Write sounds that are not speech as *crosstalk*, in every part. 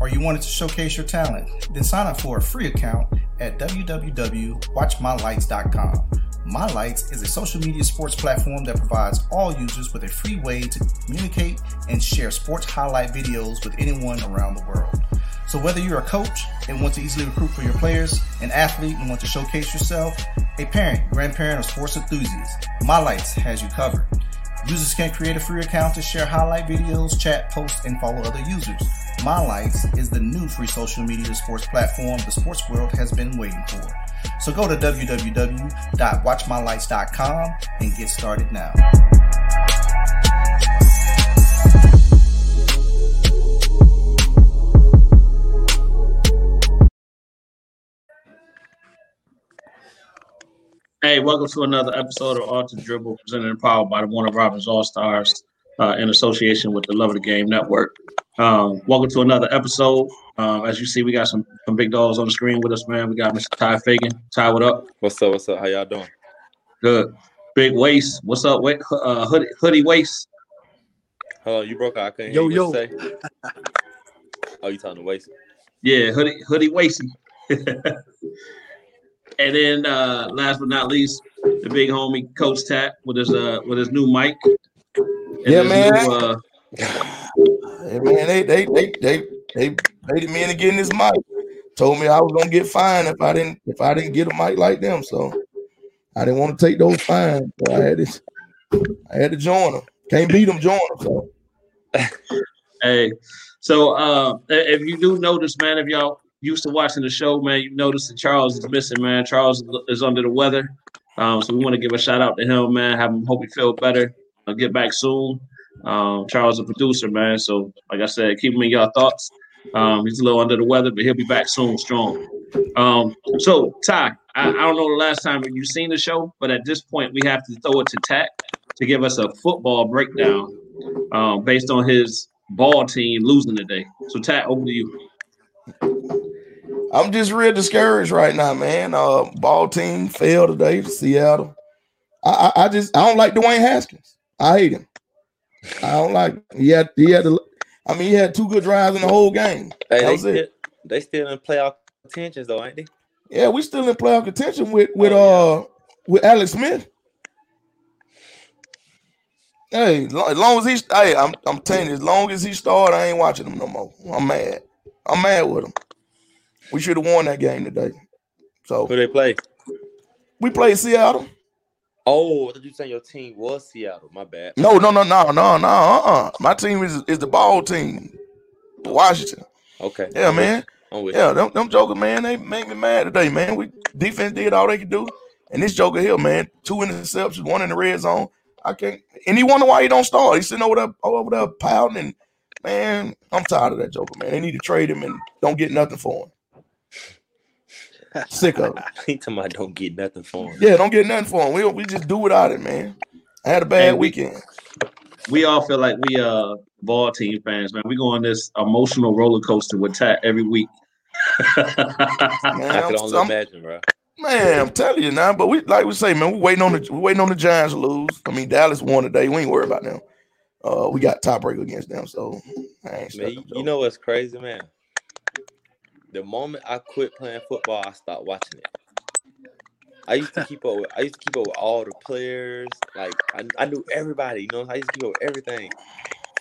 or you wanted to showcase your talent, then sign up for a free account at www.watchmylights.com. My Lights is a social media sports platform that provides all users with a free way to communicate and share sports highlight videos with anyone around the world. So whether you're a coach and want to easily recruit for your players, an athlete and want to showcase yourself, a parent, grandparent, or sports enthusiast, My Lights has you covered. Users can create a free account to share highlight videos, chat, post, and follow other users. My Lights is the new free social media sports platform the sports world has been waiting for. So go to www.watchmylights.com and get started now. Hey, welcome to another episode of Art to Dribble, presented and powered by the Warner Robins All Stars uh, in association with the Love of the Game Network. Um, welcome to another episode. Um, as you see, we got some, some big dogs on the screen with us, man. We got Mr. Ty Fagan. Ty, what up? What's up? What's up? How y'all doing? Good. Big Waist. What's up? Wait, uh, hoodie, hoodie Waist. Hello, you broke out. I couldn't Yo, hear you yo. say. *laughs* Oh, you talking to Waste? Yeah, hoodie, hoodie Wasty. *laughs* and then uh, last but not least, the big homie Coach Tat with his uh with his new mic. and Yeah, man. New, uh, *sighs* Man, they they they they they baited me into getting this mic. Told me I was gonna get fined if I didn't if I didn't get a mic like them. So I didn't want to take those fines. I had to I had to join them. Can't beat them, join them. So *laughs* Hey, so uh, if you do notice, man, if y'all used to watching the show, man, you notice that Charles is missing, man. Charles is under the weather, um, so we want to give a shout out to him, man. Have him hope he feel better. I'll get back soon. Um, Charles a producer, man. So, like I said, keep him in your thoughts. Um, he's a little under the weather, but he'll be back soon, strong. Um, so, Ty, I, I don't know the last time you've seen the show, but at this point, we have to throw it to Tat to give us a football breakdown um, based on his ball team losing today. So, Tat, over to you. I'm just real discouraged right now, man. Uh, ball team failed today to Seattle. I, I I just I don't like Dwayne Haskins. I hate him. I don't like. Him. He had he had. To, I mean, he had two good drives in the whole game. Hey, That they was still, it. they still in playoff contentions though, ain't they? Yeah, we still in playoff contention with with Oh, uh with Alex Smith. Hey, as long as he's hey, I'm I'm telling you, as long as he started, I ain't watching him no more. I'm mad. I'm mad with him. We should have won that game today. So Who they play? we played Seattle. Oh, thought you saying your team was Seattle. My bad. No, no, no, no, no, no. Uh-uh. My team is is the ball team. Washington. Okay. Yeah, man. Yeah, them, them joker, man, they make me mad today, man. We defense did all they could do. And this joker here, man, two interceptions, one in the red zone. I can't and he wonder why he don't start. He's sitting over there over there pounding. And, man, I'm tired of that joker, man. They need to trade him and don't get nothing for him. Sick of it. you. *laughs* he talking about don't get nothing for him. Yeah, don't get nothing for him. We we just do without it, man. I had a bad Hey, we- weekend. We all feel like we uh ball team fans, man. We go on this emotional roller coaster with Tat every week. *laughs* Man, I I'm, could only I'm- imagine, bro. man, I'm telling you now. But we like we say, man, we waiting on the we waiting on the Giants to lose. I mean, Dallas won today. We ain't worried about them. Uh, we got tiebreaker against them, so I ain't Man, you, you know what's crazy, man? The moment I quit playing football, I stopped watching it. I used to keep up with I used to keep up with all the players. Like I, I knew everybody, you know, I used to keep up with everything.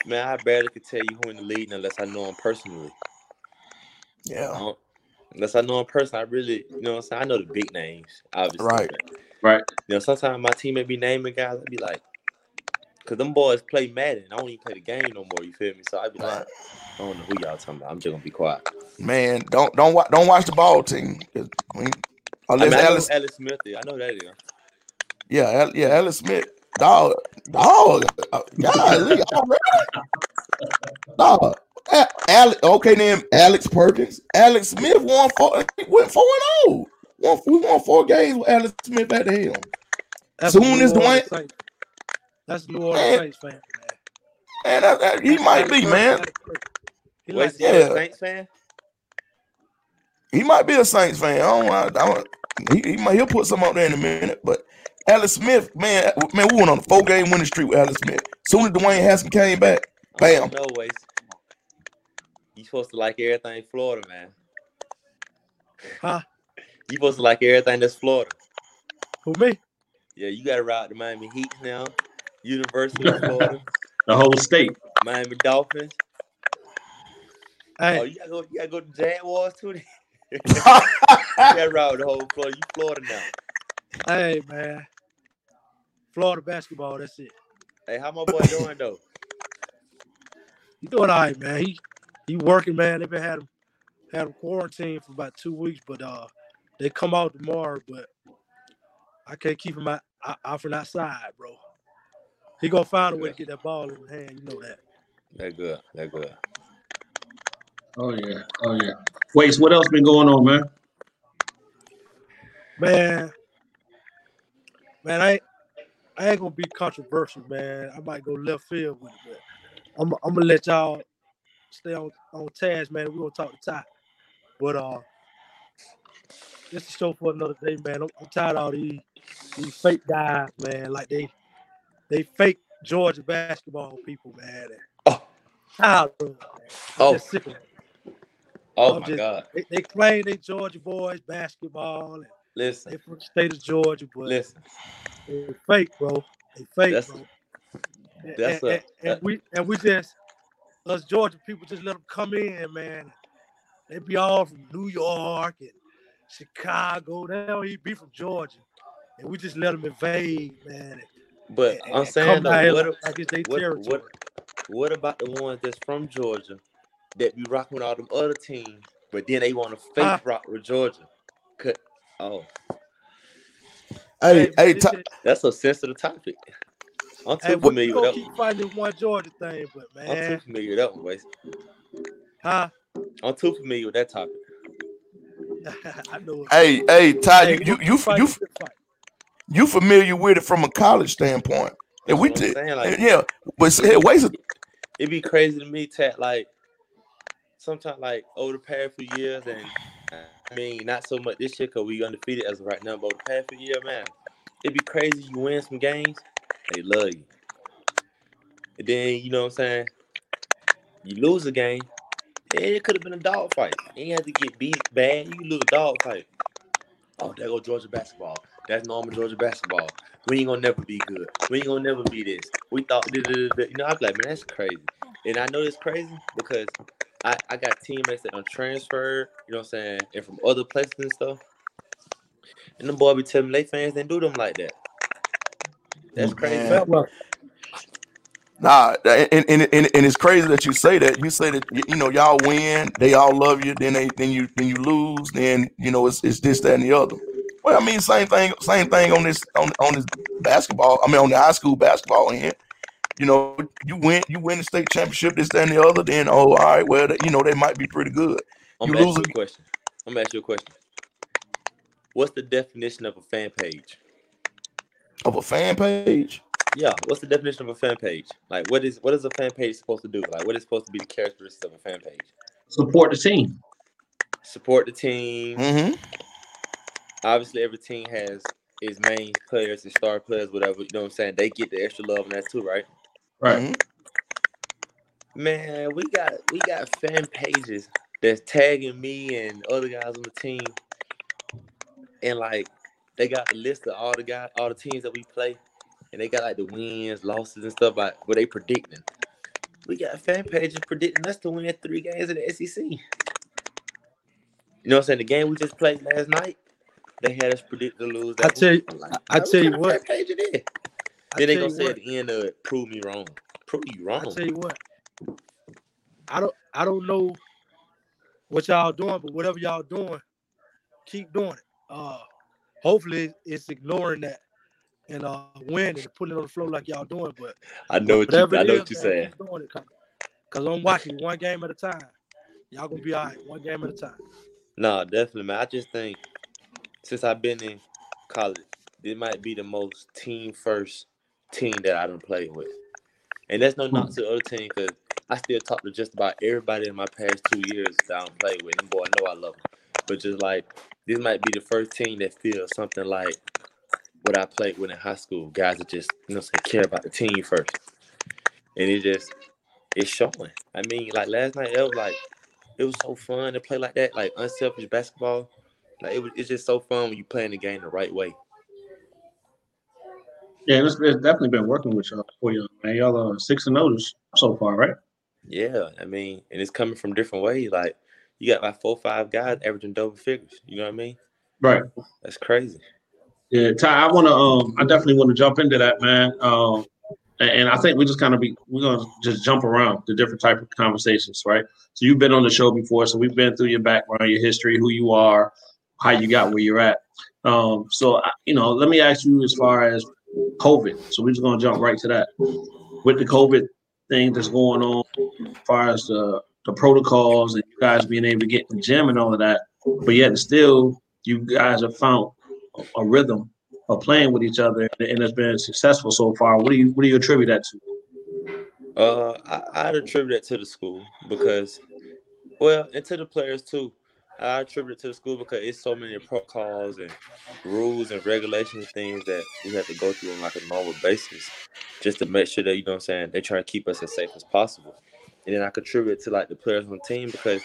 Man, I barely could tell you who in the league unless I know them personally. Yeah, don't- unless I know them personally, I really, you know what I'm saying? I know the big names, obviously. Right. right. You know, sometimes my teammate be naming guys, I'd be like, cause them boys play Madden. I don't even play the game no more, you feel me? So I'd be like. I don't know who y'all talking about. I'm just gonna be quiet. man. Don't don't watch don't watch the ball team. we- I, Unless mean, I know Alice, Alice Smith. is. I know that is. yeah, Al- yeah, Alice Smith, dog, dog, uh, golly, already, dog. Alex, okay, then Alex Perkins, Alex Smith won four, went four and zero. We won four games with Alex Smith at the helm. That's Soon as Orleans Dwayne- Saints- That's New Orleans Man. Saints fan. Man, that, that- he might be, man. He Wait, like so yeah. Saints fan? He might be a Saints fan. I don't. I, I don't he, he might. He'll put some up there in a minute. But Alex Smith, man, man, we went on a four game winning streak with Alex Smith. Soon as Dwayne Haskins came back, Bam. No ways. You supposed to like everything Florida, man. Huh? You supposed to like everything that's Florida. Who me? Yeah, you gotta ride the Miami Heat now. University of *laughs* Florida, The whole state. Miami Dolphins. Hey, Oh, you gotta go. You gotta go to Jaguars too. you gotta ride the whole Florida. You Florida now. hey, man. Florida basketball. That's it. Hey, how my boy doing though? He doing all right, man. He he working, man. They've been had him had him quarantined for about two weeks, but uh, they come out tomorrow. But I can't keep him out, out, out from outside, bro. He gonna find a way to get that ball in his hand. You know that. That good. That good. Oh yeah. Oh yeah. Wait, so what else been going on, man? Man, man, I ain't, I ain't gonna be controversial, man. I might go left field with it, but I'm, I'm gonna let y'all stay on, on task, man. We're gonna talk the top. But uh this is show for another day, man. I'm, I'm tired of all these these fake guys, man. Like they they fake Georgia basketball people, man. Oh. Tired of them, man. I'm Oh. just sick of it. Oh I'm my just- God. They, they claim they Georgia boys basketball and Listen. they from the state of Georgia, but Listen. they fake, bro. They fake, That's- bro. And- that's and, a- and, and we and we just us Georgia people just let them come in, man. They be all from New York and Chicago. They don't even be from Georgia, and we just let them invade, man. But I'm saying though, down here what, like, like what- what about the ones that's from Georgia that be rocking with all them other teams, but then they want to fake Huh? rock with Georgia? Cut. Oh, Hey, hey, this Ta- that's a sensitive topic. I'm too hey, we familiar with gonna that keep one. fighting this one Georgia thing, but man, I'm too man, familiar with that one, Waste. huh? I'm too familiar with that topic. *laughs* I know. hey, hey, Ty, Hey, you we you gonna you keep fighting you, this fight. You familiar with it from a college standpoint? And we did, like- yeah. But say, wait, a- It'd be crazy to me, Tat, like sometimes like over the past few years, and I mean not so much this year because we undefeated as of right now, but over the past few years, man, it'd be crazy you win some games, they love you. And then you know what I'm saying? You lose a game, it could have been a dog fight. You ain't have to get beat bad, you lose a dog fight. Oh, there go Georgia basketball. That's normal Georgia basketball. We ain't gonna never be good. We ain't gonna never be this. We thought, you know, I'm like, man, that's crazy. And I know it's crazy because I, I got teammates that are transferred, you know what I'm saying, and from other places and stuff. And the boy be telling me they fans didn't do them like that. That's mm-hmm. crazy. Man. Well, well, Nah, and, and, and, and and it's crazy that you say that. You say that you you know y'all win, they all love you. Then they then you then you lose. Then you know it's it's this that and the other. Well, I mean same thing same thing on this on on this basketball. I mean on the high school basketball end. You know you win you win the state championship this that and the other. Then oh all right well you know they might be pretty good I'm You gonna lose ask you a- a question. I'm gonna ask you a question. What's the definition of a fan page? of a fan page. Yeah, what's the definition of a fan page? Like, what is what is a fan page supposed to do? Like, what is supposed to be the characteristics of a fan page? Support the team. Support the team. Mm-hmm. Obviously, every team has its main players, its star players, whatever. You know what I'm saying? They get the extra love in that too, right? Right. Mhm. Man, we got we got fan pages that's tagging me and other guys on the team, and like they got the list of all the guys, all the teams that we play, and they got like the wins, losses, and stuff like what they predicting. We got fan pages predicting us to win three games in the SEC. You know what I'm saying? The game we just played last night, they had us predict to lose. I That tell you- I'm like, I what tell you what. page it is. I Then they gonna say what. at the end of it, prove me wrong. Prove you wrong. I tell you what. I don't I don't know what y'all doing, but whatever y'all doing, keep doing it. Uh hopefully it's ignoring that and uh winning and putting it on the floor like y'all doing, but I know what you. I know is, what you're saying. keep doing it, cause, 'cause I'm watching one game at a time. Y'all gonna be all right, one game at a time. No, definitely, man. I just think since I've been in college, this might be the most team first team that I done played with. And that's no hmm. knock to the other team because I still talk to just about everybody in my past two years that I don't play with. And boy, I know I love them. But just like this might be the first team that feels something like what I played with in high school. Guys that just, you know, say care about the team first. And it just it's showing. I mean, like last night, it was like it was so fun to play like that, like unselfish basketball. Like it was, it's just so fun when you playing the game the right way. Yeah, it's, it's definitely been working with y'all for y'all, man. Y'all are six and notice so far, right? Yeah, I mean, and it's coming from different ways. Like you got like four, five guys averaging double figures. You know what I mean? Right. That's crazy. Yeah, Ty, I want to. Um, I definitely want to jump into that, man. Um, and, and I think we just kind of be we're gonna just jump around the different type of conversations, right? So you've been on the show before, so we've been through your background, your history, who you are, how you got where you're at. Um, so you know, let me ask you as far as COVID. So we're just gonna jump right to that. With the COVID thing that's going on, as far as the the protocols and you guys being able to get in the gym and all of that, but yet still you guys have found a rhythm of playing with each other and it's been successful so far. What do you what do you attribute that to? Uh, I, I'd attribute that to the school because, well, and to the players too. I attribute it to the school because it's so many protocols and rules and regulations, things that we have to go through on like a normal basis, just to make sure that you know what I'm saying they try to keep us as safe as possible. And then I contribute to like the players on the team because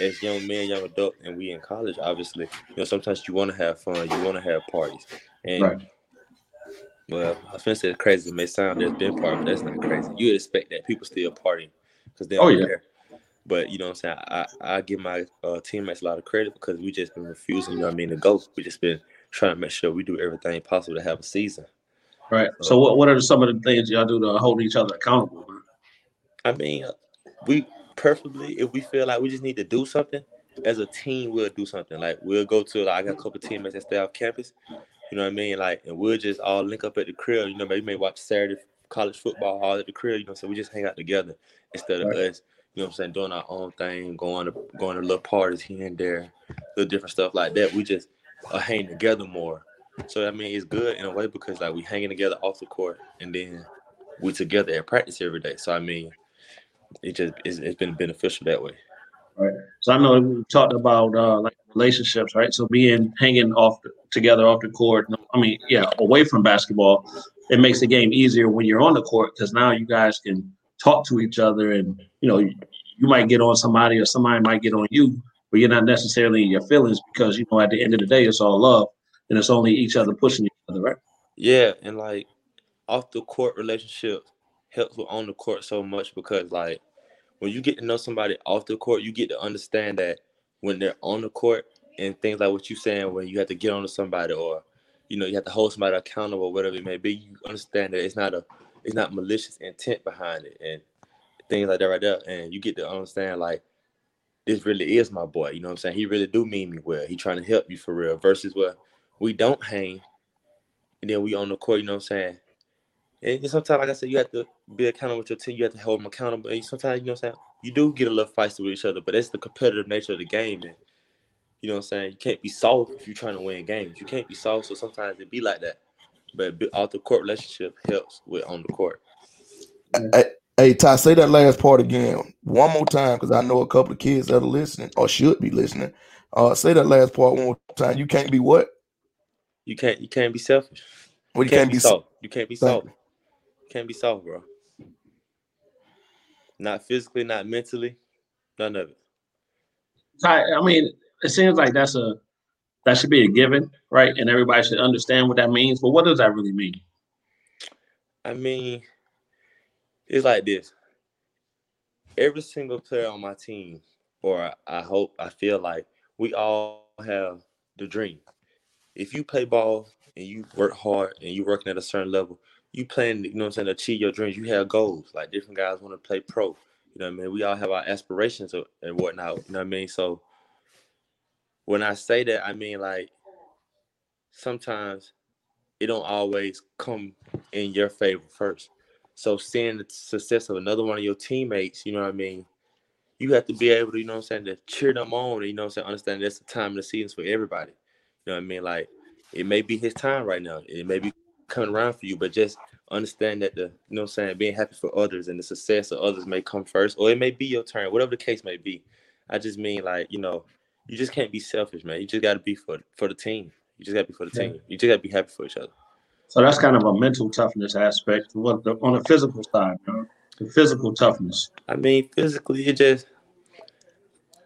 as young men, young adult, and we in college, obviously, you know, sometimes you want to have fun, you want to have parties, and Right. well, I was gonna say it's crazy. It may sound there's been party, but that's not crazy. You would expect that people still partying because they're Oh, yeah. there. But you know what I'm saying? I, I give my uh, teammates a lot of credit because we just been refusing, you know what I mean, to go. We just been trying to make sure we do everything possible to have a season. Right. So what, what are some of the things y'all do to hold each other accountable? I mean, we preferably if we feel like we just need to do something as a team, we'll do something. Like we'll go to like I got a couple teammates that stay off campus. You know what I mean? Like and we'll just all link up at the crib. You know, maybe may watch Saturday college football all at the crib. You know, so we just hang out together instead of Right. us. You know what I'm saying? Doing our own thing, going to going to little parties here and there, little different stuff like that. We just uh, hang together more. So I mean, it's good in a way because like we hanging together off the court, and then we together at practice every day. So I mean, it just it's, it's been beneficial that way. Right. So I know we talked about uh, like relationships, right? So being hanging off the, together off the court. I mean, yeah, away from basketball, it makes the game easier when you're on the court because now you guys can talk to each other, and you know, you, might get on somebody or somebody might get on you, but you're not necessarily in your feelings because you know at the end of the day it's all love and it's only each other pushing each other, right? Yeah, and like off the court relationship helps with on the court so much because like when you get to know somebody off the court, you get to understand that when they're on the court and things like what you're saying, when you have to get on to somebody or you know you have to hold somebody accountable, whatever it may be, you understand that it's not a it's not malicious intent behind it and things like that right there, and you get to understand like this really is my boy. You know what I'm saying? He really do mean me well. He trying to help you for real. Versus where we don't hang and then we on the court, you know what I'm saying? And sometimes, like I said, you have to be accountable with your team. You have to hold them accountable. And sometimes, you know what I'm saying? You do get a little feisty with each other, but that's the competitive nature of the game. And you know what I'm saying? You can't be soft if you're trying to win games. You can't be soft, so sometimes it be like that. But be- off the court relationship helps with on the court. Hey, hey, Ty, say that last part again one more time because I know a couple of kids that are listening or should be listening. Uh, say that last part one more time. You can't be what? You can't you can't be selfish. Well, You you can't be so- soft. You can't be Thank soft. You can't be soft, bro. Not physically, not mentally, none of it. I, I mean, it seems like that's a that should be a given, right? And everybody should understand what that means. But what does that really mean? I mean, it's like this. Every single player on my team, or I hope, I feel like we all have the dream. If you play ball and you work hard and you're working at a certain level, you plan, you know what I'm saying, achieve your dreams. You have goals. Like different guys want to play pro. You know what I mean? We all have our aspirations and whatnot. You know what I mean? So when I say that, I mean like sometimes it don't always come in your favor first. So seeing the success of another one of your teammates, you know what I mean, you have to be able to, you know what I'm saying, to cheer them on you know what I'm saying, understand that's the time of the season for everybody. You know what I mean? Like it may be his time right now. It may be coming around for you, but just understand that the you know I'm saying, being happy for others and the success of others may come first, or it may be your turn, whatever the case may be. I just mean like, you know, you just can't be selfish, man. You just gotta be for for the team. You just gotta be for the Yeah. team. You just gotta be happy for each other. So that's kind of a mental toughness aspect. What the, on the physical side, you know? The physical toughness. I mean, physically, it just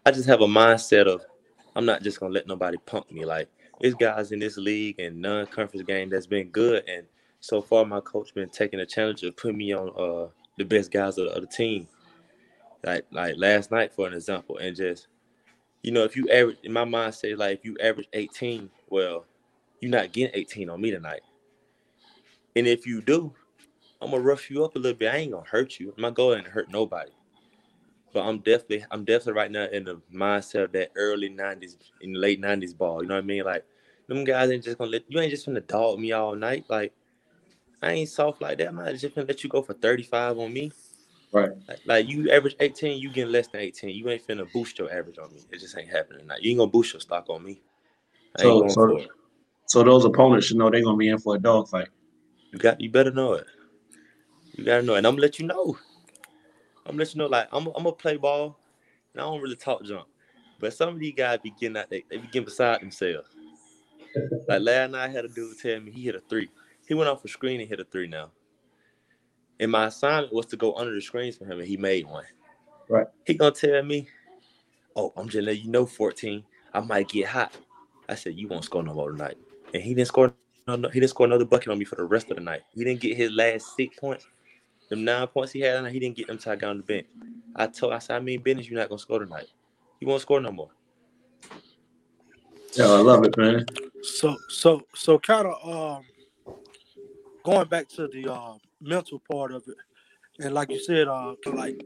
I just have a mindset of I'm not just gonna let nobody pump me. Like there's guys in this league and non-conference game that's been good, and so far my coach been taking a challenge of putting me on uh the best guys of the, of the team. Like like last night, for an example, and just you know, if you average in my mindset, like if you average 18, well, you're not getting 18 on me tonight. And if you do, I'm gonna rough you up a little bit. I ain't gonna hurt you. I'm not going to hurt nobody. But I'm definitely, I'm definitely right now in the mindset of that early '90s, in late '90s ball. You know what I mean? Like them guys ain't just gonna let you ain't just gonna dog me all night. Like I ain't soft like that. I'm not just gonna let you go for 35 on me. Right. Like, like you average 18, you getting less than 18. You ain't finna boost your average on me. It just ain't happening. Now you ain't gonna boost your stock on me. So, so, so those opponents should know they're gonna be in for a dogfight. You got you better know it. You gotta know it. And I'm gonna let you know. I'm gonna let you know, like I'm, I'm gonna play ball and I don't really talk junk. But some of these guys be getting out they, they be getting beside themselves. like last night I had a dude tell me he hit a three. He went off a screen and hit a three now. And my assignment was to go under the screens for him and he made one. Right. He gonna tell me, Oh, I'm just letting you know, 14, I might get hot. I said, You won't score no more tonight. And he didn't score no, no, he didn't score another bucket on me for the rest of the night. He didn't get his last six points. Them nine points he had, he didn't get them till I got on the bench. I told, I said, I mean, business, you're not gonna score tonight. You won't score no more. Yeah, I love it, man. So so so kind of um going back to the uh, mental part of it, and like you said, uh, like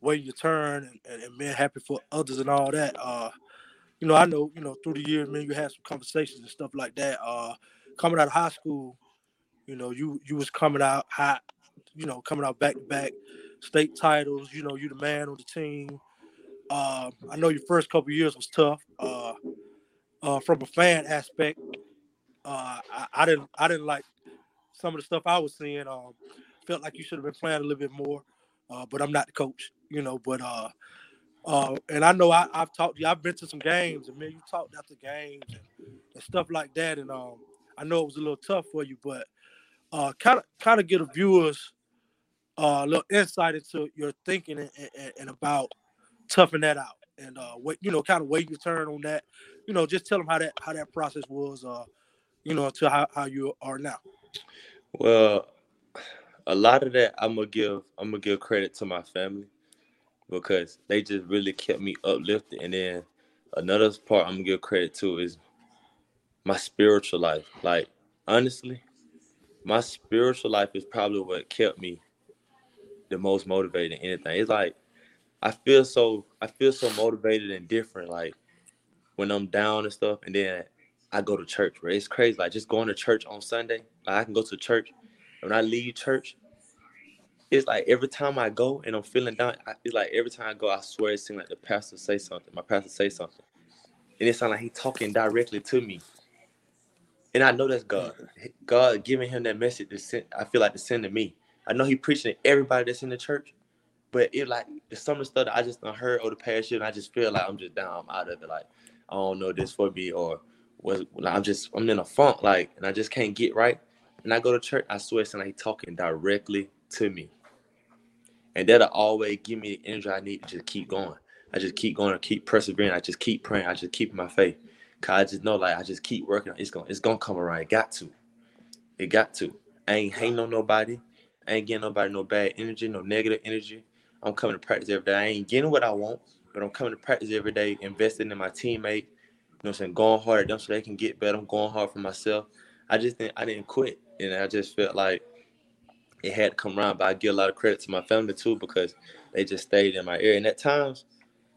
waiting your turn and, and, being happy for others and all that. Uh, you know, I know you know through the years, man, you had some conversations and stuff like that. Uh, coming out of high school, you know, you you was coming out hot, you know, coming out back to back state titles. You know, you the man on the team. Uh, I know your first couple years was tough. Uh, uh, from a fan aspect, uh, I, I didn't I didn't like some of the stuff I was seeing. Um, felt like you should have been playing a little bit more, uh, but I'm not the coach, you know. But uh, uh, and I know I, I've talked to you. I've been to some games, and man, you talked after games and, and stuff like that. And um, I know it was a little tough for you, but uh, kind of kind of get a viewers uh, a little insight into your thinking and, and, and about toughing that out and uh, what you know, kind of wait your turn on that. You know, just tell them how that how that process was. Uh, you know, to how, how you are now. Well, a lot of that I'm gonna give I'm gonna give credit to my family because they just really kept me uplifted. And then another part I'm gonna give credit to is my spiritual life. Like honestly, my spiritual life is probably what kept me the most motivated in anything. It's like I feel so I feel so motivated and different like when I'm down and stuff and then I go to church, bro. It's crazy. Like just going to church on Sunday. Like I can go to church. When I leave church, it's like every time I go and I'm feeling down, I, feel like every time I go, I swear it seems like the pastor say something. My pastor say something. And it sounds like he talking directly to me. And I know that's God. God giving him that message to send, I feel like to send to me. I know he preaching to everybody that's in the church, but it like the stuff that I just heard over the past year, and I just feel like I'm just down, I'm out of it. Like I don't know this for me, or was I'm just I'm in a funk, like, and I just can't get right. And I go to church, I swear, it's like talking directly to me, and that'll always give me the energy I need to just keep going. I just keep going, I keep persevering. I just keep praying. I just keep my faith. Cause I just know, like, I just keep working. It's gonna, it's gonna come around. It got to. It got to. I ain't hating on nobody. I ain't getting nobody no bad energy, no negative energy. I'm coming to practice every day. I ain't getting what I want, but I'm coming to practice every day, investing in my teammate. Know what I'm saying? Going hard at them so they can get better. I'm going hard for myself. I just didn't I didn't quit. And I just felt like it had to come around. But I give a lot of credit to my family too because they just stayed in my ear. And at times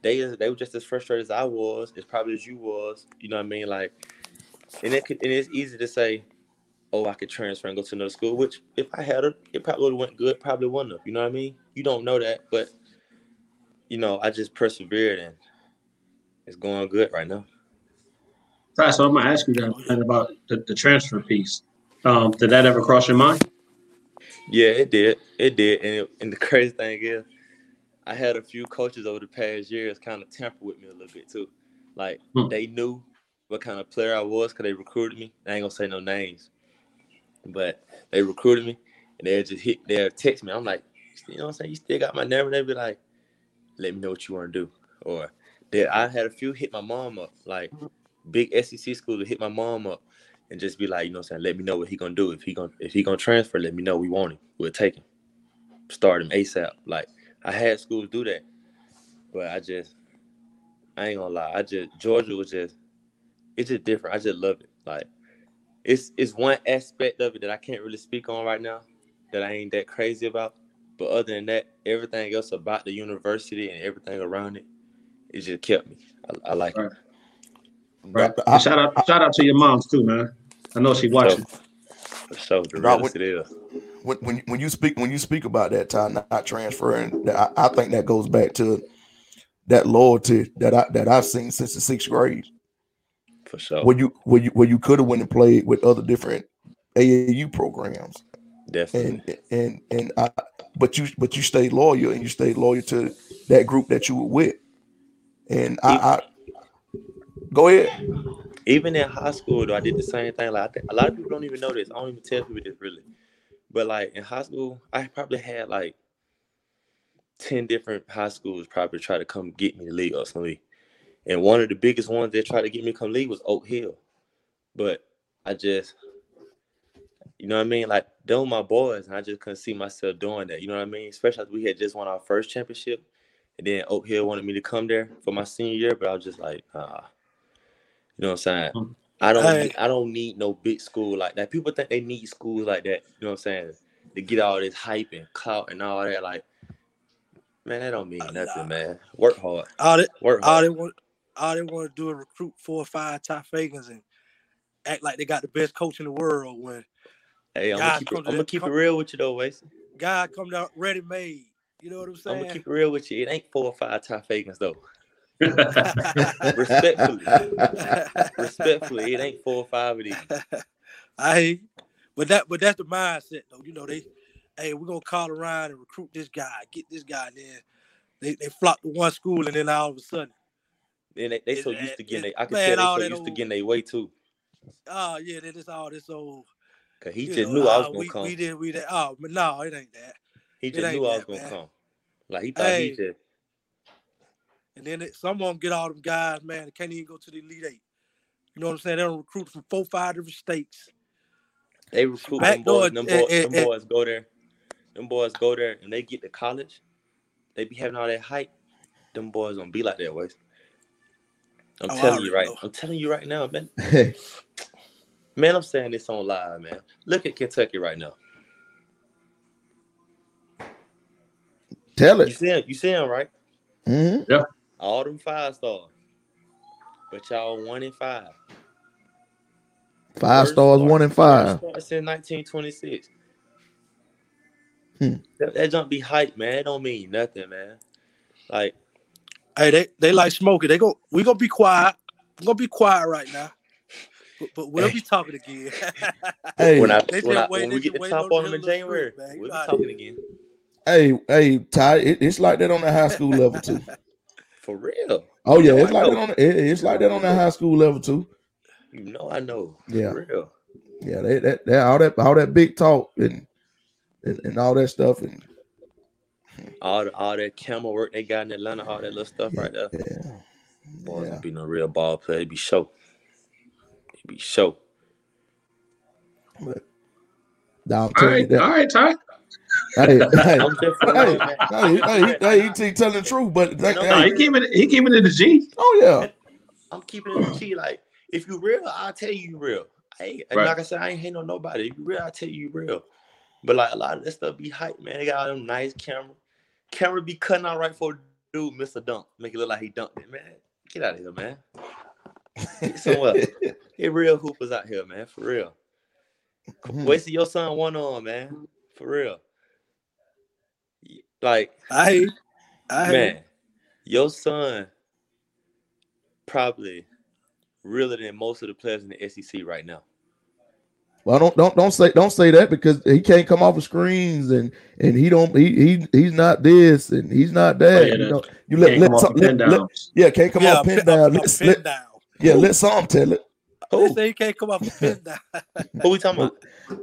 they they were just as frustrated as I was, as probably as you was. You know what I mean? Like and it could, and it's easy to say, oh, I could transfer and go to another school, which if I had it, it probably would have went good, probably wouldn't have. You know what I mean? You don't know that, but you know, I just persevered and it's going good right now. Right, so I'm gonna ask you that about the, the transfer piece. Um, did that ever cross your mind? Yeah, it did. It did. And, it, and the crazy thing is, I had a few coaches over the past years kind of tamper with me a little bit too. Like Hmm. they knew what kind of player I was because they recruited me. I ain't gonna say no names, but they recruited me and they just hit. They text me. I'm like, you know what I'm saying? You still got my number. They be like, let me know what you want to do. Or that I had a few hit my mom up, like big SEC school to hit my mom up and just be like, you know what I'm saying, let me know what he gonna do. If he gonna if he gonna transfer, let me know. We want him. We'll take him. Start him ASAP. Like I had schools do that. But I just I ain't gonna lie. I just Georgia was just it's just different. I just love it. Like it's it's one aspect of it that I can't really speak on right now that I ain't that crazy about. But other than that, everything else about the university and everything around it, it just kept me. I, I like Right. it. Right. I- shout out, shout out to your moms too, man. I know she watching. For sure, the Nah, realest it is. when when you- when you speak when you speak about that time not, not transferring, that- I, I think that goes back to that loyalty that I that I've seen since the sixth grade. For sure. Where you where you where you could have went and played with other different AAU programs, Definitely. and and and I, but you but you stayed loyal and you stayed loyal to that group that you were with, and I, I go ahead. even in high school though, I did the same thing. Like I think a lot of people don't even know this. I don't even tell people this really. But like in high school, I probably had like ten different high schools probably try to come get me to league or something. And one of the biggest ones that tried to get me to come league was Oak Hill. But I just you know what I mean? Like they were my boys, and I just couldn't see myself doing that. You know what I mean? Especially we had just won our first championship, and then Oak Hill wanted me to come there for my senior year, but I was just like, ah, you know what I'm saying? Mhm. I don't, Hey. need, I don't need no big school like that. People think they need schools like that. You know what I'm saying? To get all this hype and clout and all that. Like, man, that don't mean Uh, nothing, man. Work hard, All they, work all hard. they want, all they want to do is recruit four or five top Fagans and act like they got the best coach in the world. When Hey, I'm gonna keep, it, I'm gonna keep it real with you though, Wason. guy come down ready made, you know what I'm saying? I'm gonna keep it real with you. It ain't four or five top Fagans though. *laughs* Respectfully, *laughs* respectfully, it ain't four or five of these. *laughs* I but that but that's the mindset though. You know, they hey, we're gonna call around and recruit this guy, get this guy, and then they, they flock to one school and then all of a sudden, Then they, they so used to getting they, I can man, tell they so used to getting their way too. oh yeah, that is all this old Cause he just know, knew I was ah, gonna we, come. We did we did oh but no, it ain't that. he just knew I was that, gonna man. come. Like he thought Hey. he just And then it, some of them get all them guys, man, that can't even go to the Elite Eight. You know what I'm saying? They don't recruit from four, five different states. they recruit Back them boys, door, them, eh, boys, eh, them eh. boys go there. Them boys go there and they get to college. They be having all that hype. Them boys don't be like that, Waste. I'm Oh, telling you right. know. I'm telling you right now, man. *laughs* Man, I'm saying this on live, man. Look at Kentucky right now. Tell it. You it. see him, you see him, right? Mhm. All them five stars. But y'all one in five. Five stars, start- one in five. start since 1926. Hmm. That, that don't be hype, man. It don't mean nothing, man. Like, Hey, they, they like smoking. They go, we gonna be quiet. We're gonna be quiet right now. But, but we'll be talking again. *laughs* Hey, when I when, just I, wait- when we get just the top on on them in January, script, we'll be talking again. hey, hey, Ty, it, it's like that on the high school level too. *laughs* For real. Oh yeah, know it's I like know. that on the, it- it's like that on the high school level too. You know I know. Yeah. For real. Yeah, they, that, that all that all that big talk and and, and all that stuff and All the, all that camel work they got in Atlanta, all that little stuff right there. yeah, Boys yeah. yeah. be no real ball player. It be show. It be show. Nah, I'm All telling you right, that. all right, Ty. Hey, *laughs* hey, I'm just for hey, hey, hey, hey, he, he telling the truth, but know, No, hey, he keeping it. He keeping it a G. oh yeah, I'm keeping it G. Like, if you real, I'll tell you you real. I ain't, and Right. like I said, I ain't hating on nobody. If you real, I'll tell you you real. But like a lot of that stuff be hype, man. They got all them nice camera. Camera be cutting out right for dude, Mr. Dunk. Make it look like he dunked it, man. Get out of here, man. Get somewhere. *laughs* Get real hoopers out here, man. For real. Hmm. Wasting your son one on, man. For real. Like, I. I hear man, your son probably realer than most of the players in the SEC right now. Well, don't don't don't say don't say that because he can't come off of screens and and he don't he he he's not this and he's not that. Oh, yeah, you that- know, you let, let, some, let, let- yeah can't come yeah, off pin pin, down. a, a Let, pin let, down. yeah, let some tell it. They Who? say he can't come off a pin *laughs* down. Who we talking about?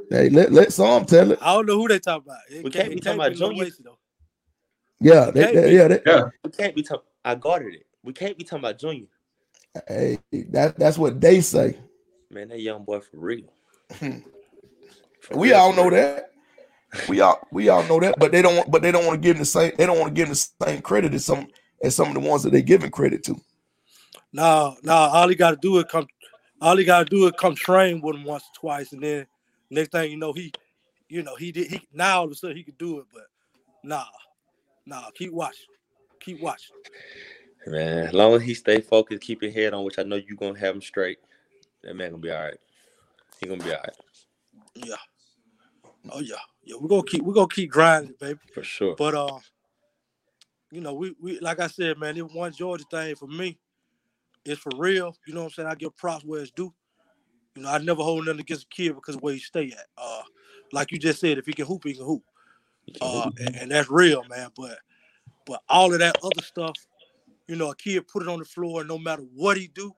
Hey, let let some tell it. I don't know who they talking about. It We can't be talking about be Lil Junior. Though. Yeah, they, they- be. yeah. They, Yeah. We can't be talking. I guarded it. We can't be talking about Junior. hey, that that's what they say. Man, that young boy for real. For *laughs* We real, all know real. that. We all we all know that, but they don't want but they don't want to give them the same they don't want to give them the same credit as some as some of the ones that they giving credit to. Nah, nah. All he got to do is come. All he got to do is come train with him once or twice, and then next thing you know, he, you know, he did. He now all of a sudden he could do it, but nah, nah. Keep watching. Keep watching. Man, as long as he stay focused, keep your head on, which I know you're gonna have him straight. That man gonna be all right. He gonna be all right Yeah. Oh yeah, yeah. We're gonna keep. We're gonna keep grinding, baby. for sure. But uh, you know, we we like I said, man, this one Georgia thing for me is for real. You know what I'm saying? I give props where it's due. You know, I never hold nothing against a kid because of where he stay at. Uh, like you just said, if he can hoop, he can hoop. Uh, and, and that's real, man. But but all of that other stuff, you know, a kid put it on the floor, and no matter what he do,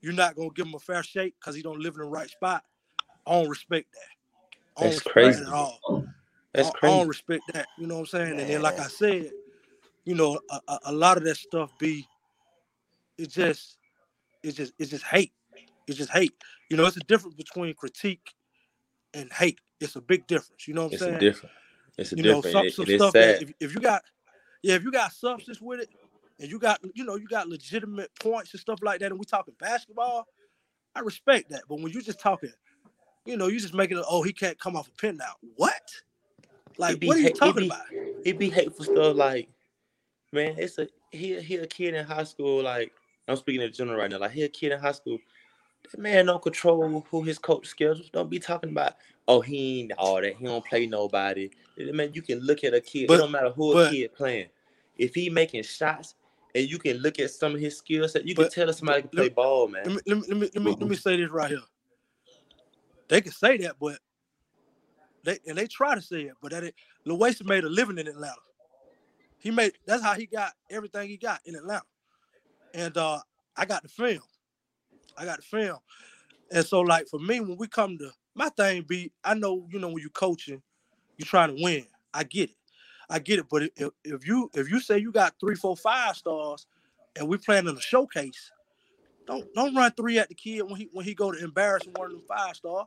you're not gonna give him a fair shake because he don't live in the right spot. I don't respect that. I don't That's crazy. that at all. That's I, I don't respect that. You know what I'm saying? And then, like I said, you know, a, a, a lot of that stuff be, it just, it's just, it's just hate. It's just hate. You know, it's a difference between critique and hate. It's a big difference. You know what I'm It's a saying? It's a you know, different. some, it, some it stuff that if, if you got, yeah, if you got substance with it, and you got, you know, you got legitimate points and stuff like that, and we talking basketball, I respect that. But when you just talking, you know, you just making it, oh, he can't come off a pin now. What? Like, be what are you talking about? It'd be hateful stuff like, man, it's a he he a kid in high school. Like I'm speaking in general right now. Like he a kid in high school. That man don't control who his coach schedules. Don't be talking about oh he ain't all that. He don't play nobody. Man, you can look at a kid. But- it don't matter who a kid playing. If he making shots and you can look at some of his skill set, you can tell that somebody can let- play ball, man. let me let me let me let me, let me say this right here. They can say that, but they and they try to say it, but that it Loaisa made a living in Atlanta. He made that's how he got everything he got in Atlanta. And uh I got the film. I got the film. And so like for me, when we come to my thing be, I know, you know, when you coaching, you're trying to win. I get it. I get it. But if, if you if you say you got three, four, five stars and we playing in a showcase, don't don't run three at the kid when he when he go to embarrass one of them five star.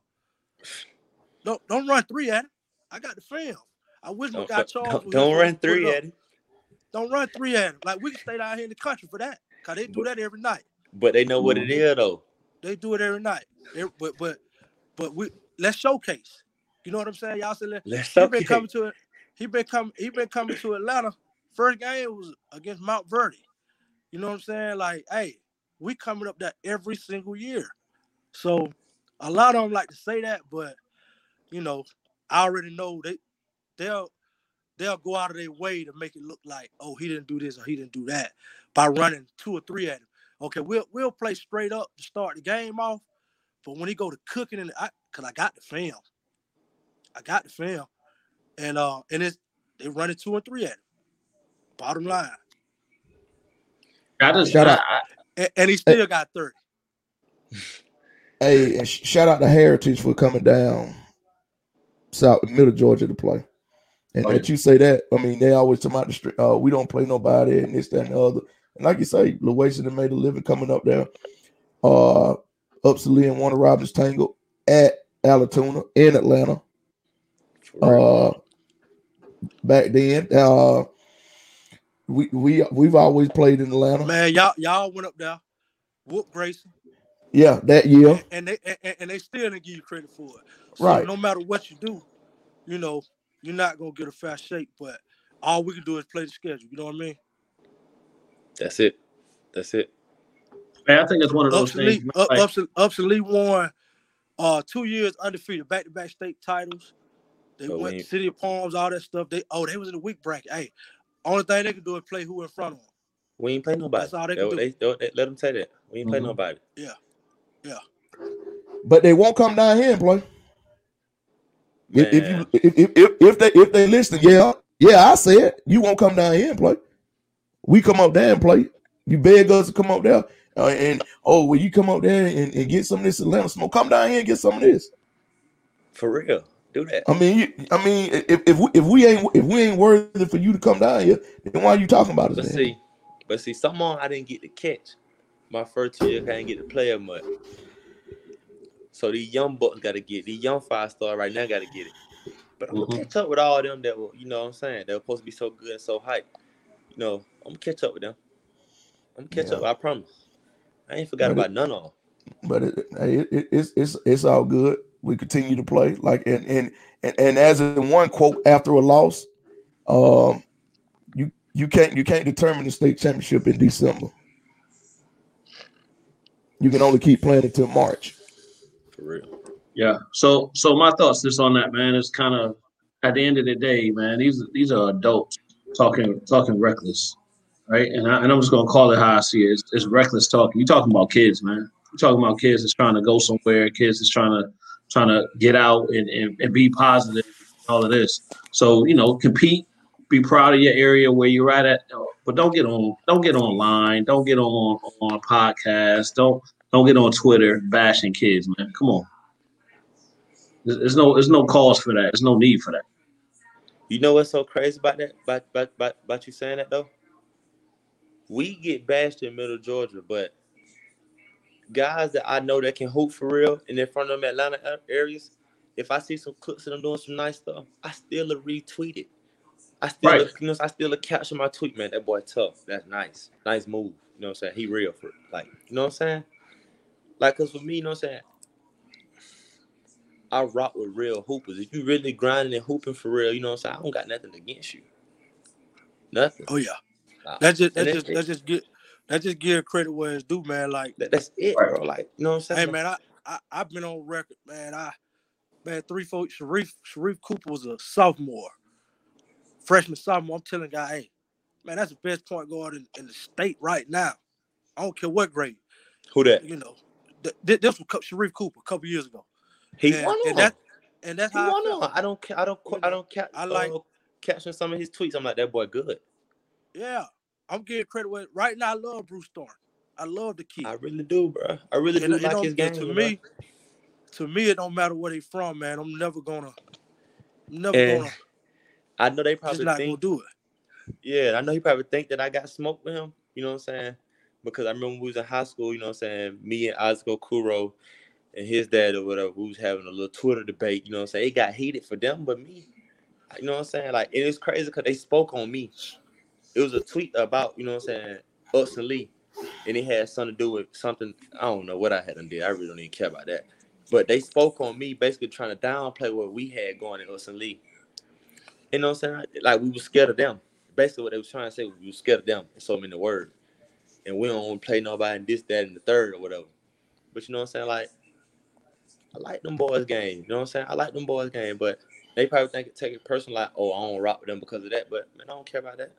Don't don't run three at him. I got the film. I wish we got don't, don't, don't run three at him. Don't run three at him. Like we can stay down here in the country for that. Cause they do that every night. But they know what it is though. They do it every night. They- but but but we let's showcase. You know what I'm saying? Y'all said let, Let's he been coming to it. He been coming. He been coming to Atlanta. First game was against Mount Verdi. You know what I'm saying? Like, hey, we coming up there every single year. So a lot of them like to say that, but you know, I already know they they'll they'll go out of their way to make it look like, oh, he didn't do this or he didn't do that by running two or three at him. Okay, we'll we'll play straight up to start the game off, but when he go to cooking and I, cause I got the film, I got the film, and uh, and it's they running two and three at him. Bottom line, I just Shout I- out. And, and he still got thirty. Hey, and sh- shout out to Heritage for coming down South Middle Georgia to play. And Oh, that you say that, I mean, they always talk about the street. Uh, we don't play nobody and this, that, and the other. And like you say, Louisian have made a living coming up there. Uh, Upson-Lee and Warner Robins Tangle at Allatoona in Atlanta. Uh, back then, uh, we we we've always played in Atlanta. Man, y'all y'all went up there, whoop Grayson, Yeah, that year. and they and, and they still didn't give you credit for it. So Right. no matter what you do, you know, you're not gonna get a fast shake. But all we can do is play the schedule. You know what I mean? That's it. That's it. Man, I think it's one of those Ups and things. man, Up- like- Ups, and, Lee won uh two years undefeated, back to back state titles. They But went to City of Palms, all that stuff. They oh they was in the weak bracket. Hey, only thing they can do is play who in front of them. We ain't play nobody. That's all they They- can do. they- they- they- let them say that. We ain't play Mhm. nobody. Yeah, yeah. But they won't come down here and play. If, if you if, if, if if they if they listen, yeah, yeah, I said you won't come down here and play. We come up there and play. You beg us to come up there, uh, and oh, well, you come up there and, and get some of this Atlanta smoke. Come down here and get some of this. For real. Do that. I mean, you, I mean, if if we, if we ain't if we ain't worthy for you to come down here, then why are you talking about us? But then? see, but see, someone I didn't get to catch. My first year, I didn't get to play as much. So these young bucks got to get these young five star right now got to get it. But I'm gonna catch up with all them that were, you know what I'm saying, they were supposed to be so good and so hype. You know, I'm gonna catch up with them. I'm gonna catch Yeah. up. I promise. I ain't forgot But it- about none of them. but it, it, it, it's it's it's all good. We continue to play like and and and, and as in one quote after a loss, um, you you can't you can't determine the state championship in December. You can only keep playing until March. For real. Yeah. So so my thoughts just on that, man, is kind of at the end of the day, man, these these are adults talking talking reckless. Right. And I and I'm just gonna call it how I see it. It's, it's reckless talking. You're talking about kids, man. You're talking about kids that's trying to go somewhere, kids that's trying to trying to get out and, and, and be positive, all of this. So, you know, compete, be proud of your area where you're at at, but don't get on don't get online, don't get on on podcasts, don't don't get on Twitter bashing kids, man. Come on. There's, there's no there's no cause for that. There's no need for that. You know what's so crazy about that? About, about, about, about you saying that though? We get bashed in middle Georgia, but guys that I know that can hoop for real and in front of them Atlanta areas, if I see some clips of them doing some nice stuff, I still a retweet it. I still, Right. you know, I still a capture my tweet, man. That boy tough. That's nice. Nice move. You know what I'm saying? He real for it. Like, you know what I'm saying? Like, cause for me, you know what I'm saying? I rock with real hoopers. If you really grinding and hooping for real, you know what I'm saying? I don't got nothing against you. Nothing. Oh yeah. Nah. That just And that just it- that just get that just give credit where it's due, man. Like, That, that's it, bro. Like, you know what I'm saying? hey saying? man, I, I I've been on record, man. I man, three four Sharife Sharife Cooper was a sophomore, freshman sophomore. I'm telling guy, hey, man, that's the best point guard in, in the state right now. I don't care what grade, Who that? you know. Th- th- This was Sharife Cooper a couple years ago. He and, won and on. that and that's He how I won felt. on. I don't ca- I don't You I don't ca- I like- uh, caption some of his tweets. I'm like, that boy good. Yeah, I'm giving credit where right now. I love Bruce Thorne. I love the kid. I really do, bro. I really And do like his game. to bro. me, to me, it don't matter where they from, man. I'm never gonna, never And gonna, I know they probably not think gonna do it. Yeah, I know he probably think that I got smoked with him. You know what I'm saying? Because I remember we was in high school. You know what I'm saying? Me and Isaac Kuro and his dad or whatever, we was having a little Twitter debate. You know what I'm saying? It got heated for them, but me, you know what I'm saying? Like it was crazy because they spoke on me. It was a tweet about you know what I'm saying, Upson-Lee, and it had something to do with something. I don't know what I had done did. I really don't even care about that. But they spoke on me, basically trying to downplay what we had going in Upson-Lee. You know what I'm saying? Like we were scared of them basically what they was trying to say was we were scared of them in so many words. And we don't play nobody in this, that, and the third or whatever. But you know what I'm saying? Like, I like them boys game. You know what I'm saying? I like them boys game, but they probably think it take it personal, like, oh, I don't rock with them because of that. But man, I don't care about that.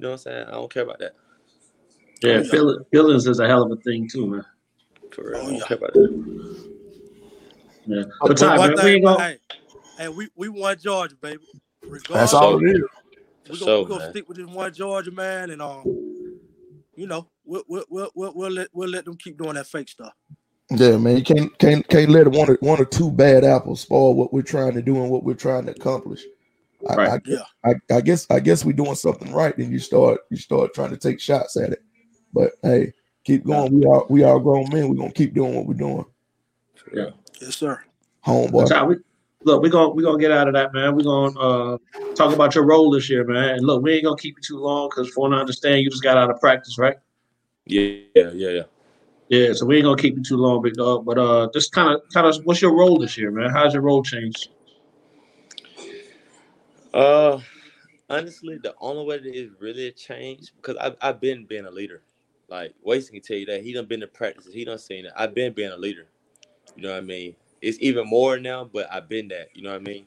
You know what I'm saying? I don't care about that. Yeah, Oh, yeah. feelings is a hell of a thing too, man. For real. Oh, I don't yeah. care about that. Yeah. But But Ty, One man, we ain't thing, gonna hey, hey, we we won Georgia, baby. That's all it is. For we gonna, sure, we gonna stick with this one Georgia man, and um, you know, we'll we'll we'll, we'll, we'll let we'll let them keep doing that fake stuff. Yeah, man, you can't can't can't let one or one or two bad apples spoil what we're trying to do and what we're trying to accomplish. I, Right. I, Yeah. I, I guess I guess we're doing something right, and you start you start trying to take shots at it. But hey, keep going. We are we are grown men. We're gonna keep doing what we're doing. Yeah. Yes, sir. Homeboy. Ty, we, look, we're gonna we're gonna get out of that, man. We're gonna uh, talk about your role this year, man. And look, we ain't gonna keep you too long because, for what I understand, you just got out of practice, right? Yeah, yeah, yeah, yeah. Yeah, so we ain't gonna keep you too long, big dog. But uh, just kind of, kind of, what's your role this year, man? How's your role changed? Uh, honestly, the only way that it really changed because I've I've been being a leader. Like Wasting can tell you that he done been to practices, he done seen it. I've been being a leader. You know what I mean? It's even more now, but I've been that. You know what I mean?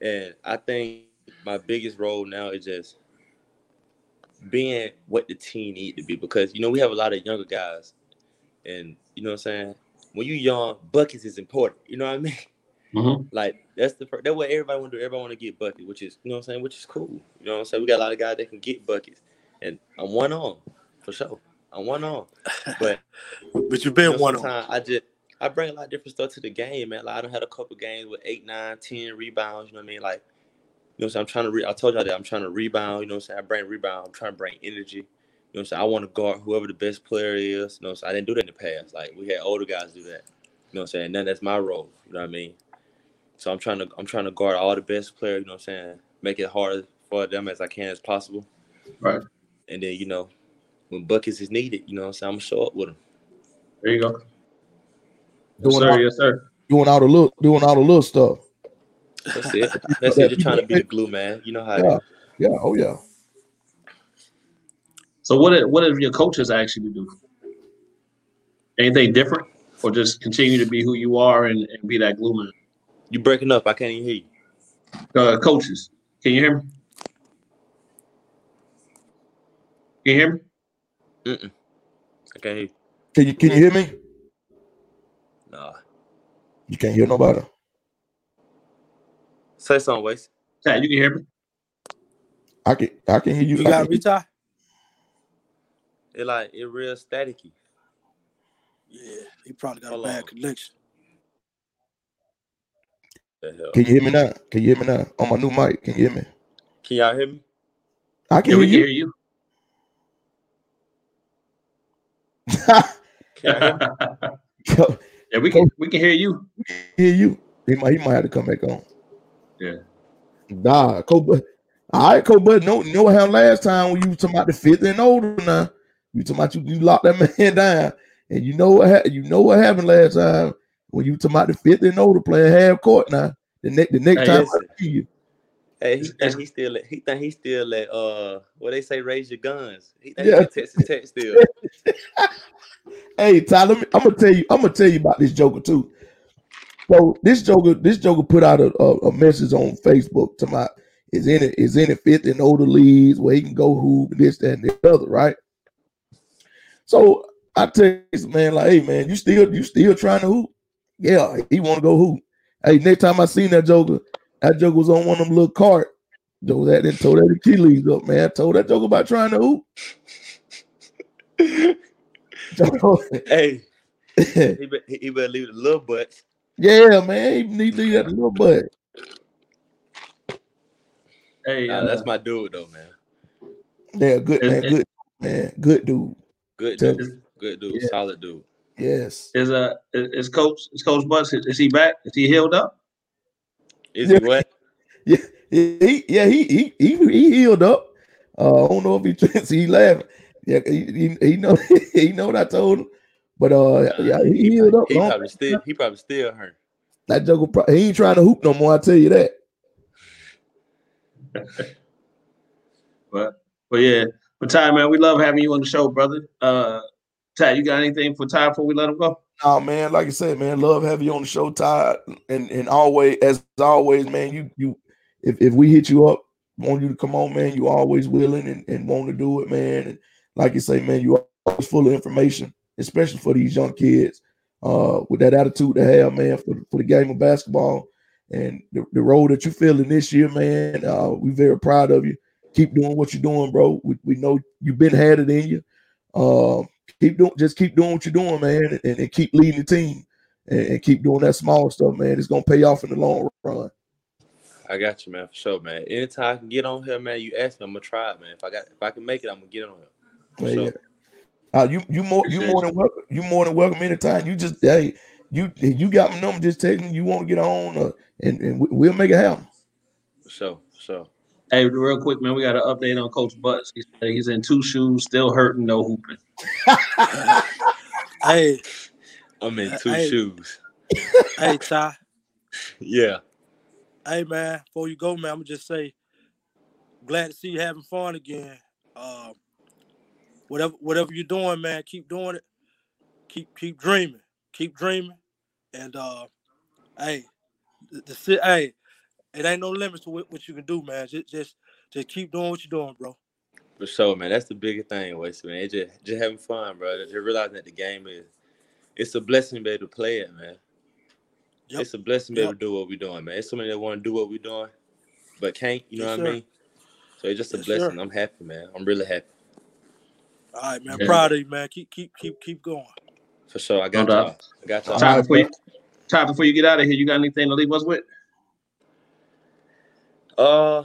And I think my biggest role now is just being what the team need to be because you know we have a lot of younger guys, and you know what I'm saying. When you young, buckets is important. You know what I mean? Mm-hmm. *laughs* Like that's the first, that what everybody want to do. Everybody want to get buckets, which is you know what I'm saying, which is cool. You know what I'm saying? We got a lot of guys that can get buckets, and I'm one on for sure. I'm one on, *laughs* but But you've you been know, one on. I just I bring a lot of different stuff to the game, man. Like I don't had a couple games with eight, nine, ten rebounds. You know what I mean? Like, you know, what I'm, saying? I'm trying to. Re- I told y'all that I'm trying to rebound. You know, what I'm saying I bring rebound. I'm trying to bring energy. You know, what I'm saying I want to guard whoever the best player is. You know, so I didn't do that in the past. Like we had older guys do that. You know, what I'm saying then that's my role. You know what I mean? So I'm trying to. I'm trying to guard all the best players. You know, what I'm saying make it hard for them as I can as possible. Right. And then you know, when buckets is needed, you know, what I'm saying I'm gonna show up with them. There you go. Yes, Doing sir. all, Yes, sir. doing all the little, doing all the little stuff. That's it. *laughs* That's it. Just trying to be the glue, man. You know how. Yeah. is. Yeah. Oh yeah. So what did, what did your coaches actually do? Anything different, or just continue to be who you are and, and be that glue man? You breaking up? I can't even hear you. Uh, coaches, can you hear me? Can you hear me? Mm-mm. I can't hear you. Can you can you hear me? Nah. You can't hear nobody. Say something, Waste. Tad, you can hear me? I can I can hear you. You I got can- me, Ty? It like it real staticky. Yeah, he probably got Hold a bad on. connection. The hell. Can you hear me now? Can you hear me now? On my new mic, can you hear me? Can y'all hear me? I can Yeah, can hear hear you. you. *laughs* Can y'all yeah, we can we can hear you. hear you. He might he might have to come back on. Yeah. Nah, Kobe. All right, Kobe. But no, you know what happened last time when you was talking about the fifth and older now. You talking about you, you locked that *laughs* man down. And you know what ha- you know what happened last time when you talking about the fifth and older playing half court now. The next the next Hey, time. I see you. Hey, he think he still let, he think he still let uh what they say raise your guns. He think Yeah. he text and text still. *laughs* Hey Tyler, I'm gonna tell you, I'm gonna tell you about this Joker too. So this Joker, this Joker put out a, a, a message on Facebook to my is in it, is in it fifth and older leagues where he can go hoop, this, that, and the other, right? So I text man, like, hey man, you still you still trying to hoop? Yeah, he want to go hoop. Hey, next time I seen that Joker, that Joker was on one of them little cart. Joker that then told that Achilles up, man. I told that Joker about trying to hoop. *laughs* Hey, *laughs* he, be, he he better leave the little butts. Yeah, man, he need to leave that little butt. Hey, Nah, uh, that's my dude though, man. Yeah, good man, good man, good dude. Good dude. Good dude. Yeah. Solid dude. Yes. is uh is is coach is Coach Butts is he back? Is he healed up? Is *laughs* Yeah. he what? Yeah, He, yeah, he he he he healed up. Uh, I don't know if he *laughs* he laughing. Yeah, he, he, he know *laughs* he know what I told him. But uh, yeah, he healed up. He Don't- probably still he probably still hurt. that joker, pro- he ain't trying to hoop no more. I tell you that. But but yeah, but Ty man, we love having you on the show, brother. Uh, Ty, you got anything for Ty before we let him go? Oh man, like I said, man, love having you on the show, Todd, and and always as always, man, you you if, if we hit you up, want you to come on, man, you always willing and, and want to do it, man. And like you say, man, you always full of information, especially for these young kids, uh, with that attitude to have, man, for, for the game of basketball and the, the role that you're filling this year, man. Uh, we're very proud of you. Keep doing what you're doing, bro. We, we know you've been had it in you. Um, keep doing just keep doing what you're doing, man, and, and keep leading the team and, and keep doing that small stuff, man. It's gonna pay off in the long run. I got you, man, for sure, man. Anytime I can get on here, man, you ask me, I'm gonna try it, man. If I got if I can make it, I'm gonna get on here. Sure. yeah. Uh, you you more you more than welcome. You more than welcome anytime. You just hey you you got my number. Just text me. You want to get on, uh, and and we- we'll make it happen. So sure. Hey, real quick, man, we got an update on Coach Butts. He said he's in two shoes, still hurting, no hooping. *laughs* Hey, I'm in two Hey. shoes. *laughs* hey, Ty. Yeah. Hey, man. Before you go, man, I'm gonna just say, glad to see you having fun again. Um, whatever, whatever you're doing, man, keep doing it. Keep, keep dreaming. Keep dreaming. And uh, hey, the, the hey, it ain't no limits to what, what you can do, man. Just, just, just keep doing what you're doing, bro. For sure, man. That's the biggest thing, Wes, man. It's just just having fun, bro. Just realizing that the game is it's a blessing to be able to play it, man. Yep. It's a blessing to be able to do what we're doing, man. It's so many that want to do what we're doing, but can't, you know Yes, what I mean? So it's just a Yes, sir. blessing. I'm happy, man. I'm really happy. All right, man. Yeah. Proud of you, man. Keep, keep, keep, keep going. For sure. I got No y'all. I got y'all. All Ty, right, before you, Ty, before you get out of here, you got anything to leave us with? Uh,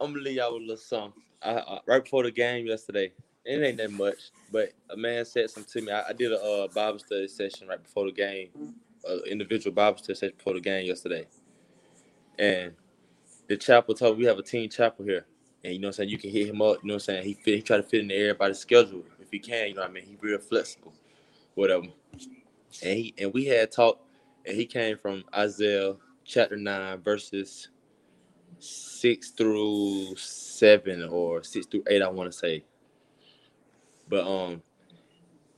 I'm gonna leave y'all with a little something. I, I, right before the game yesterday, it ain't that much, but a man said something to me. I, I did a uh, Bible study session right before the game, uh, individual Bible study session before the game yesterday, and the chapel told me we have a team chapel here, and you know what I'm saying you can hit him up. You know what I'm saying he fit, he try to fit in the everybody's schedule if he can. You know what I mean? He real flexible, whatever. And he and we had talked, and he came from Isaiah chapter nine verses six through seven or six through eight, I want to say. But um,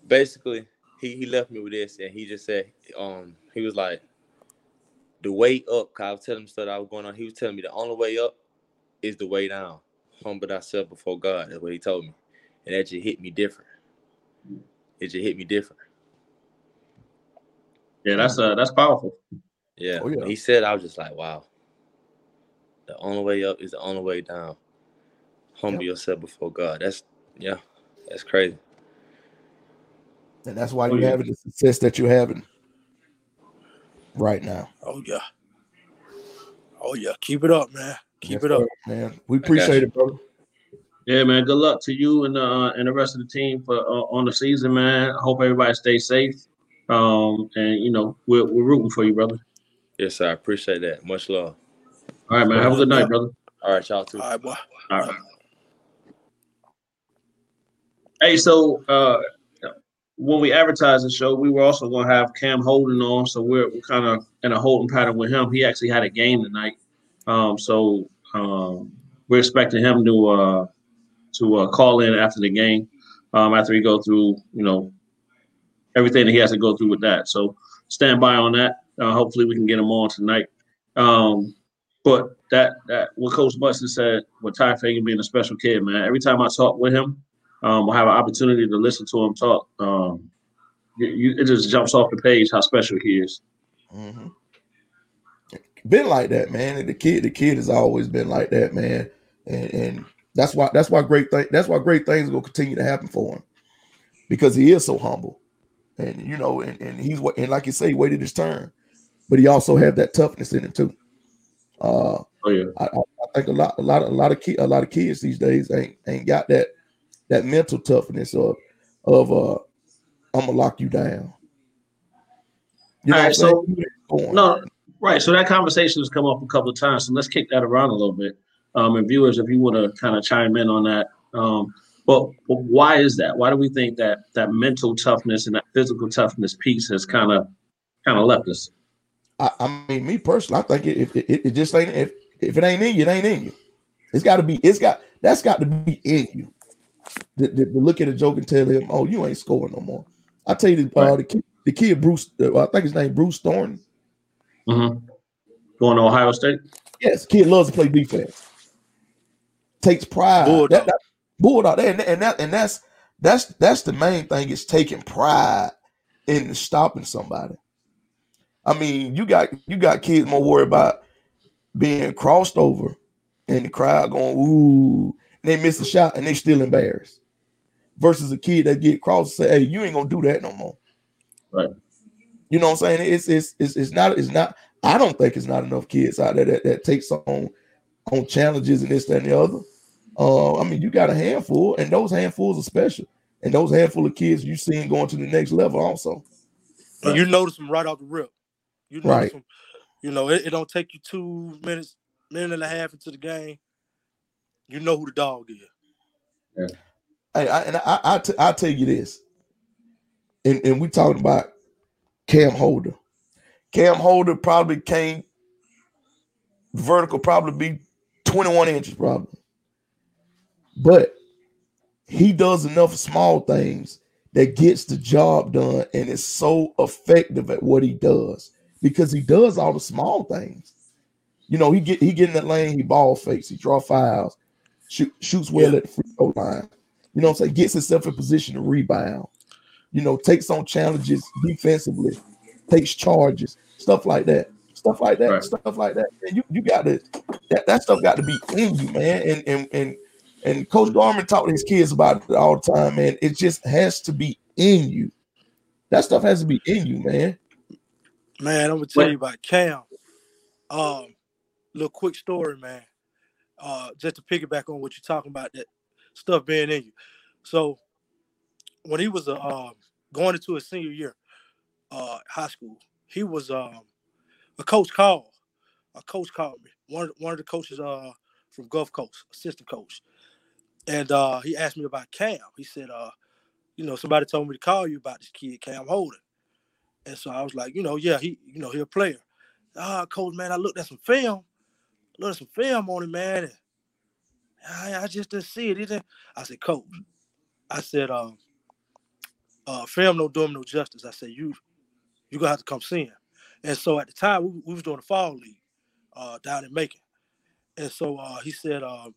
basically, he he left me with this, and he just said um he was like, the way up. Cause I was telling him stuff that I was going on. He was telling me the only way up is the way down. Humble thyself before God. That's what he told me, and that just hit me different. It just hit me different. Yeah, that's uh that's powerful. Yeah. Oh, yeah. He said, I was just like, wow. The only way up is the only way down. Humble yourself before God. That's yeah, that's crazy. And that's why Oh, you're yeah. having the success that you're having right now. Oh yeah. Oh yeah. Keep it up, man. Keep Yes, it up. sir, man. We appreciate it, brother. Yeah, man. Good luck to you and uh and the rest of the team for uh, on the season, man. I hope everybody stays safe. Um, and you know we're we're rooting for you, brother. Yes, sir. I appreciate that. Much love. All right, man. Have a good night, brother. All right, y'all too. All right, boy. All right. Hey, so uh, when we advertised the show, we were also going to have Cam Holden on, so we're, we're kind of in a holding pattern with him. He actually had a game tonight, um, so um, we're expecting him to uh, to uh, call in after the game, um, after he go through, you know, everything that he has to go through with that. So stand by on that. Uh, hopefully, we can get him on tonight. Um, but that that what Coach Buster said with Ty Fagan being a special kid, man. Every time I talk with him, um, I have an opportunity to listen to him talk. Um, it just jumps off the page how special he is. hmm Been like that, man. The kid, the kid has always been like that, man. And, and that's why that's why great thing that's why great things will continue to happen for him because he is so humble, and you know, and, and he's and like you say, waited his turn, but he also had that toughness in him too. Uh, Oh yeah, I, I think a lot, a lot, a lot of ki- a lot of kids these days ain't ain't got that that mental toughness of of uh, I'm gonna lock you down. You know All right, so- no, right. So that conversation has come up a couple of times. So let's kick that around a little bit. Um, and viewers, if you want to kind of chime in on that, um, but, but why is that? Why do we think that that mental toughness and that physical toughness piece has kind of kind of left us? I, I mean, me personally, I think it, if it, it just ain't if if it ain't in you, it ain't in you. It's got to be. It's got that's got to be in you. To, to- to look at a joke and tell him, "Oh, you ain't scoring no more." I tell you, the, uh, the kid, the kid Bruce, uh, I think his name Bruce Thornton. Mm-hmm. Going to Ohio State. Yes, kid loves to play defense. Takes pride. Bulldog. That, that, bulldog. And, and that and that's that's that's the main thing is taking pride in stopping somebody. I mean, you got you got kids more worried about being crossed over and the crowd going ooh, and they miss a shot and they still embarrassed. Versus a kid that get crossed and say, "Hey, you ain't gonna do that no more." Right. You know what I'm saying? It's it's it's, it's not it's not. I don't think it's not enough kids out there that, that takes on on challenges and this that, and the other. Uh, I mean, you got a handful, and those handfuls are special, and those handful of kids you seen going to the next level also. And you notice them right off the rip. You notice Right. them. You know, it, it don't take you two minutes, minute and a half into the game. You know who the dog is. Hey, I, and I, I, t- I tell you this, and, and we talking about Cam Holden. Cam Holden probably came vertical, probably be 21 inches, probably. But he does enough small things that gets the job done and is so effective at what he does because he does all the small things. You know, he get he get in that lane, he ball fakes, he draw fouls, shoot, shoots well Yeah. at the free throw line. You know what I'm saying? Gets himself in position to rebound. You know, takes on challenges defensively, takes charges, stuff like that. Stuff like that, Right. stuff like that. And you you got to that, that stuff got to be in you, man. And and and and Coach Garman talked to his kids about it all the time, man. It just has to be in you. That stuff has to be in you, man. Man, I'm gonna tell What- you about Cam. Um, little quick story, man. Uh, just to piggyback on what you're talking about, that stuff being in you. So, when he was uh, um, going into his senior year, uh, high school, he was um, a coach called. A coach called me. One of, one of the coaches uh from Gulf Coast, assistant coach, and uh, he asked me about Cam. He said, uh, you know, somebody told me to call you about this kid, Cam Holden. And so I was like, you know, yeah, he, you know, he a player. Ah, coach, man, I looked at some film, looked at some film on him, man. And I, I just didn't see it. Didn't. I said, coach, I said, um, uh, film don't do him no justice. I said, you, you gonna have to come see him. And so at the time, we, we was doing the fall league uh, down in Macon. And so uh, he said, uh,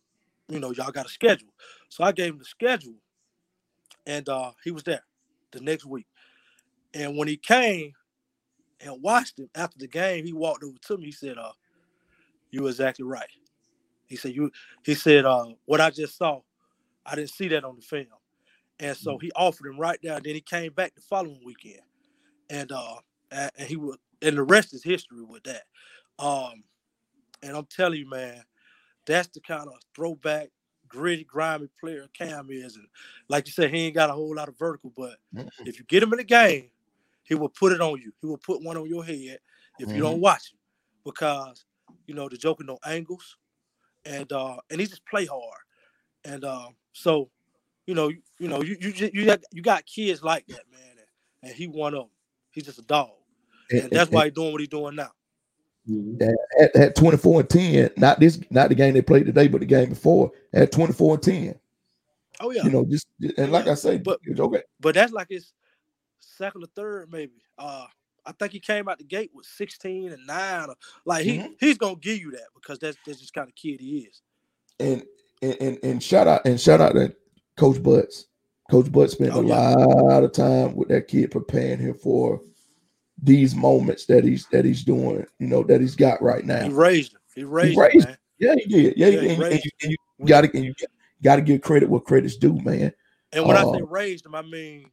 you know, y'all got a schedule. So I gave him the schedule, and uh, he was there the next week. And when he came and watched him after the game, he walked over to me. He said, "Uh, you were exactly right." He said, "You." He said, "Uh, what I just saw, I didn't see that on the film." And so he offered him right there. Then he came back the following weekend, and uh, and, and he was, and the rest is history with that. Um, and I'm telling you, man, that's the kind of throwback, gritty, grimy player Cam is. And like you said, he ain't got a whole lot of vertical, but if you get him in the game, he will put it on you. He will put one on your head if you don't watch him, because you know the Joker no angles, and uh and he just play hard, and uh, so you know you, you know you you ju- you got, you got kids like that man, and, and he one of them. He's just a dog, and that's why he's doing what he's doing now. Mhm. at, at 24 and 10, not this, not the game they played today, but the game before at 24 and 10. Oh yeah, You know, just and like I say, But- it's okay. but that's like his second or third maybe. Uh, I think he came out the gate with 16 and nine. Or, like he Mhm. he's gonna give you that because that's that's just kind of kid he is. And and and, shout out and shout out to Coach Butts. Coach Butts spent Oh, a yeah. lot of time with that kid preparing him for these moments that he's that he's doing, you know, that he's got right now. He raised him. He raised, raised him. Yeah, he did. Yeah, Yeah, he he did. And, and you, and you gotta and you gotta give credit where credit's due, man. And when I Uh, say raised him, I mean,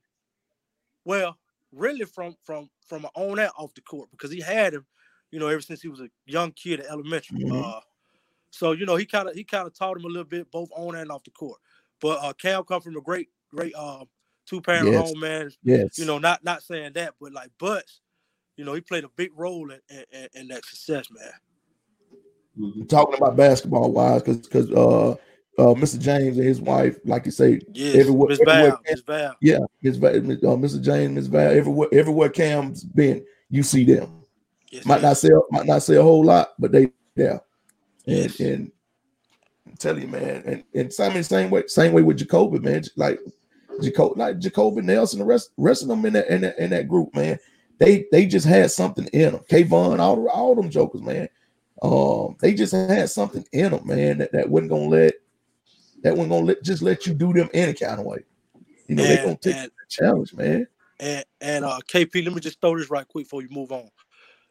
well, really from from from on that off the court because he had him, you know, ever since he was a young kid at elementary. Mhm. Uh, so you know, he kind of he kind of taught him a little bit both on and off the court. But uh, Cam come from a great great uh, two parent Yes. home, man. Yes. You know, not not saying that, but like Butts, you know, he played a big role in in, in- in that success, man. Mhm. talking about basketball wise, because because uh uh Mr. James and his wife, like you say, Yes, Everywhere- everywhere Val, yeah, Va- uh, Mr. James, Val, everywhere everywhere Cam's been, you see them. Yes, Might not yes. say might not say a whole lot, but they there. And and I'm telling you, man, and and same same way, same way with Jacoby, man. Like Jacoby, like Jacoby Nelson, the rest rest of them in that in that, in that group, man. They they just had something in them. Kayvon, all all them jokers, man. Um, they just had something in them, man. That, that wasn't gonna let that wasn't gonna let just let you do them any kind of way. You know, they And- gonna take and- the challenge, man. And and uh, KP, let me just throw this right quick before you move on.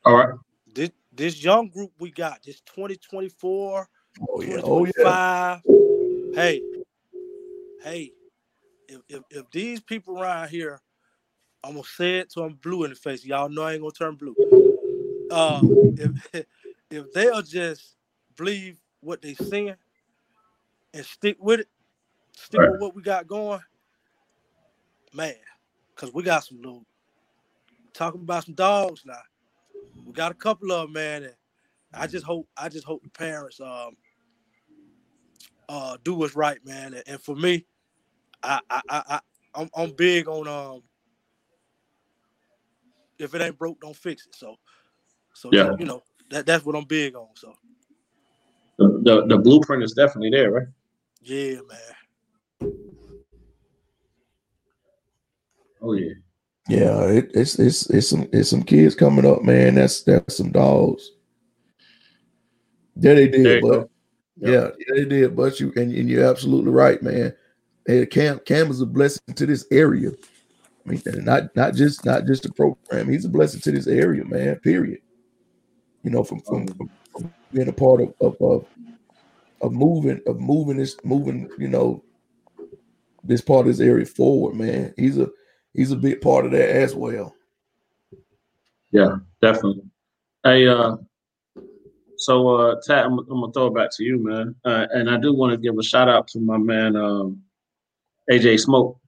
All right. This this young group we got, this 2024, Oh yeah, oh yeah. 2025. Hey, hey, if, if if these people around here, I'm gonna say it till I'm blue in the face. Y'all know I ain't gonna turn blue. Uh, if *laughs* if they'll just believe what they seeing and stick with it, stick Right. with what we got going, man. Cause we got some little talking about some dogs now. We got a couple of them, man. And I just hope I just hope the parents um uh do what's right, man. And, and for me, I I I, I I'm, I'm big on um if it ain't broke, don't fix it. So so Yeah. you know that that's what I'm big on. So The, the, the blueprint is definitely there, right? Yeah, man. Oh yeah. Yeah, it, it's it's it's some it's some kids coming up, man. That's that's some dogs. Yeah, they did, There but yeah, yeah, they did. But you and, and you're absolutely right, man. Hey, Cam Cam is a blessing to this area. I mean, not not just not just the program. He's a blessing to this area, man. Period. You know, from from, from, from being a part of of, of of moving of moving this moving, you know, this part of this area forward, man. He's a he's a big part of that as well. Yeah, definitely. Hey, uh, so uh, Tat, I'm, I'm, gonna throw it back to you, man. Uh, and I do want to give a shout out to my man um, AJ Smoke.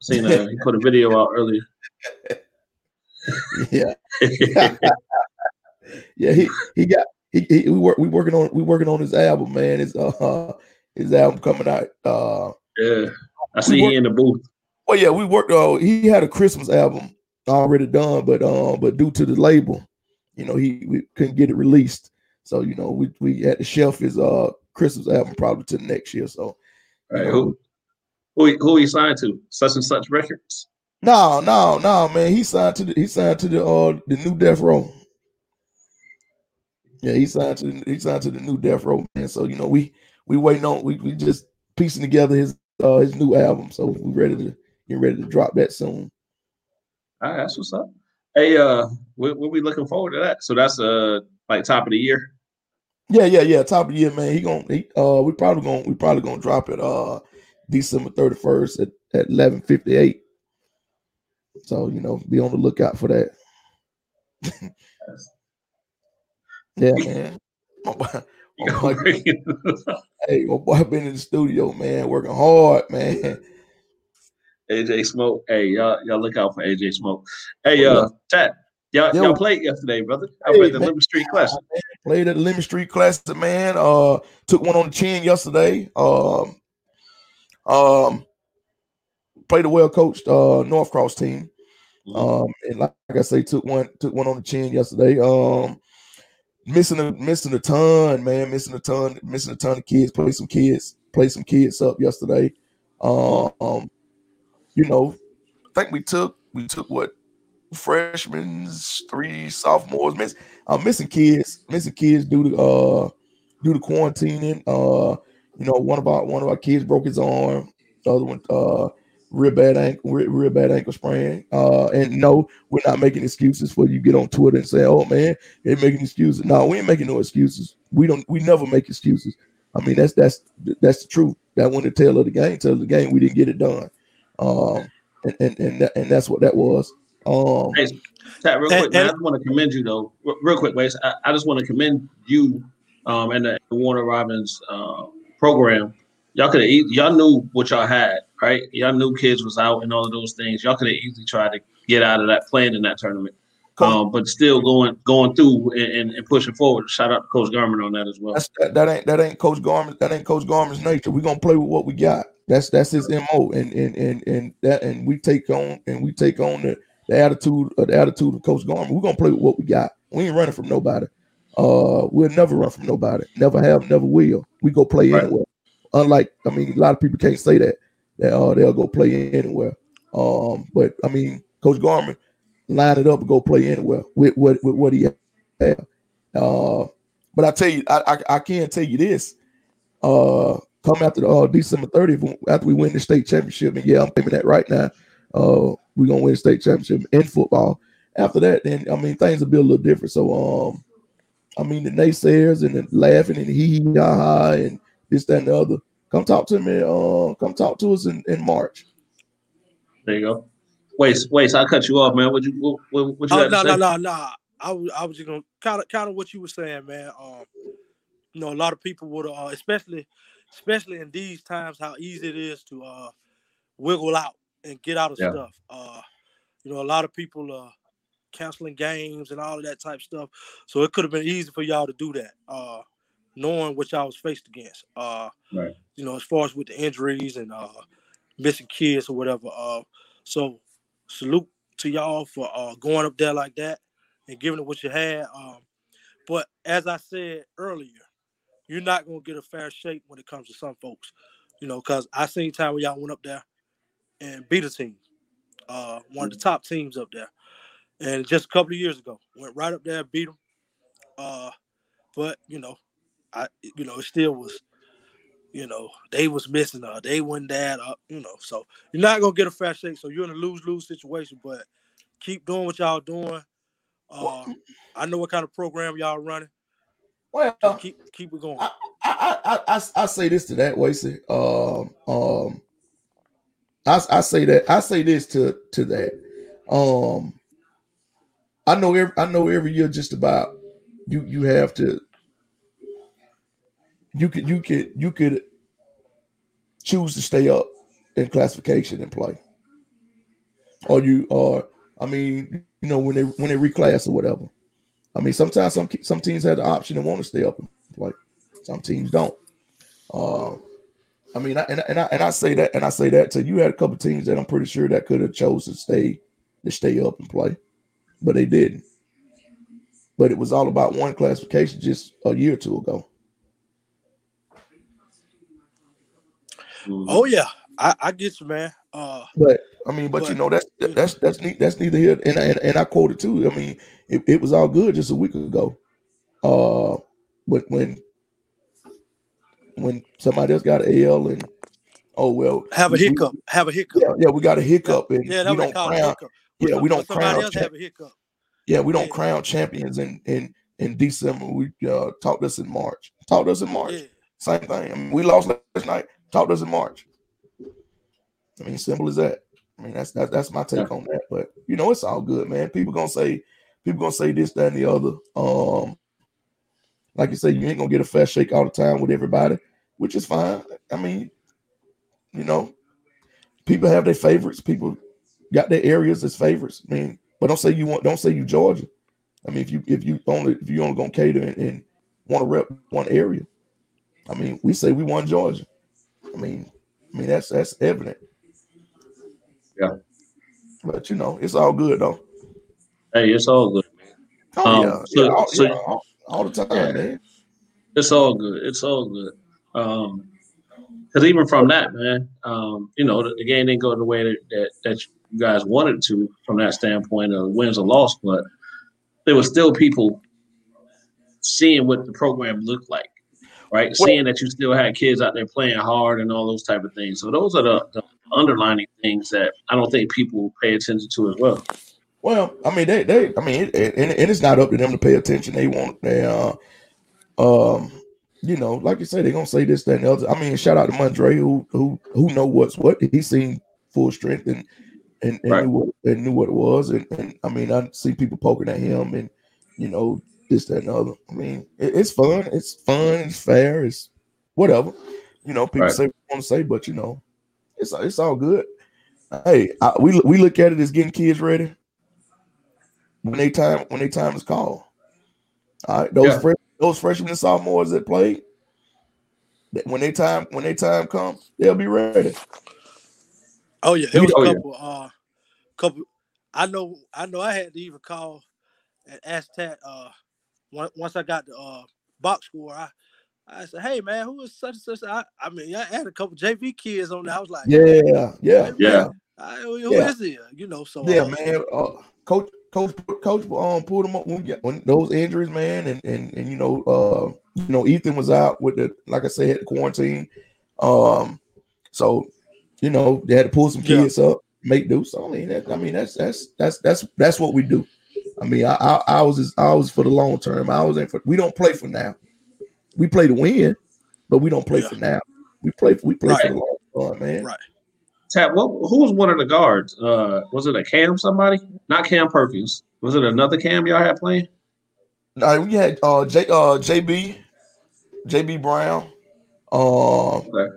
Seen uh, he put a video out earlier. *laughs* yeah, *laughs* yeah. He he got he, he we work we working on we working on his album, man. His uh *laughs* his album coming out. Uh, yeah, I see he in the booth. Well, yeah, we worked. Uh, he had a Christmas album already done, but um, but due to the label, you know, he we couldn't get it released. So you know, we we had to shelf his uh Christmas album probably to next year. So, right, who who who he signed to? Such and such records. No, no, no, man. He signed to the he signed to the uh the new Death Row. Yeah, he signed to the, he signed to the new Death Row, man. So you know, we we waiting on we we just piecing together his uh his new album. So we ready to get ready to drop that soon. All right, that's what's up. Hey, uh, we'll, we'll be looking forward to that. So that's uh like top of the year. Yeah, yeah, yeah. Top of the year, man. He gonna he, uh we probably gonna we probably gonna drop it uh December 31st at, at 11 58. So, you know, be on the lookout for that. *laughs* yeah, *laughs* man. My boy, *laughs* my boy, *laughs* hey, my boy been in the studio, man, working hard, man. AJ Smoke. Hey, y'all, y'all look out for AJ Smoke. Hey, uh, chat. Y'all, y'all played yesterday, brother. I hey, played the man. Lemon Street Classic. Played at the Lemon Street Classic, man. Uh, took one on the chin yesterday. Um, um, played a well coached uh North Cross team. Mm-hmm. Um, and like, like I say, took one took one on the chin yesterday. Um, missing a missing a ton, man, missing a ton, missing a ton of kids. Play some kids, play some kids up yesterday. Um, you know, I think we took we took what freshmen, three sophomores, miss I'm missing kids, missing kids due to uh due to quarantining. Uh, you know, one of our one of our kids broke his arm. The other one, uh, real bad ankle, real, real bad ankle sprain. Uh, and no, we're not making excuses for you get on Twitter and say, "Oh man, they're making excuses." No, we ain't making no excuses. We don't. We never make excuses. I mean, that's that's that's the truth. That when the tail of the game, tail of the game, we didn't get it done. Um, and and and, that, and that's what that was. Um, hey, Tat, real quick, and, man, I just want to commend you though. Real quick, Wes. I, I just want to commend you um, and the Warner Robins uh, program. Y'all could have y'all knew what y'all had, right? Y'all knew kids was out and all of those things. Y'all could have easily tried to get out of that playing in that tournament. Um, but still going going through and, and, pushing forward. Shout out to Coach Garman on that as well. That, that, ain't that ain't Coach Garman. That ain't Coach Garman's nature. We're gonna play with what we got. That's that's his mo, and and and and that and we take on and we take on the, the attitude of the attitude of Coach Garman. We're gonna play with what we got. We ain't running from nobody. Uh, we'll never run from nobody. Never have, never will. We go play right. anywhere. Unlike, I mean, a lot of people can't say that. That uh, they'll go play anywhere. Um, but I mean, Coach Garman line it up and go play anywhere with what with, what he have. Uh, but I tell you, I, I, I can tell you this. Uh, come after the uh, December 30th after we win the state championship, and yeah, I'm claiming that right now. Uh, we're gonna win the state championship in football. After that, then I mean things will be a little different. So um, I mean, the naysayers and the laughing and hee hee ha ha and this, that, and the other. Come talk to me. Uh, come talk to us in, in March. There you go. Wait, wait. So I cut you off, man. What you what, what, what you oh, no, no, no, no. I was I was just gonna kind of kind of what you were saying, man. Um, you know, a lot of people would, uh, especially especially in these times, how easy it is to uh wiggle out and get out of yeah. stuff. Uh, you know, a lot of people uh canceling games and all of that type of stuff. So it could have been easy for y'all to do that, uh, knowing what y'all was faced against. Uh, right. You know, as far as with the injuries and uh, missing kids or whatever. Uh, so salute to y'all for uh, going up there like that and giving it what you had. Um, but as I said earlier, you're not gonna get a fair shake when it comes to some folks, you know, because I seen time where y'all went up there and beat a team, uh, one of the top teams up there and just a couple of years ago went right up there, beat them. Uh, but you know, I you know it still was, you know, they was missing. Uh, they went that up, you know. So you're not gonna get a fast shake. So you're in a lose lose situation. But keep doing what y'all doing. Uh, I know what kind of program y'all running. Well, Just keep keep it going. I I, I I I say this to that way, um um I, I say that I say this to to that. Um, I know every I know every year just about you you have to you could you could you could choose to stay up in classification and play, or you are, I mean you know when they when they reclass or whatever. I mean sometimes some some teams have the option and want to stay up and play. Some teams don't. Uh, I mean, I, and, and I and I say that and I say that to you had a couple teams that I'm pretty sure that could have chose to stay to stay up and play, but they didn't. But it was all about one classification just a year or two ago. Mhm. Oh yeah, I, I get you, man. Uh, But I mean, but, But- you know that's that's that's neat. that's neither here and and, and I quoted too. I mean, it, it was all good just a week ago. Uh, but when when somebody else got an L and oh well, have a we- we- hiccup. Have a hiccup. Yeah, yeah, we got a hiccup and Yeah, that's we don't call a crown. hiccup. Yeah, we don't crown. else champ- have a hiccup. Yeah, we don't Yeah. crown champions in in in December. We uh, talked us in March. Talked us in March. Yeah. Same thing. I mean, we lost last night. Talked us in March. I mean, simple as that. I mean, that's that's that's my take on that. But you know, it's all good, man. People gonna say people gonna say this, that, and the other. Um, like you say, you ain't gonna get a fair shake all the time with everybody, which is fine. I mean, you know, people have their favorites. People got their areas as favorites. I mean, but don't say you want. Don't say you Georgia. I mean, if you if you only if you only gonna cater and, and want to rep one area, I mean, we say we won Georgia. I mean, I mean that's that's evident. Yeah. But you know, it's all good though. Hey, it's all good. man. Oh Um, yeah, so- yeah, all, so- yeah, all, all the time, Yeah. man. It's all good. It's all good. Um, because even from that, man, um, you know, the, the game didn't go the way that, that that you guys wanted to from that standpoint of wins or loss, but there was still people seeing what the program looked like, right? Well- seeing that you still had kids out there playing hard and all those type of things. So those are the, the underlining things that I don't think people pay attention to as well. Well, I mean, they, they, I mean, it, it, and it's not up to them to pay attention. They want, they, uh, um, you know, like you say, they're gonna say this, that, and the other. I mean, shout out to Mondre, who, who, who know what's what. He seen full strength and and, and, Right. knew what, and knew what it was. And, and I mean, I see people poking at him, and you know, this, that, and the other. I mean, it, it's fun. It's fun. It's fair. It's whatever. You know, people Right. say what they want to say, but you know, it's it's all good. Hey, I, we we look at it as getting kids ready when they time when they time is called. All right, those Yeah. fresh, those freshmen and sophomores that played, that when they time when they time comes, they'll be ready. Oh yeah, it was Oh, a yeah. couple. Uh, couple. I know. I know. I had to even call and ask Tat. Uh, on- once I got the uh box score, I I said, "Hey man, who is such and such?" I, I mean, I had a couple JV kids on there. I was like, Yeah, yeah, Yeah. I, who Yeah. is he? You know, so yeah, uh, man. Uh, coach, coach, coach, um, pulled them up when, when those injuries, man, and and and you know, uh, you know, Ethan was out with the, like I said, the quarantine. Um, so you know, they had to pull some Yeah. kids up, make do. So I mean, that, I mean, that's that's that's that's that's what we do. I mean, I I, I was is I was for the long term. I was in for. We don't play for now. We play to win, but we don't play Yeah. for now. We play. We play for the long term, man. Right. Tab, what, who was one of the guards? Uh, was it a Cam somebody? Not Cam Perkins. Was it another Cam y'all had playing? No, we had uh J uh JB, JB Brown. Um Okay.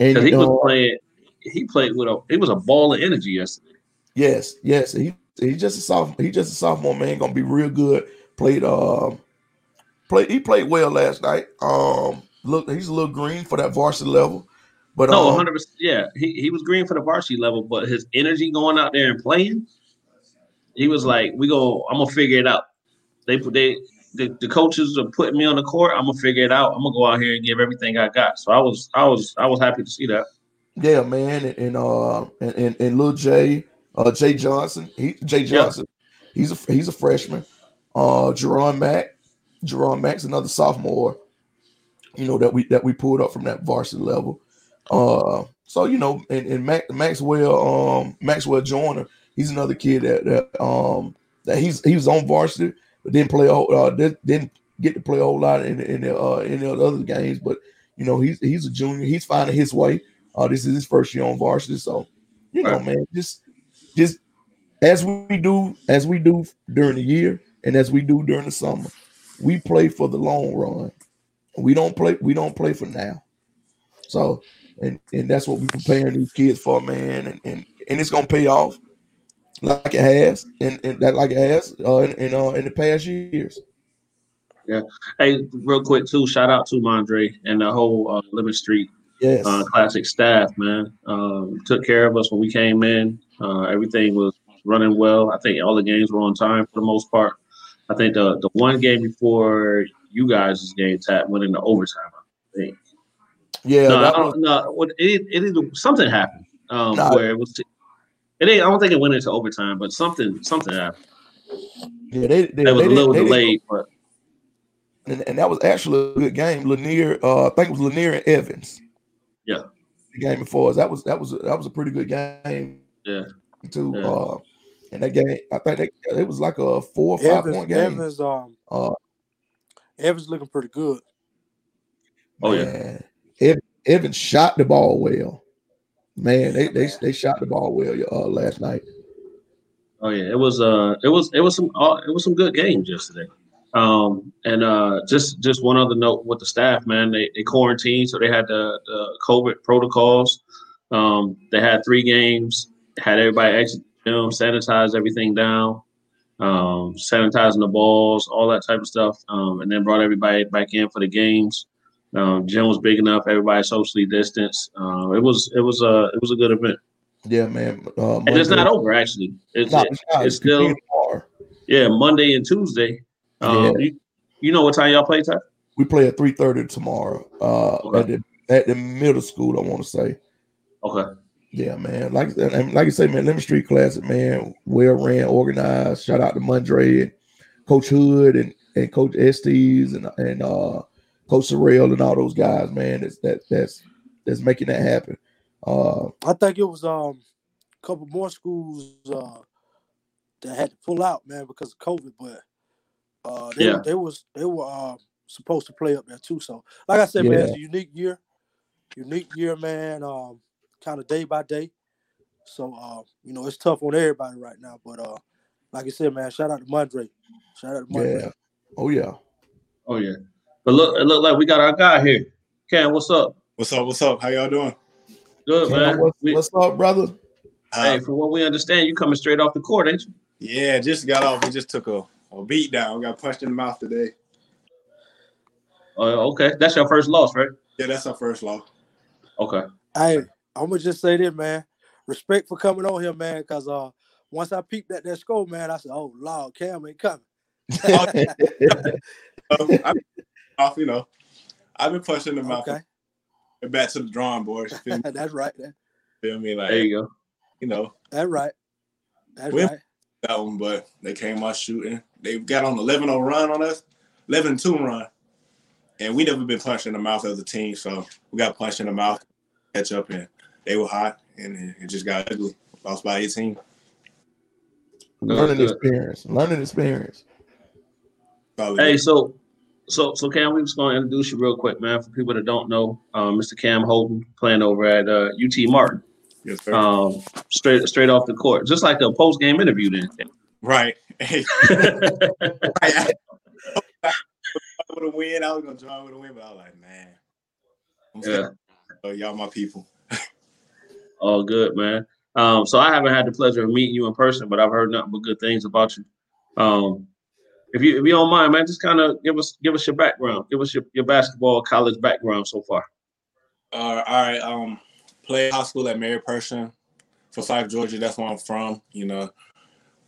and he was uh, playing. He played with a. He was a ball of energy yesterday. yes, yes. He he's just a sophomore, he just a sophomore man, gonna be real good. Played um played he played well last night. Um look, he's a little green for that varsity level. But No, um, 100. percent Yeah, he, he was green for the varsity level, but his energy going out there and playing, he was like, "We go. I'm gonna figure it out." They put they the, the coaches are putting me on the court. I'm gonna figure it out. I'm gonna go out here and give everything I got. So I was I was I was happy to see that. Yeah, man, and, and uh and, and and Lil Jay, uh Jay Johnson, he Jay Johnson, he's a he's a freshman. Uh Jerron Mack, Jerron Mack's another sophomore, you know, that we that we pulled up from that varsity level. Uh so you know, and, and Mac, Maxwell, um Maxwell Joyner, he's another kid that that um that he's he was on varsity, but didn't play a whole uh didn't, didn't get to play a whole lot in in the uh in the other games, but you know, he's he's a junior, he's finding his way Uh, this is his first year on varsity, so you know, man, just just as we do as we do during the year and as we do during the summer, we play for the long run. We don't play. We don't play for now. So, and and that's what we're preparing these kids for, man. And and, and it's gonna pay off like it has, and, and that like it has uh, in in, uh, in the past years. Yeah. Hey, real quick too. Shout out to Mondre and the whole uh, Street Yes. uh, classic staff, man. Um, took care of us when we came in. Uh, everything was running well. I think all the games were on time for the most part. I think the the one game before you guys' game tap went into overtime. I think. yeah. no, I don't, no, it, it, it, something happened um, No. where it was. It ain't, I don't think it went into overtime, but something something happened. yeah. They, they, It was they a little they delayed, but and, and that was actually a good game. Lanier, uh, I think it was Lanier and Evans. Yeah. The game before us. That was that was that was a pretty good game. Yeah. Too. Yeah. Uh, and that game, I think they, it was like a four or five Evans, point game. Evans, um, Uh, Evans looking pretty good. Oh, yeah. man. Ev- Evans shot the ball well. Man, they they, they shot the ball well uh, last night. Oh yeah, it was uh it was it was some uh, it was some good games yesterday. Um and uh just just one other note with the staff, man, they, they quarantined, so they had the, the COVID protocols. Um they had three games, had everybody exit the gym, sanitize everything down, um, sanitizing the balls, all that type of stuff. Um and then brought everybody back in for the games. Um, gym was big enough, everybody socially distanced. Uh, it was it was a it was a good event. Yeah, man. Uh, And it's not over actually. It's, it- it's it's still tomorrow. yeah, Monday and Tuesday. Um, Yeah. you, you know what time y'all play, Ty? We play at three thirty tomorrow. Uh, Okay. at the at the middle school. I want to say. Okay. Yeah, man. Like and like you say, man, Lemon Street Classic, man, well ran, organized. Shout out to Mondre and Coach Hood and, and Coach Estes and and uh Coach Sorrell and all those guys, man. That's that that's that's making that happen. Uh I think it was um a couple more schools uh that had to pull out, man, because of COVID. But uh they, Yeah. they was they were uh, supposed to play up there too. So like I said, man, it's a unique year. Unique year, man. Um kind of day by day. So uh, you know, it's tough on everybody right now. But uh like I said, man, shout out to Mondre. Shout out to Mondre. yeah. Oh yeah. Oh yeah. But look, it look like we got our guy here. Cam, what's up? What's up? What's up? How y'all doing? Good Cam, man. what's, We- what's up, brother? hey, Uh, from what we understand, you coming straight off the court, ain't you? yeah, just got off. We just took a, a beat down. Got punched in the mouth today. Uh, okay, that's your first loss, right? Yeah, that's our first loss. Okay. Hey, I'm gonna just say this, man. Respect for coming on here, man, because uh once I peeped at that score, man, I said, Oh Lord, Cam ain't coming. *laughs* Um, I, off, you know, I've been punched in the mouth. okay, Back to the drawing board. You *laughs* Feel me? that's right. Feel me? Like, There you go. you know, That's right. That's Well- right. that one, but they came out shooting. They got on 11 0 run on us, 11 2 run. And we never been punched in the mouth as a team. So we got punched in the mouth, catch up, and they were hot, and it- it just got ugly. Lost by 18. Learning experience. Learning experience. Probably Hey, so so so Cam, we just gonna introduce you real quick, man. For people that don't know, um, Mr. Cam Holden playing over at uh, UT Martin. yes, sir. Um, straight straight off the court, just like a post game interview. Then. Right. *laughs* Hey, *laughs* I, with *laughs* a win, I was gonna join with a win, but I was like, man, yeah. scared. Uh, y'all my people. All good, man. Um, so I haven't had the pleasure of meeting you in person, but I've heard nothing but good things about you. Um, if you if you don't mind, man, just kind of give us give us your background, give us your, your basketball college background so far. Uh, all right. Um, played high school at Mary Persons, Forsyth, Georgia. That's where I'm from. You know,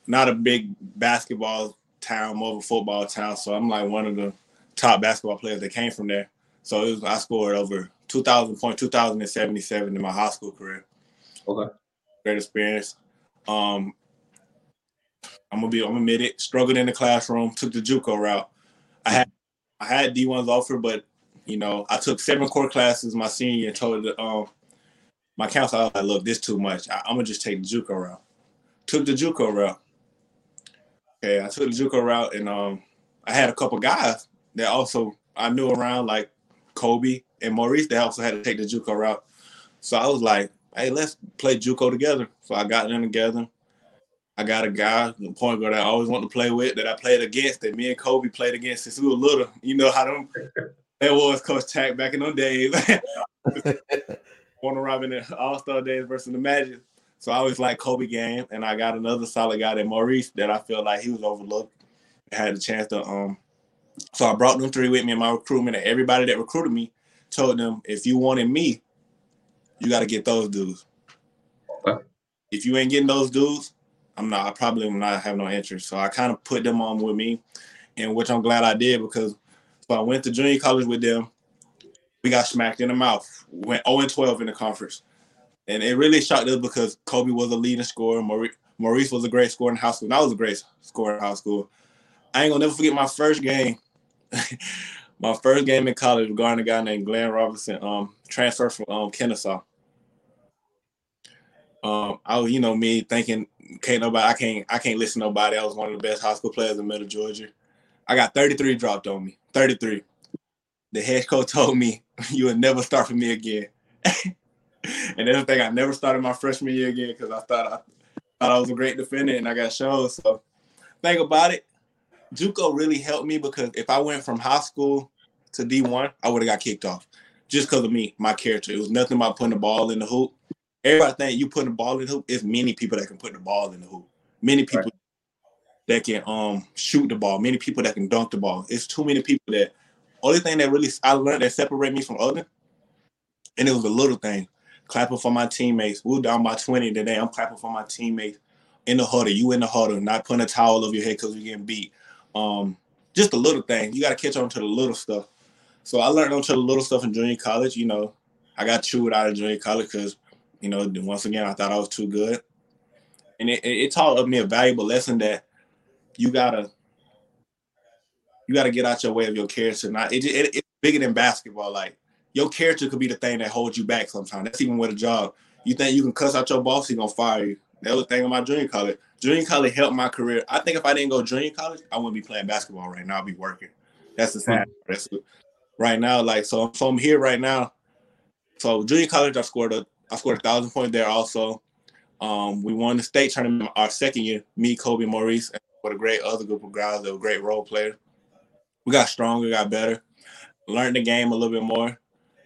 not a big basketball town, more of a football town. So I'm like one of the top basketball players that came from there. So it was, I scored over 2,000 points, 2,077 in my high school career. Okay. Great experience. Um, I'm gonna be. I'm admitted. Struggled in the classroom. Took the JUCO route. I had I had D1's offer, but you know, I took seven core classes my senior year and told the, um, my counselor, I was like, look, this too much. I, am gonna just take the JUCO route. Took the JUCO route. Okay, I took the JUCO route, and um, I had a couple guys that also I knew around, like Kobe and Maurice. They also had to take the JUCO route. So I was like, hey, let's play JUCO together. So I got them together. I got a guy, the point guard I always wanted to play with, that I played against, that me and Kobe played against since we were little. You know how them that was Coach Tack back in those days. *laughs* Warner Robins and All Star days versus the Magic. So I always like Kobe game, and I got another solid guy, that Maurice, that I feel like he was overlooked. I had a chance to um. So I brought them three with me in my recruitment, and everybody that recruited me told them, if you wanted me, you got to get those dudes. Okay. If you ain't getting those dudes, I'm not. I probably will not have no interest. So I kind of put them on with me, and which I'm glad I did because so I went to junior college with them. We got smacked in the mouth. Went 0 and 12 in the conference, and it really shocked us because Kobe was a leading scorer. Maurice, was a great scorer in high school. And I was a great scorer in high school. I ain't gonna never forget my first game. *laughs* my first game in college regarding a guy named Glenn Robinson, um, transfer from um, Kennesaw. Um, I was, you know, me thinking, can't nobody, I can't, I can't listen to nobody. I was one of the best high school players in Middle Georgia. I got 33 dropped on me, 33. The head coach *laughs* told me, you would never start for me again. *laughs* *laughs* and that's the thing, I never started my freshman year again because I thought I thought I was a great defender and I got shown. So think about it. JUCO really helped me because if I went from high school to D1, I would have got kicked off just because of me, my character. It was nothing about putting the ball in the hoop. Everybody think you putting the ball in the hoop. It's many people that can put the ball in the hoop. Many people right. that can um shoot the ball. Many people that can dunk the ball. It's too many people that. Only thing that really I learned that separate me from other, and it was a little thing. Clapping for my teammates. We were down by 20 today. I'm clapping for my teammates in the huddle. You in the huddle, not putting a towel over your head because you're getting beat. Um, just a little thing. You got to catch on to the little stuff. So I learned on to the little stuff in junior college. You know, I got chewed out of junior college because, you know, once again, I thought I was too good. And it, it taught me a valuable lesson that you gotta you gotta get out your way of your character. Not it, it, it's bigger than basketball. Like your character could be the thing that holds you back sometimes. That's even with a job. You think you can cuss out your boss, he's gonna fire you. That was the thing about junior college. Junior college helped my career. I think if I didn't go junior college, I wouldn't be playing basketball right now. I'd be working. That's the sad. That's right now. Like so, so I'm here right now. So junior college, I scored a I scored a thousand points there. Also, um, we won the state tournament our second year. Me, Kobe, Maurice, and with a great other group of guys that were great role players. We got stronger, got better, learned the game a little bit more,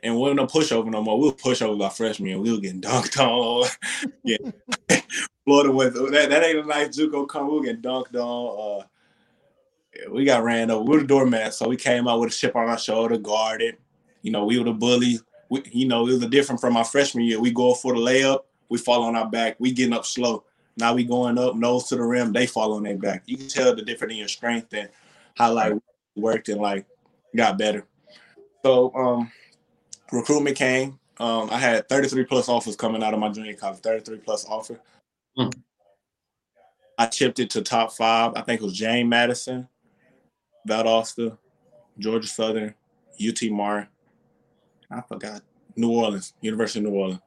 and we weren't no pushover no more. We were pushover our freshman. We were getting dunked on. *laughs* yeah, *laughs* Florida was that, that ain't a nice JUCO come. We were getting dunked on. Uh, we got ran over. We were the doormat, so we came out with a chip on our shoulder, guarded. You know, we were the bully. We, you know, it was different from our freshman year. We go for the layup, we fall on our back. We getting up slow. Now we going up, nose to the rim. They fall on their back. You can tell the difference in your strength and how like worked and like got better. So um, recruitment came. Um, I had 33 plus offers coming out of my junior college. 33 plus offer. Mm. I chipped it to top five. I think it was James Madison, Valdosta, Georgia Southern, UT Martin. I forgot New Orleans, University of New Orleans.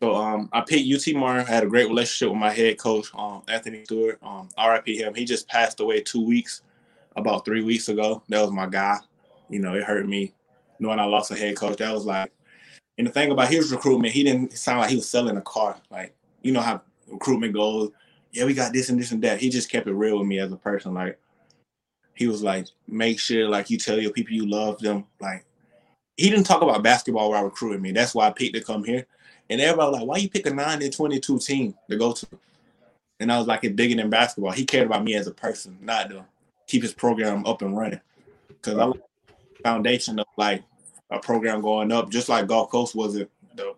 So um, I picked UT Martin. I had a great relationship with my head coach, um, Anthony Stewart. Um, RIP him. He just passed away two weeks, about three weeks ago. That was my guy. You know, it hurt me knowing I lost a head coach. That was like, and the thing about his recruitment, he didn't sound like he was selling a car. Like, you know how recruitment goes. Yeah, we got this and this and that. He just kept it real with me as a person. Like, he was like, make sure like you tell your people you love them. Like, he didn't talk about basketball while recruiting me. That's why I picked to come here. And everybody was like, why you pick a 9 and 22 team to go to? And I was like, it's bigger than basketball. He cared about me as a person, not to keep his program up and running. Because I was foundation of like a program going up, just like Gulf Coast was it the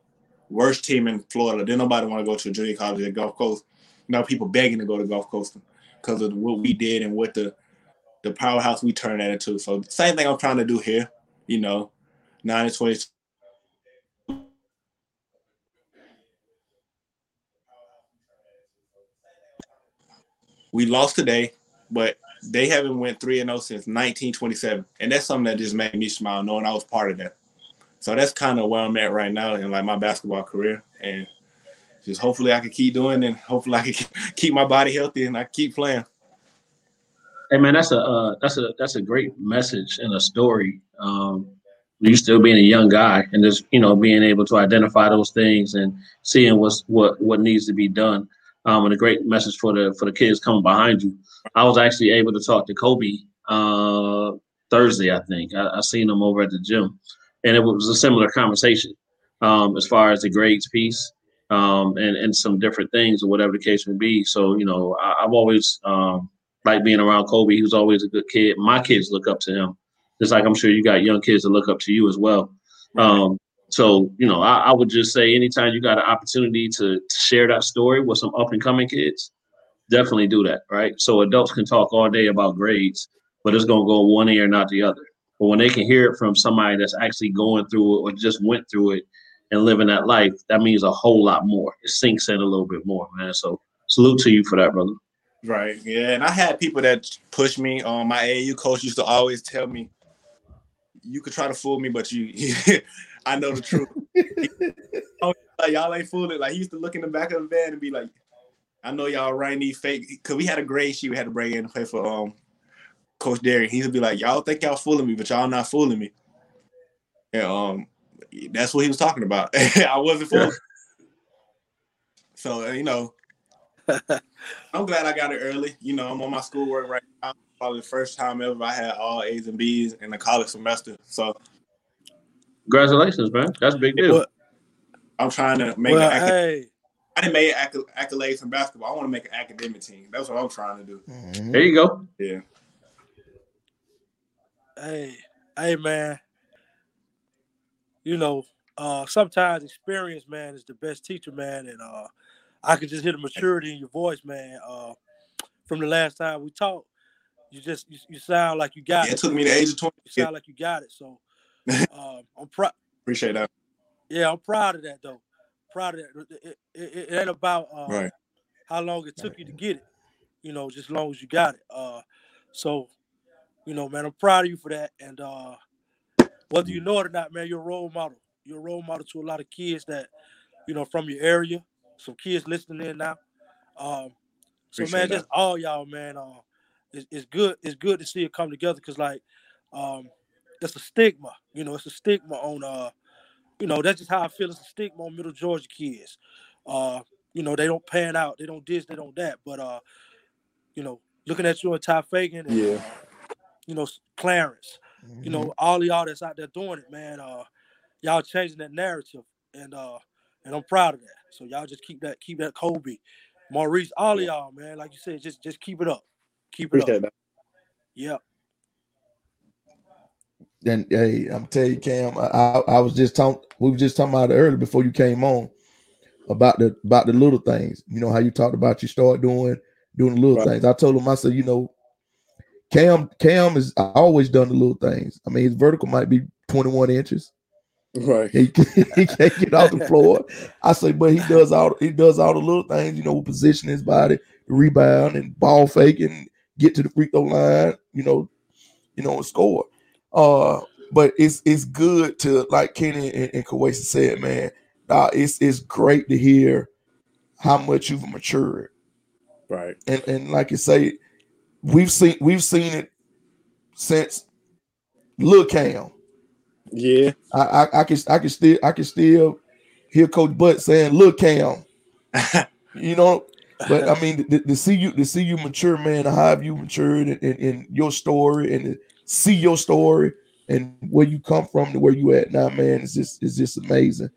worst team in Florida. Didn't nobody want to go to a junior college at Gulf Coast. Now people begging to go to Gulf Coast because of what we did and what the the powerhouse we turned that into. So same thing I'm trying to do here, you know, nine and twenty. We lost today, but they haven't went three and zero since 1927, and that's something that just made me smile knowing I was part of that. So that's kind of where I'm at right now in like my basketball career, and just hopefully I can keep doing, and hopefully I can *laughs* keep my body healthy, and I keep playing. Hey man, that's a uh, that's a that's a great message and a story. Um, you still being a young guy and just you know being able to identify those things and seeing what's what what needs to be done. Um, and a great message for the for the kids coming behind you. I was actually able to talk to Kobe uh, Thursday, I think. I, I seen him over at the gym, and it was a similar conversation um, as far as the grades piece um, and and some different things or whatever the case may be. So you know, I, have always um, liked being around Kobe. He was always a good kid. My kids look up to him, just like I'm sure you got young kids that look up to you as well. Um, so you know, I, I, would just say anytime you got an opportunity to, share that story with some up and coming kids, definitely do that. Right. So adults can talk all day about grades, but it's gonna go one ear, not the other. But when they can hear it from somebody that's actually going through it or just went through it and living that life, that means a whole lot more. It sinks in a little bit more, man. So salute to you for that, brother. Right. Yeah. And I had people that pushed me. Um, my AAU coach used to always tell me, "You could try to fool me, but you, *laughs* I know the truth." *laughs* like y'all ain't fooling. Like he used to look in the back of the van and be like, "I know y'all writing these fake." Because we had a grade sheet we had to bring in to play for um Coach Derry. He used to be like, "Y'all think y'all fooling me, but y'all not fooling me." And um, that's what he was talking about. *laughs* I wasn't fooling. *laughs* So you know, I'm glad I got it early. You know, I'm on my schoolwork right now. Probably the first time ever I had all A's and B's in the college semester. So, congratulations, man. That's a big deal. I'm trying to make well, acad- hey. I didn't make acc- accolades in basketball. I want to make an academic team. That's what I'm trying to do. Mm-hmm. There you go. Yeah. Hey, hey, man you know, uh, sometimes experience, man, is the best teacher, man. And uh, I could just hear the maturity in your voice, man. Uh, from the last time we talked, you just you, you sound like you got yeah, it. It took me the age of twenty. You sound like you got it. So uh, *laughs* I'm proud. Appreciate that. Yeah, I'm proud of that though. Proud of that. It, it, it ain't about uh, right. how long it took you to get it. You know, just as long as you got it. Uh, so, you know, man, I'm proud of you for that. And uh, whether you know it or not, man, you're a role model. You're a role model to a lot of kids that, you know, from your area. Some kids listening in now. Um, so Appreciate man, that. just all y'all, man. Uh, it's, it's good. It's good to see it come together because, like, um, that's a stigma. You know, it's a stigma on. Uh, you know, that's just how I feel. It's a stigma on Middle Georgia kids. Uh, you know, they don't pan out. They don't this. They don't that. But uh, you know, looking at you and Ty Fagan and yeah. Uh, you know, Clarence Mm-hmm. You know, all y'all that's out there doing it, man. Uh, y'all changing that narrative, and uh, and I'm proud of that. So y'all just keep that, keep that Kobe, Maurice, all of y'all, man. Like you said, just just keep it up, keep it Appreciate up. That. Yep. Then hey, I'm telling you, Cam, I, I, I was just talking. We were just talking about it earlier before you came on about the about the little things. You know how you talked about you start doing doing the little right. things. I told him I said, you know, Cam Cam has always done the little things. I mean, his vertical might be 21 inches. Right. He, *laughs* he can't get off the *laughs* floor. I say, but he does all he does all the little things, you know, position his body, rebound and ball fake and get to the free throw line, you know, you know, and score. Uh, but it's it's good to like Kenny and, and Kawasi said, man. Uh, it's it's great to hear how much you've matured. Right. And and like you say, we've seen we've seen it since Lil Cam. Yeah, I, I, I can I can still I can still hear Coach Butt saying Lil Cam. *laughs* you know, but I mean to, to, see you to see you mature, man, to have you matured in, in, in, your story and see your story and where you come from to where you at now, man, it's just it's just amazing.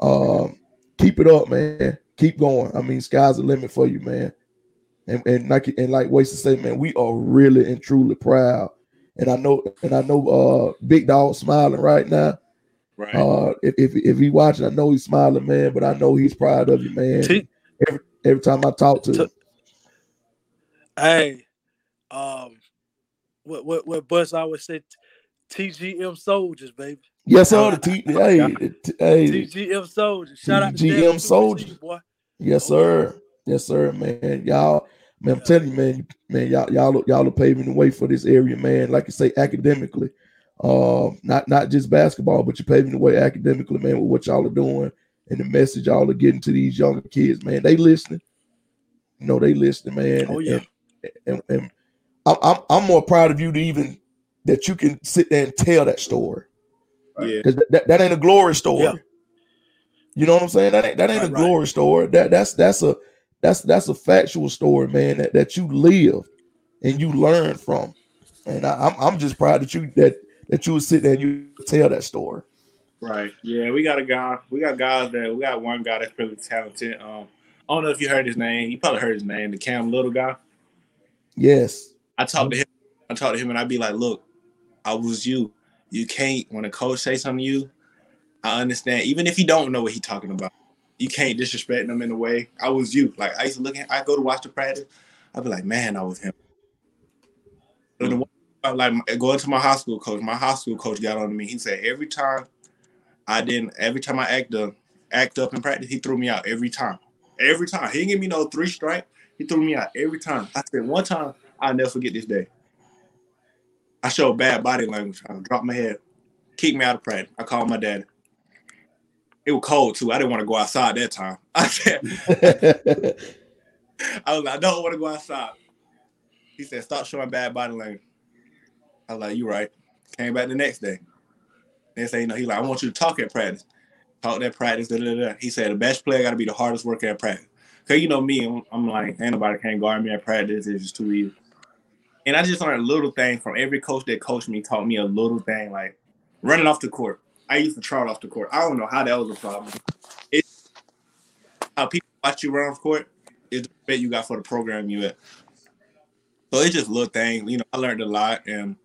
Um, keep it up, man. Keep going. I mean, sky's the limit for you, man. And, and like and like Waste to say, man, we are really and truly proud. And I know and I know uh Big Dog smiling right now. Right. Uh if if, if he watching, I know he's smiling, man, but I know he's proud of you, man. T- every every time I talk to t- him. Hey, um what what what Bus always said TGM soldiers, baby. Yes, sir. The T, hey, hey, TGM soldiers. Shout out to GM soldiers, boy. Yes, sir. Yes, sir, man. Y'all, man, I'm telling you, man, man, y'all, y'all, y'all are paving the way for this area, man. Like you say, academically, uh, not not just basketball, but you're paving the way academically, man, with what y'all are doing and the message y'all are getting to these younger kids, man. They listening, you know, they listening, man. Oh yeah. And, and, and I'm, I'm I'm more proud of you to even that you can sit there and tell that story. Yeah. Because that, that ain't a glory story. Yeah. You know what I'm saying? That ain't that ain't Right, a right. glory story. That that's that's a that's that's a factual story, man. That, that you live and you learn from. And I, I'm I'm just proud that you that that you would sit there and you tell that story. Right. Yeah, we got a guy. We got guys that we got one guy that's really talented. Um, I don't know if you heard his name. You probably heard his name, the Cam Little guy. Yes. I talked to him. I talked to him, and I'd be like, "Look, I was you. You can't when a coach say something to you. I understand, even if you don't know what he's talking about. You can't disrespect them in a way. I was you. Like I used to look at. I go to watch the practice. I'd be like, man, I was him. Mm. One- like going to my high school coach. My high school coach got on to me. He said every time I didn't. Every time I act up, act up in practice, he threw me out every time. Every time. He didn't give me no three strike. He threw me out every time. I said one time, I'll never forget this day. I showed bad body language. I dropped my head, kicked me out of practice. I called my dad. It was cold too. I didn't want to go outside that time. *laughs* I said, *laughs* I was like, I don't want to go outside. He said, stop showing bad body language. I was like, you right. Came back the next day. They say, you know, he like, I want you to talk at practice. Talk at practice. Da, da, da. He said, the best player got to be the hardest worker at practice. Cause you know me, I'm, I'm like, ain't nobody can guard me at practice. It's just too easy. And I just learned little things from every coach that coached me, taught me a little thing like running off the court. I used to trot off the court. I don't know how that was a problem. It's how people watch you run off court is the bet you got for the program you at. So it's just little things. You know, I learned a lot and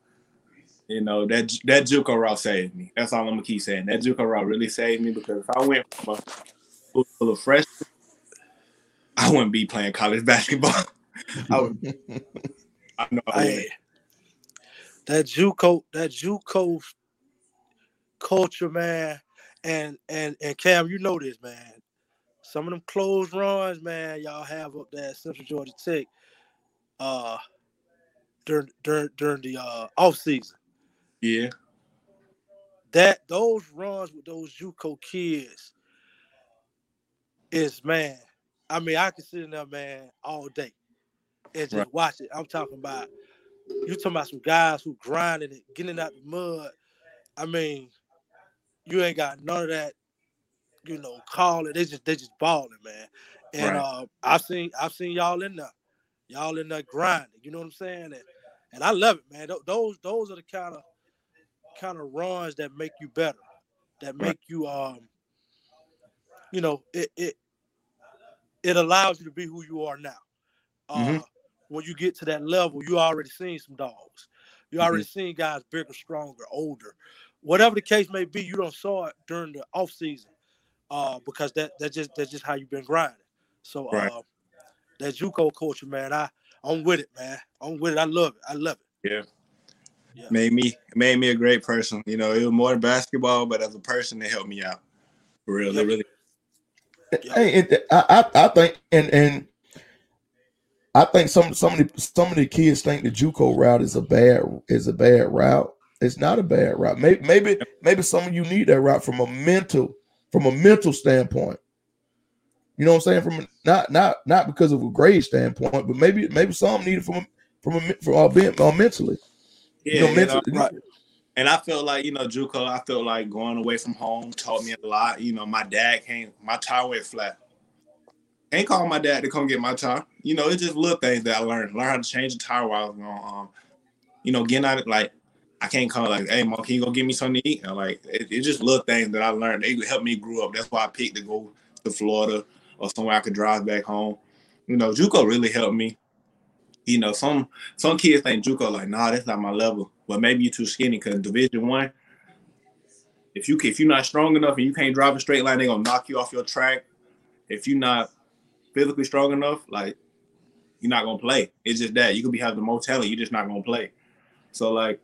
you know that that JUCO route saved me. That's all I'm gonna keep saying. That JUCO route really saved me because if I went from a school full of freshmen, I wouldn't be playing college *laughs* basketball. I would. *laughs* I know. I wouldn't. Hey, that JUCO, that JUCO culture, man, and and and Cam, you know this, man. Some of them closed runs, man, y'all have up there at Central Georgia Tech, uh, during during during the uh off season. Yeah. That those runs with those JUCO kids is man. I mean, I can sit in there, man, all day and just Right. watch it. I'm talking about you talking about some guys who grinding it, getting out the mud. I mean, you ain't got none of that, you know, calling. They just they just balling, man. And Right. uh I've seen I've seen y'all in there. Y'all in there grinding. You know what I'm saying? And, and I love it, man. Tho- Those those are the kind of kind of runs that make you better, that Right. make you um, you know, it it it allows you to be who you are now. Uh, Mhm. When you get to that level, you already seen some dogs. You already Mm-hmm. seen guys bigger, stronger, older, whatever the case may be. You don't saw it during the off season, uh, because that that's just that's just how you've been grinding. So Right. uh, that JUCO culture, man, I I'm with it, man. I'm with it. I love it. I love it. Yeah. Yeah. Made me made me a great person. You know, it was more than basketball, but as a person, it helped me out. For real. They Yep. really Hey, it, I, I I think and and I think some some of the some of the kids think the JUCO route is a bad is a bad route. It's not a bad route. Maybe maybe maybe some of you need that route from a mental from a mental standpoint. You know what I'm saying? From not not not because of a grade standpoint, but maybe maybe some need it from a, from a from uh, being uh, mentally. yeah, you know, you mentally. know, And I felt like, you know, JUCO, I felt like going away from home taught me a lot. You know, my dad came, my tire went flat. Ain't calling my dad to come get my tire. You know, it's just little things that I learned. Learn how to change the tire while I was going. Um, you know, getting out of like, I can't call like, hey, mom, can you go get me something to eat? And like, it, it's just little things that I learned. They helped me grow up. That's why I picked to go to Florida or somewhere I could drive back home. You know, JUCO really helped me. You know, some some kids think JUCO like, nah, that's not my level. But maybe you're too skinny because Division One. If you if you're not strong enough and you can't drive a straight line, they're gonna knock you off your track. If you're not physically strong enough, like you're not gonna play. It's just that you could be having the most talent, you're just not gonna play. So like,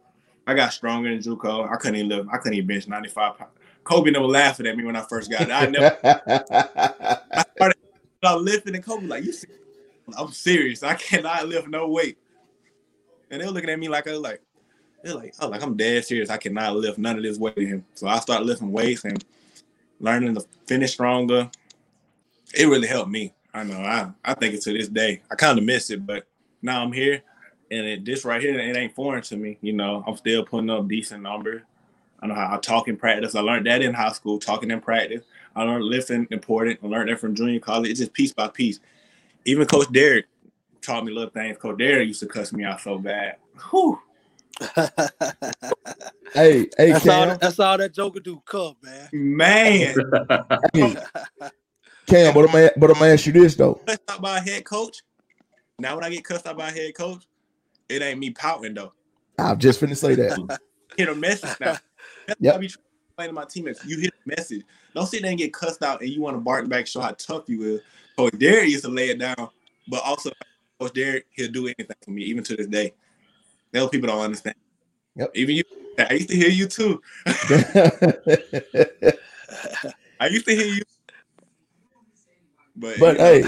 I got stronger in JUCO. I couldn't even live. I couldn't even bench 95 pounds. Kobe never laughing at me when I first got it. I never. *laughs* I started I lifting and Kobe like, you serious? I'm serious. I cannot lift no weight. And they were looking at me like I was like, they're like, oh, like I'm dead serious. I cannot lift none of this weight in. So I started lifting weights and learning to finish stronger. It really helped me. I know. I, I think it to this day. I kind of miss it, but now I'm here, and it, this right here, it ain't foreign to me. You know, I'm still putting up decent numbers. I know how I talk in practice. I learned that in high school, talking in practice. I learned lifting important. I learned that from junior college. It's just piece by piece. Even Coach Derek taught me little things. Coach Derek used to cuss me out so bad. Whew. *laughs* Hey, hey, That's all, Cam, that's all that Joker do, cup, man. Man, *laughs* hey, Cam, but I'm gonna, but I'm gonna ask you this though. cussed out by a head coach. Now when I get cussed out by a head coach, it ain't me pouting though. I'm just finna say that. *laughs* Hit a message now. That's Yep. what I be trying to explain to my teammates. You hit a message. Don't sit there and get cussed out and you want to bark back, show how tough you is. Coach Derek used to lay it down, but also Coach Derek, he'll do anything for me, even to this day. Those people don't understand. Yep. Even you, I used to hear you too. *laughs* *laughs* I used to hear you. But, but hey,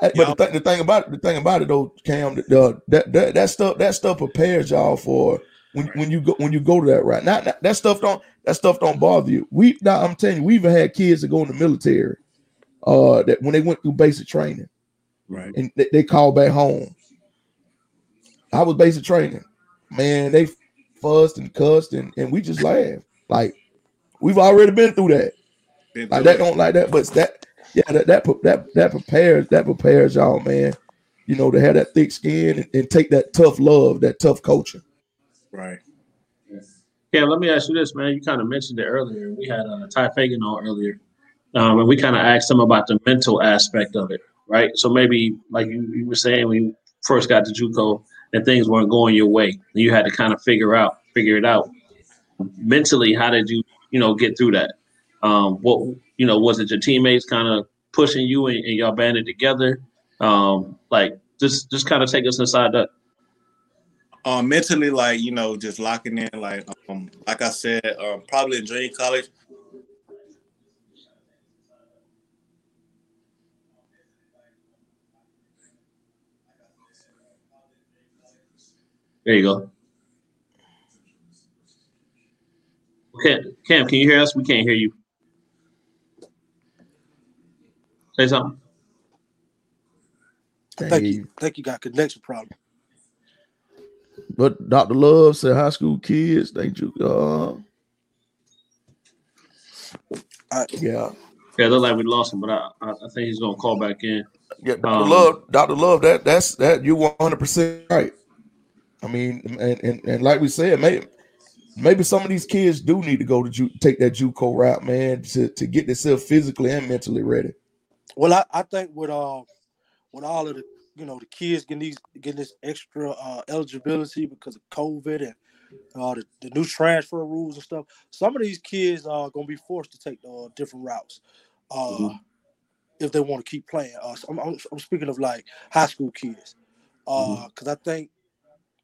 But the, th- the thing about it, the thing about it though, Cam, that, that that stuff that stuff prepares y'all for when when you go when you go to that right. Not, not- that stuff don't that stuff don't bother you. We now I'm telling you, we even had kids that go in the military, uh, that when they went through basic training right. and they, they called back home. I was basic training, man. They fussed and cussed and, and we just laughed. Like we've already been through that. Been Like through that it. don't like that, but that yeah, that that that that prepares that prepares y'all, man. You know, to have that thick skin and, and take that tough love, that tough coaching. Right. Yeah, let me ask you this, man. You kind of mentioned it earlier. We had uh, Ty Fagan on earlier, um, and we kind of asked him about the mental aspect of it, right? So maybe, like you, you were saying, when you first got to JUCO and things weren't going your way, and you had to kind of figure out, figure it out mentally. How did you, you know, get through that? Um, what, you know, was it your teammates kind of pushing you and, and y'all banded together? Um, like, just, just kind of take us inside that. um mentally like you know just locking in like um like i said um probably in junior college There you go. Cam, Cam, can you hear us? We can't hear you. Say something. Thank Hey, you. think you got connection problem. But Dr. Love said high school kids, they ju- uh I- yeah. Yeah, look like we lost him, but I, I, I think he's gonna call back in. Yeah, Dr. Um, Love, Dr. Love, that that's that you 100 percent right. I mean, and, and and like we said, maybe maybe some of these kids do need to go to Ju- take that JUCO route, man, to, to get themselves physically and mentally ready. Well, I, I think with uh with all of the you know the kids getting these getting this extra uh, eligibility because of COVID and uh, the, the new transfer rules and stuff, some of these kids are gonna be forced to take uh, different routes uh, Mhm. if they want to keep playing. Uh, so I'm, I'm, I'm speaking of like high school kids because I think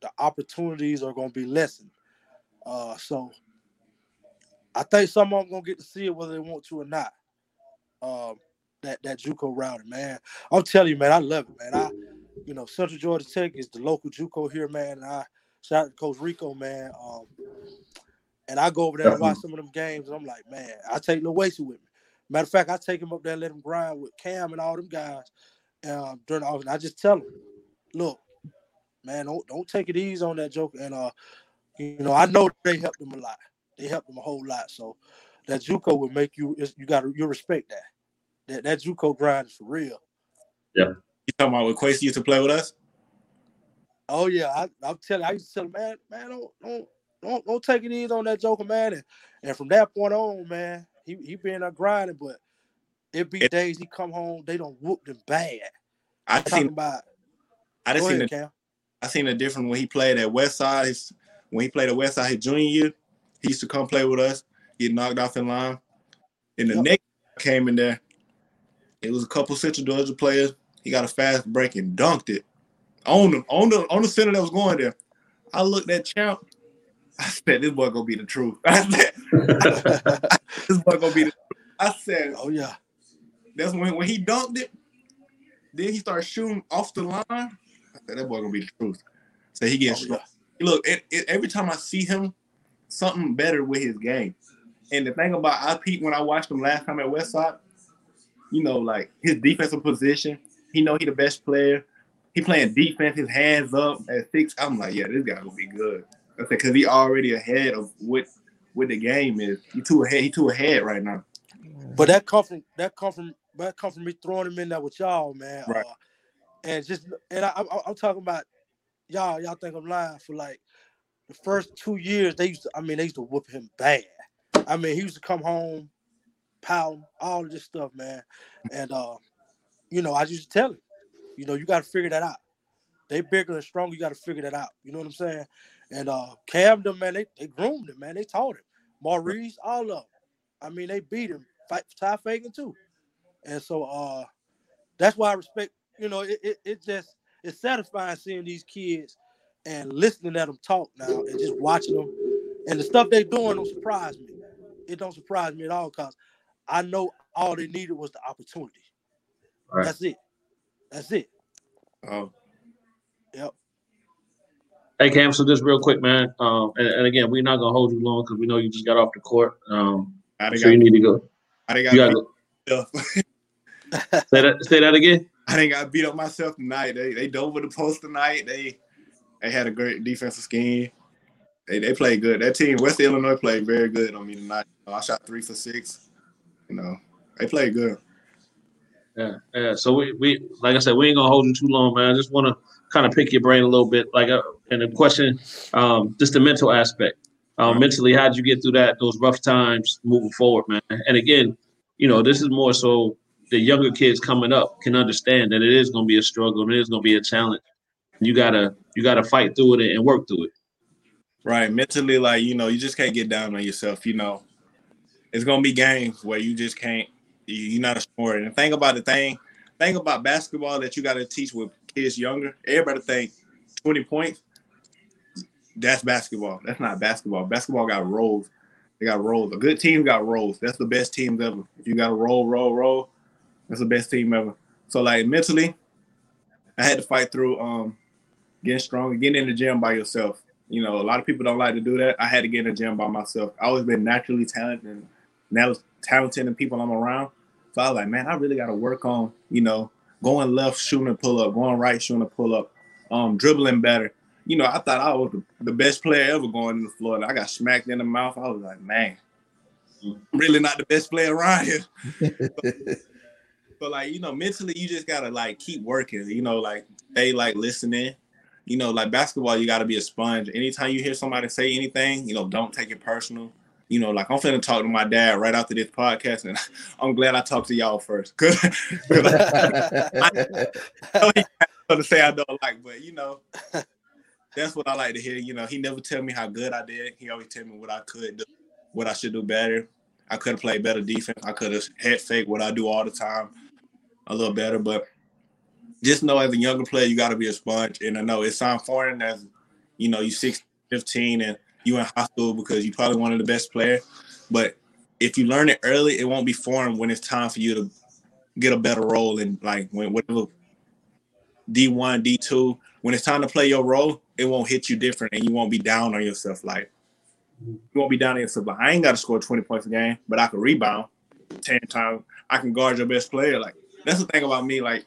the opportunities are gonna be lessened. Uh, so I think some of them gonna get to see it whether they want to or not. Um, that that JUCO routing, man. I'm telling you, man, I love it, man. I, you know, Central Georgia Tech is the local JUCO here, man. And I shout out to Coach Rico, man. Um, and I go over there and watch some of them games, and I'm like, man, I take Lil Wasey with me. Matter of fact, I take him up there, and let him grind with Cam and all them guys um, during the off. And I just tell him, look, man, don't don't take it easy on that joke. And uh, you know, I know they helped him a lot. They helped him a whole lot. So that JUCO will make you you got to you respect that. That that JUCO grind is for real. Yeah. You talking about when Quasi used to play with us Oh yeah, I, I'm telling. I used to tell him, man, man, don't don't don't, don't take it easy on that Joker, man. And, and from that point on, man, he he been there grinding, but it be It- days he come home, they don't whoop him bad. i Talking seen about i go just seen ahead, a, Cam. i seen a different when he played at west side his, when he played at west side his junior year he used to come play with us get knocked off in line and the Yep. next came in there it was a couple central georgia players he got a fast break and dunked it on the on the on the center that was going there i looked at champ i said this boy gonna be the truth *laughs* i said *laughs* this boy gonna be the truth. i said oh yeah, that's when when he dunked it. Then he started shooting off the line. I said, that boy gonna be the truth. So he oh, gets yeah. look. It, it, every time I see him, something better with his game. And the thing about I peeped when I watched him last time at Westside, you know, like his defensive position. He know he the best player. He playing defense, his hands up at six. I'm like, yeah, this guy gonna be good. I said because he already ahead of what with the game is. He too ahead. He too ahead right now. But that come from that come from that come from me throwing him in there with y'all, man. Right. Uh, and just and I, I, I'm talking about y'all. Y'all think I'm lying for like the first two years. They used to. I mean, they used to whoop him bad. I mean, he used to come home, pound all of this stuff, man. And uh, you know, I to tell him, you know, you got to figure that out. They bigger and stronger. You got to figure that out. You know what I'm saying? And uh, Cam, them man, they, they groomed him, man. They taught him. Maurice, all of them. I mean, they beat him. Fight Ty Fagan too. And so uh, that's why I respect. You know, it, it, it just it's satisfying seeing these kids and listening at them talk now and just watching them and the stuff they're doing don't surprise me. It don't surprise me at all because I know all they needed was the opportunity. Right. That's it. That's it. Oh, Yep. Hey Cam, so just real quick, man. Um, and, and again, we're not gonna hold you long because we know you just got off the court. Um, I done so you need to go. I done You got gotta beat go. up. Say that. Say that again. I didn't got beat up myself tonight. They they dove with the post tonight. They they had a great defensive scheme. They they played good. That team, West Illinois, played very good on me tonight. I shot three for six. You know, they played good. Yeah, yeah. So we, we like I said, we ain't gonna hold you too long, man. I just want to kind of pick your brain a little bit, like, uh, and the question, um, just the mental aspect. Um, mentally, how did you get through that those rough times moving forward, man? And again, you know, this is more so the younger kids coming up can understand that it is gonna be a struggle and it is gonna be a challenge. You gotta you gotta fight through it and work through it. Right. Mentally, like, you know, you just can't get down on yourself. You know, it's gonna be games where you just can't you- you're not a scorer. And think about the thing, think about basketball that you gotta teach with kids younger. Everybody think 20 points. That's basketball. That's not basketball. Basketball got roles. They got roles. A good team got roles. That's the best teams ever. If you got a roll, roll, roll, that's the best team ever. So like mentally, I had to fight through um getting strong, getting in the gym by yourself. You know, a lot of people don't like to do that. I had to get in the gym by myself. I always been naturally talented and now it's talented and people I'm around. So I was like, man, I really got to work on, you know, going left, shooting a pull up, going right, shooting a pull up, um, dribbling better. You know, I thought I was the- best player ever going in the floor. I got smacked in the mouth. I was like, man, I'm really not the best player around here. *laughs* But like, you know, mentally you just gotta like keep working, you know, like they like listening. You know, like basketball, you gotta be a sponge. Anytime you hear somebody say anything, you know, don't take it personal. You know, like I'm finna talk to my dad right after this podcast, and *laughs* I'm glad I talked to y'all first. Cause, *laughs* I know he got something to say I don't like, but you know, that's what I like to hear. You know, he never tell me how good I did. He always tell me what I could do, what I should do better. I could have played better defense. I could have head fake what I do all the time a little better. But just know as a younger player, you got to be a sponge. And I know it sounds foreign as, you know, you 16, 15 and you in high school because you probably one of the best player. But if you learn it early, it won't be foreign when it's time for you to get a better role in like when whatever D1, D2, when it's time to play your role, it won't hit you different and you won't be down on yourself. Like you won't be down on yourself. Like I ain't got to score 20 points a game, but I can rebound 10 times. I can guard your best player. Like that's the thing about me. Like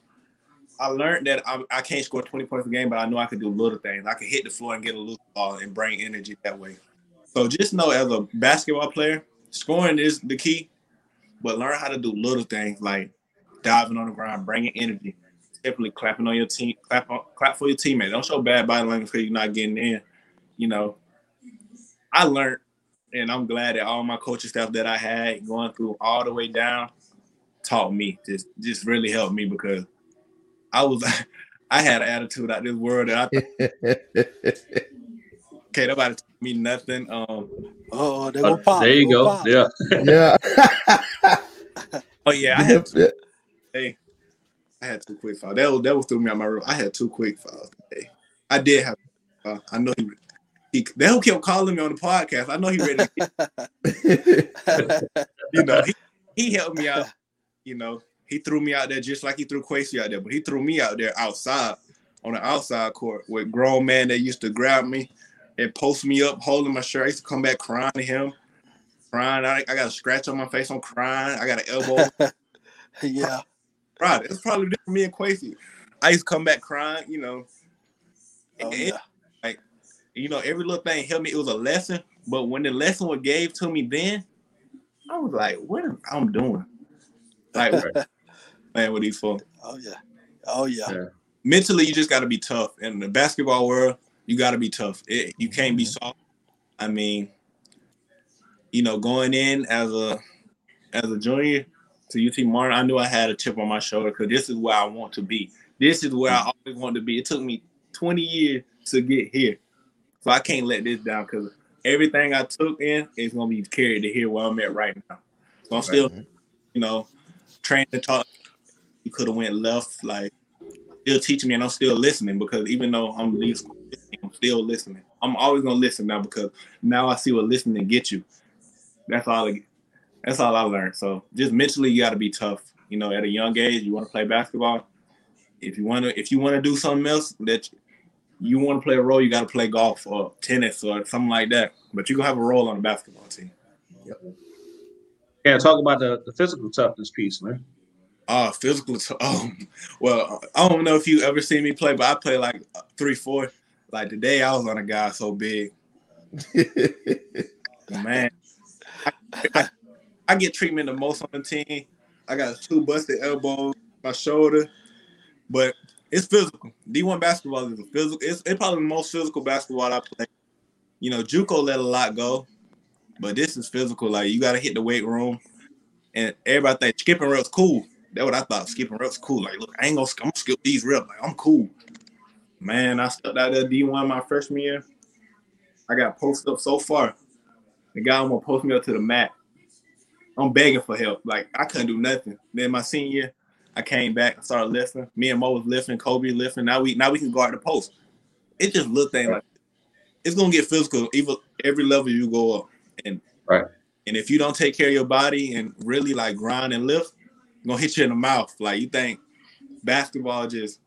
I learned that I, I can't score 20 points a game, but I know I can do little things. I can hit the floor and get a loose ball and bring energy that way. So just know as a basketball player, scoring is the key, but learn how to do little things like diving on the ground, bringing energy, simply clapping on your team, clap on, clap for your teammate. Don't show bad body language because you're not getting in. You know, I learned, and I'm glad that all my coaching staff that I had going through all the way down taught me. Just just really helped me because I was *laughs* I had an attitude out this world that I thought, *laughs* okay, nobody taught me nothing. Um, Oh, they Uh, pop. there you go. pop. Yeah. yeah. *laughs* oh yeah, I had hey, I had two quick files. That was that was threw me out my room. I had two quick files today. I did have. Uh, I know he. He, they who kept calling me on the podcast. I know he ready. To, you know, he, he helped me out. You know, he threw me out there just like he threw Quasi out there, but he threw me out there outside on the outside court with grown men that used to grab me and post me up, holding my shirt. I used to come back crying to him, crying. I, I got a scratch on my face. I'm crying. I got an elbow. *laughs* yeah. Right. It's probably different me and Quasi. I used to come back crying, you know. Oh, yeah. you know, every little thing helped me. It was a lesson. But when the lesson was gave to me then, I was like, what am I doing? Like *laughs* playing with these folks. Oh yeah. Oh yeah. Yeah. Mentally, you just gotta be tough. In the basketball world, you gotta be tough. It, you mm-hmm. can't be soft. I mean, you know, going in as a as a junior to UT Martin, I knew I had a chip on my shoulder because this is where I want to be. This is where I mm-hmm. always wanted to be. It took me 20 years to get here. So I can't let this down because everything I took in is gonna be carried to here where I'm at right now. So I'm still, you know, training to talk. You could have went left, like still teaching me, and I'm still listening because even though I'm least, I'm still listening. I'm always gonna listen now because now I see what listening get you. That's all. I, that's all I learned. So just mentally, you got to be tough. You know, at a young age, you want to play basketball. If you want to, if you want to do something else that you want to play a role, you got to play golf or tennis or something like that. But you gonna have a role on the basketball team. Yep. Yeah, talk about the, the physical toughness piece, man. Ah, physical. T- *laughs* oh, well, I don't know if you ever seen me play, but I play like three, four. Like today, I was on a guy so big, *laughs* man. I, I, I get treatment the most on the team. I got two busted elbows, my shoulder, but it's physical. D1 basketball is a physical. It's, it's probably the most physical basketball I play. You know, JUCO let a lot go, but this is physical. Like you got to hit the weight room, and everybody think skipping rope's cool. That's what I thought. Skipping reps cool. Like, look, I ain't gonna, I'm gonna skip these reps. Like, I'm cool. Man, I stepped out of D1 my freshman year. I got posted up so far. The guy gonna post me up to the mat. I'm begging for help. Like I couldn't do nothing. Then my senior year, I came back, I started lifting. Me and Mo was lifting, Kobe lifting. Now we now we can guard the post. It just looked thing like it's gonna get physical even every level you go up. And Right. and if you don't take care of your body and really like grind and lift, gonna hit you in the mouth. Like you think basketball just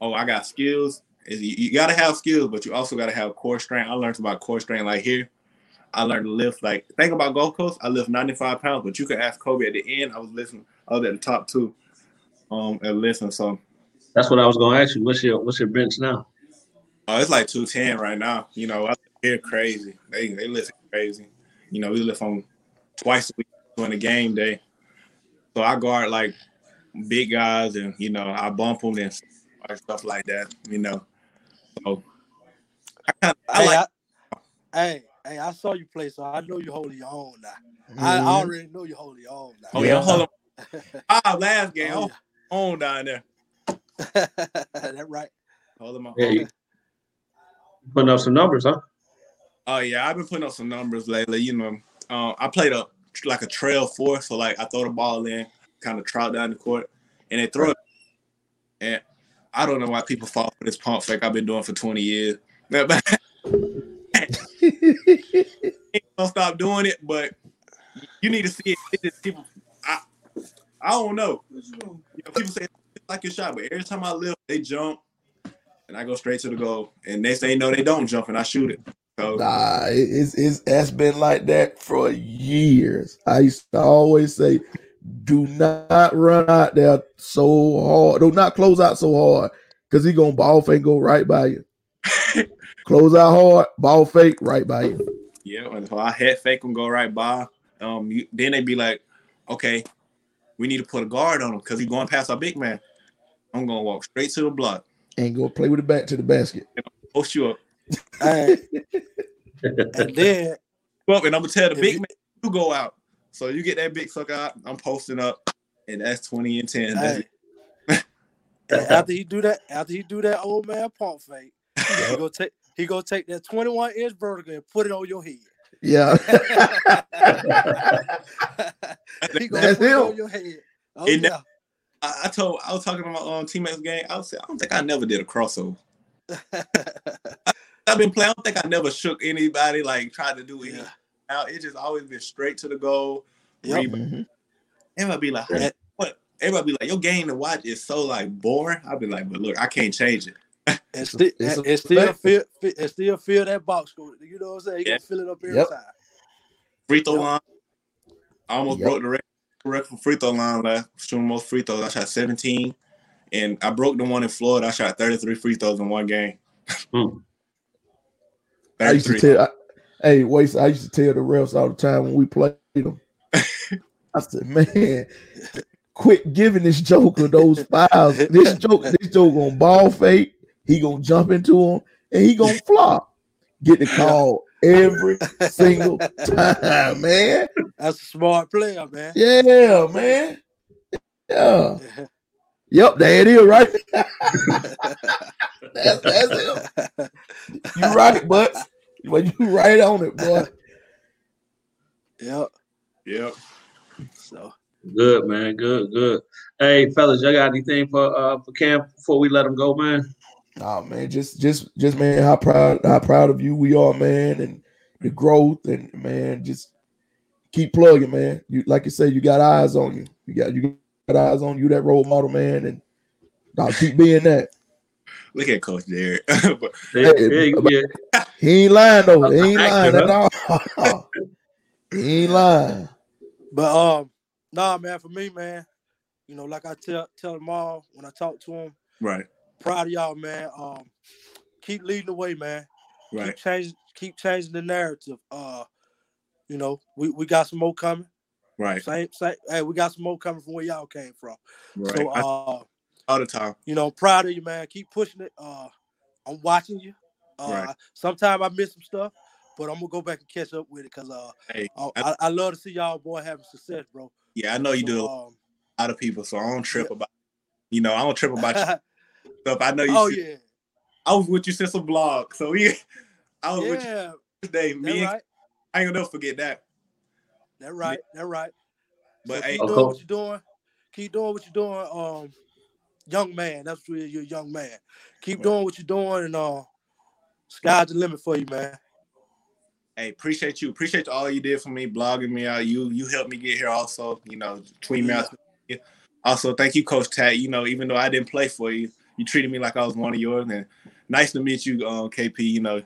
oh I got skills. Is you, gotta have skills, but you also gotta have core strength. I learned about core strength like here. I learned to lift like think about Gold Coast. I lift 95 pounds, but you could ask Kobe at the end. I was listening. I was at the top two, um, and listen. So That's what I was gonna ask you. What's your what's your bench now? Oh, it's like 210 right now. You know, I hear crazy. They they listen crazy. You know, we lift on twice a week during the game day. So I guard like big guys, and you know, I bump them and stuff like that. You know, so I kind of I hey, like. I, hey, hey, I saw you play, so I know you holding your own now. I, I Mhm. already know you holding your own now. Oh yeah, Yeah. hold on. Ah, last game, Oh, oh, on down there. *laughs* that right. Hold them up. Yeah, putting up some numbers, huh? Oh yeah, I've been putting up some numbers lately. You know, uh, I played a like a trail four, so like I throw the ball in, kind of trot down the court, and they throw it. And I don't know why people fall for this pump fake I've been doing for 20 years. *laughs* don't stop doing it, but you need to see it. It people, I, I don't know. You know, people say it's like your shot, but every time I lift, they jump, and I go straight to the goal. And they say no, they don't jump, and I shoot it. Nah, it's it's it's been like that for years. I used to always say, do not run out there so hard. Do not close out so hard because he gonna ball fake go right by you. *laughs* close out hard, ball fake right by you. Yeah, and so I head fake them, go right by. Um, you, then they'd be like, okay, we need to put a guard on him because he's going past our big man. I'm gonna walk straight to the block, And go play with the back to the basket. post you up, Hey, *laughs* and then up, and I'm gonna tell the big you- man you go out. So you get that big sucker out. I'm posting up, and that's 20 and 10. That's Hey. And after he do that, after he do that old man pump fake, he go take he go take that 21 inch vertical and put it on your head. Yeah. *laughs* he go That's put it on your head. Oh And yeah. I, I told I was talking to my um, teammates game. I was saying, I don't think I never did a crossover. *laughs* I've been playing. I don't think I never shook anybody, like tried to do it. Yeah. Out. It just always been straight to the goal. Yep. rebound. Mhm. Everybody be like, Yeah. what? Everybody be like, your game to watch is so like boring. I'll be like, but look, I can't change it. and, sti- it's and, a and still fact. feel, fi- and still feel that box score. You know what I'm saying? He Yeah. gonna fill it up every Yep. time. Free throw Yep. line. I almost Yep. broke the record, record for free throw line last shooting most free throws. I shot 17. And I broke the one in Florida. I shot 33 free throws in one game. Hmm. I used to tell, I, hey, wait, I used to tell the refs all the time when we played them. *laughs* I said, man, quit giving this joker those fouls. This joke, this joke gonna ball fake. He gonna jump into him and he gonna flop. Get the call every single time, man. That's a smart player, man. Yeah, man. Yeah. *laughs* Yep, there it is, right? *laughs* that's, that's it. You right, but but you right on it, boy. *laughs* Yep. Yep. So Good man, good, good. Hey, fellas, y'all got anything for uh for camp before we let him go, man? Oh man, just just just man, how proud how proud of you we are, man, and the growth and man, just keep plugging, man. You like you said, you got eyes on you. You got you got eyes on you, that role model, man, and nah, keep being that. Look at Coach Derek. *laughs* but Yeah, Hey, yeah, yeah. He ain't lying though. He ain't lying at all. *laughs* he ain't lying. But um, nah, man, for me, man, you know, like I tell tell them all when I talk to them, right, proud of y'all, man. Um, keep leading the way, man. right. Keep changing, keep changing the narrative. Uh, you know, we, we got some more coming. Right, Same, same. Hey, we got some more coming from where y'all came from. right. So, uh, all the time. you know, I'm proud of you, man. Keep pushing it. Uh, I'm watching you. Uh, Right. sometimes I miss some stuff, but I'm gonna go back and catch up with it because uh, Hey, I, I- I, I love to see y'all boy having success, bro. yeah, I know you So, do a um, lot of people, so I don't trip about. You know, I don't trip about *laughs* your stuff. I know you. oh see- yeah, I was with you since a blog, so we. *laughs* I was with you today. that Me, and, right, I ain't gonna forget that. that right, that right. But so hey, keep Okay. doing what you're doing. Keep doing what you're doing. Um, young man, that's really you're a young man. Keep doing what you're doing, and uh, sky's the limit for you, man. hey, appreciate you. Appreciate all you did for me, blogging me out. You you helped me get here also. You know, tweet me out. Also, thank you, Coach Tat. You know, even though I didn't play for you, you treated me like I was one of yours. And nice to meet you, um, KP. You know,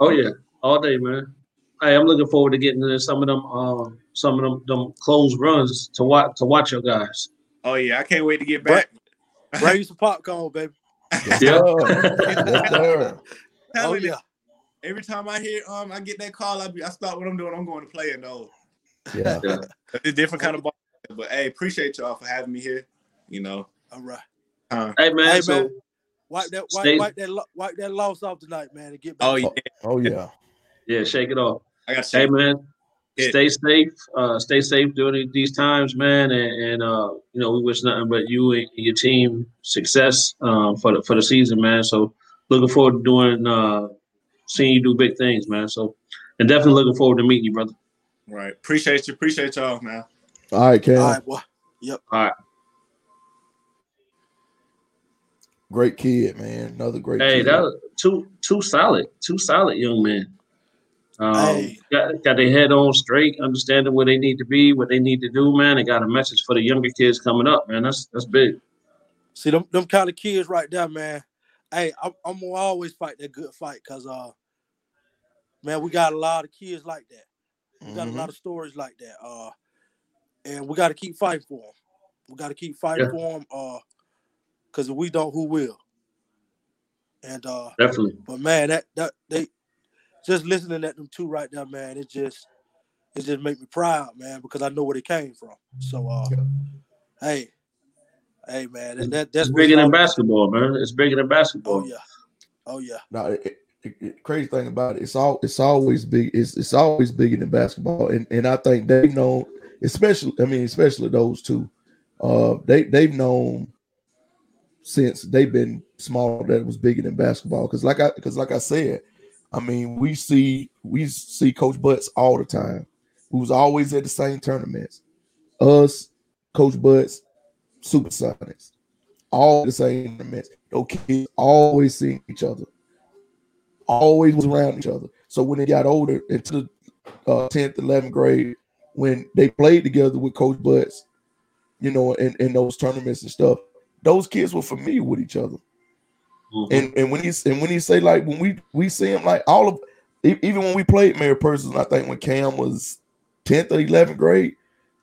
Oh yeah, all day, man. Hey, I'm looking forward to getting into some of them, um, some of them, them close runs to watch to watch your guys. oh yeah, I can't wait to get Right. back. Bring you some popcorn, baby. Yes, Yeah. Yes, sir. *laughs* Oh yeah, Every time I hear um I get that call, I be I start what I'm doing. I'm going to play and those. Yeah. Yeah. *laughs* It's a different kind of ball. But hey, appreciate y'all for having me here. You know, all right. uh, Hey man, Hey, so man. Wipe that, wipe, wipe that, wipe that loss off tonight, man, and get back. oh yeah, Oh yeah. yeah, shake it off. I got Hey you. man, Yeah. stay safe. Uh, stay safe during these times, man. And, and uh, you know, we wish nothing but you and your team success um, for the for the season, man. So looking forward to doing uh, seeing you do big things, man. So and definitely looking forward to meeting you, brother. Right, appreciate you. Appreciate y'all, man. All right, Cam. All right, boy. Yep. All right. Great kid, man. Another great Hey, kid. that was two two solid, two solid young men. Um, Hey. got, got their head on straight, understanding where they need to be, what they need to do, man. They got a message for the younger kids coming up, man. That's that's big. See them, them kind of kids right there, man. Hey, I'm, I'm gonna always fight that good fight, cause uh, man, we got a lot of kids like that. We got Mhm. a lot of stories like that. Uh, and we got to keep fighting for them. We got to keep fighting Yeah. for them. Uh, cause if we don't, who will? And uh, Definitely. but man, that that they just listening at them two right there, man. It just it just make me proud, man, because I know where they came from. So uh, hey, hey, man, and that that's It's bigger than basketball, man. It's bigger than basketball. Oh yeah, oh yeah. No, it, it, it- crazy thing about it, it's all it's always big. It's it's always bigger than basketball, and and I think they know, especially. I mean, especially those two. Uh, they they've known since they've been small that it was bigger than basketball. Because like I because like I said, I mean, we see we see Coach Butts all the time, who's always at the same tournaments. Us, Coach Butts, Super Sonics, all the same tournaments. Those kids always seeing each other always was around each other. So when they got older into the uh, 10th, 11th grade, when they played together with Coach Butts, you know, in, in those tournaments and stuff, those kids were familiar with each other. Mhm. And and when he's and when he say like when we we see him like all of even when we played Mary Persons, I think when Cam was 10th or 11th grade,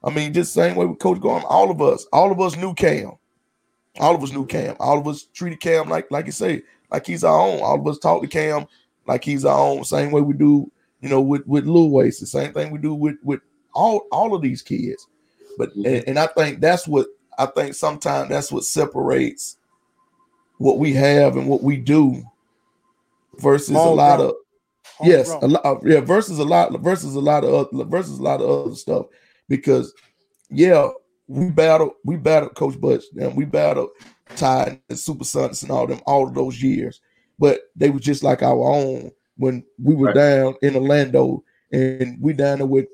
I mean, just same way with Coach Garman, all of us, all of us knew Cam. All of us knew Cam. All of us treated Cam like like you say, like he's our own. All of us talked to Cam like he's our own. Same way we do, you know, with with Lou Waste. The same thing we do with with all all of these kids. But Mhm. and, and I think that's what I think sometimes that's what separates what we have and what we do versus a lot of yes, a Homegrown. lot uh, yeah versus a lot versus a lot of other, versus a lot of other stuff because yeah we battled we battled Coach Butch and we battled Ty and Super Sons and all them all of those years, but they were just like our own when we were Right. down in Orlando and we down there with